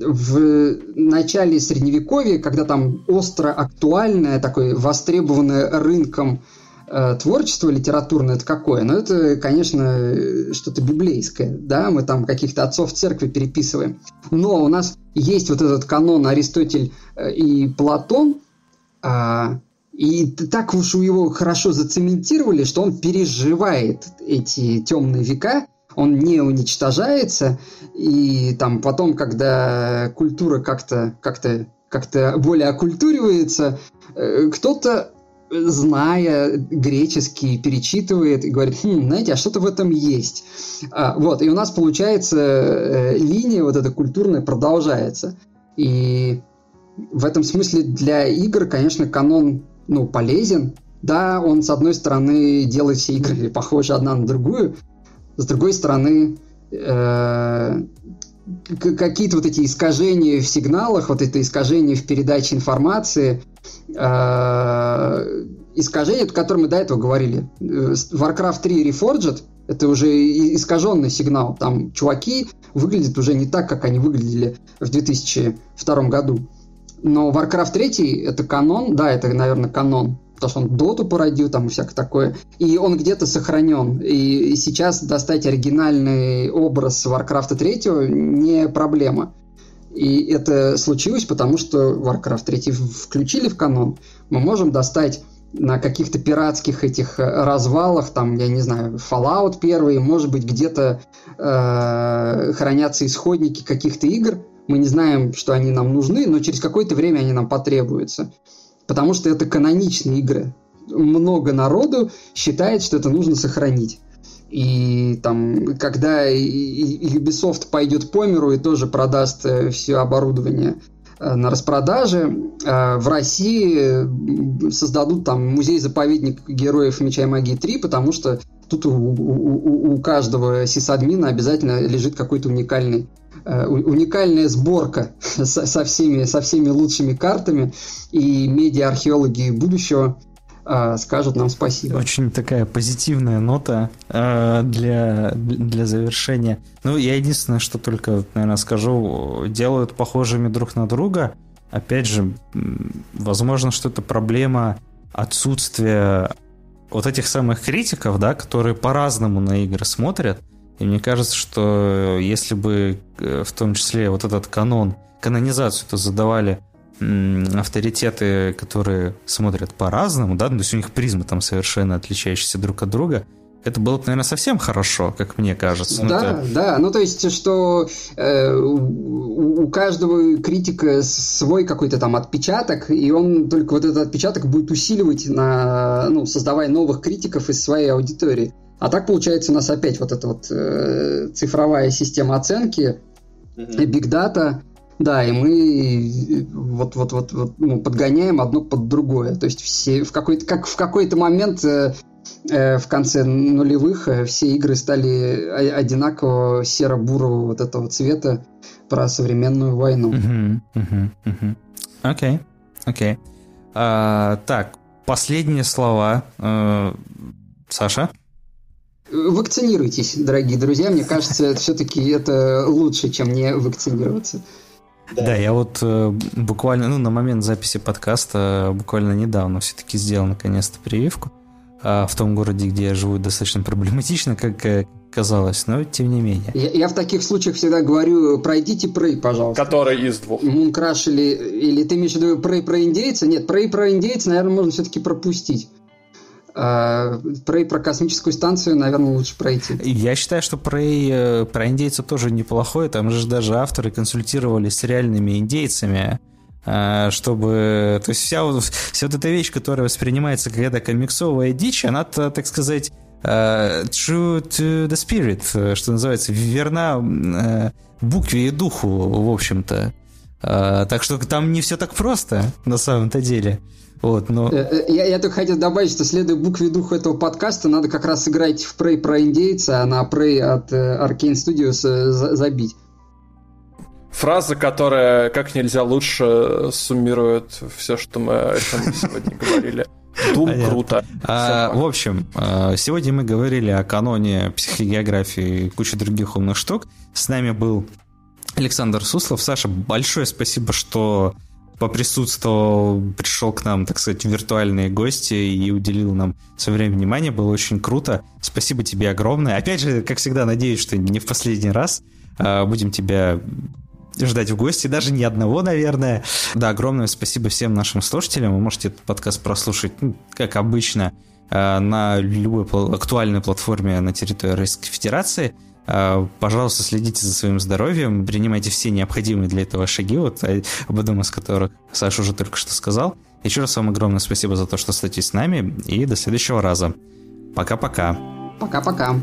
в начале средневековья, когда там остро актуальное, такое востребованное рынком э, творчество литературное, это какое? Ну, это, конечно, что-то библейское, да, мы там каких-то отцов церкви переписываем. Но у нас есть вот этот канон Аристотель э, и Платон, э, и так уж его хорошо зацементировали, что он переживает эти темные века, он не уничтожается, и там потом, когда культура как-то как-то как-то более окультуривается, э, кто-то зная греческий, перечитывает и говорит, хм, знаете, а что-то в этом есть. А, вот, и у нас, получается, э, линия вот эта культурная продолжается. И в этом смысле для игр, конечно, канон ну, полезен. Да, он, с одной стороны, делает все игры похожи одна на другую, с другой стороны, э, какие-то вот эти искажения в сигналах, вот это искажение в передаче информации, э, искажения, о котором мы до этого говорили. Э, Warcraft 3 Reforged – это уже искаженный сигнал. Там чуваки выглядят уже не так, как они выглядели в 2002 году. Но Warcraft 3 – это канон, да, это, наверное, канон потому что он доту породил там и всякое такое. И он где-то сохранен. И сейчас достать оригинальный образ Warcraft 3 не проблема. И это случилось, потому что Warcraft 3 включили в канон. Мы можем достать на каких-то пиратских этих развалах, там, я не знаю, Fallout первый, может быть, где-то э, хранятся исходники каких-то игр. Мы не знаем, что они нам нужны, но через какое-то время они нам потребуются потому что это каноничные игры. Много народу считает, что это нужно сохранить. И там, когда Ubisoft пойдет по миру и тоже продаст э, все оборудование э, на распродаже, э, в России создадут там музей-заповедник героев Меча и Магии 3, потому что тут у, у, у каждого сисадмина обязательно лежит какой-то уникальный уникальная сборка со, со, всеми, со всеми лучшими картами, и медиа-археологи будущего э, скажут нам спасибо. Очень такая позитивная нота э, для, для завершения. Ну, я единственное, что только, наверное, скажу, делают похожими друг на друга. Опять же, возможно, что это проблема отсутствия вот этих самых критиков, да, которые по-разному на игры смотрят. И мне кажется, что если бы э, в том числе вот этот канон, канонизацию-то задавали авторитеты, которые смотрят по-разному, да, то есть у них призмы там совершенно отличающиеся друг от друга, это было бы, наверное, совсем хорошо, как мне кажется. Ну, да, это... да, ну то есть, что э, у, у каждого критика свой какой-то там отпечаток, и он только вот этот отпечаток будет усиливать, на, ну, создавая новых критиков из своей аудитории. А так получается у нас опять вот эта вот э, цифровая система оценки, big data, да, и мы вот вот вот, вот ну, подгоняем одно под другое. То есть все в какой-то как в какой-то момент э, э, в конце нулевых э, все игры стали одинаково серо-бурого вот этого цвета про современную войну. Окей, окей. А, так, последние слова. Э, Саша? Вакцинируйтесь, дорогие друзья. Мне кажется, все-таки это лучше, чем не вакцинироваться. Да, да я вот э, буквально, ну, на момент записи подкаста буквально недавно все-таки сделал наконец-то прививку. А в том городе, где я живу, достаточно проблематично, как э, казалось, но тем не менее. Я, я в таких случаях всегда говорю, пройдите Прей, пожалуйста. Который из двух? Мункраш или, или ты имеешь в виду Прей про индейца? Нет, Прей про индейца, наверное, можно все-таки пропустить. А, Прей про космическую станцию, наверное, лучше пройти. Я считаю, что Прей э, про индейцев тоже неплохой. Там же даже авторы консультировались с реальными индейцами а, чтобы... То есть вся, вся вот эта вещь, которая воспринимается как эта комиксовая дичь, она, так сказать, э, true to the spirit, э, что называется, верна букве и духу, в общем-то. Так что там не все так просто, на самом-то деле. Вот, но... Э, э, я, я только хотел добавить, что следуя букве духа этого подкаста, надо как раз играть в Prey про индейца, а на Prey от э, Arcane Studios забить. Фраза, которая как нельзя лучше суммирует все, что мы о чем сегодня говорили. Дум круто. А, в общем, сегодня мы говорили о каноне психогеографии и куче других умных штук. С нами был Александр Суслов. Саша, большое спасибо, что поприсутствовал, пришел к нам, так сказать, виртуальные гости и уделил нам свое время внимания. Было очень круто. Спасибо тебе огромное. Опять же, как всегда, надеюсь, что не в последний раз. А, будем тебя ждать в гости, даже ни одного, наверное. Да, огромное спасибо всем нашим слушателям. Вы можете этот подкаст прослушать, ну, как обычно, а, на любой актуальной платформе на территории Российской Федерации. А, пожалуйста, следите за своим здоровьем, принимайте все необходимые для этого шаги, вот а, об одном из которых Саша уже только что сказал. Еще раз вам огромное спасибо за то, что остаетесь с нами, и до следующего раза. Пока-пока. Пока-пока.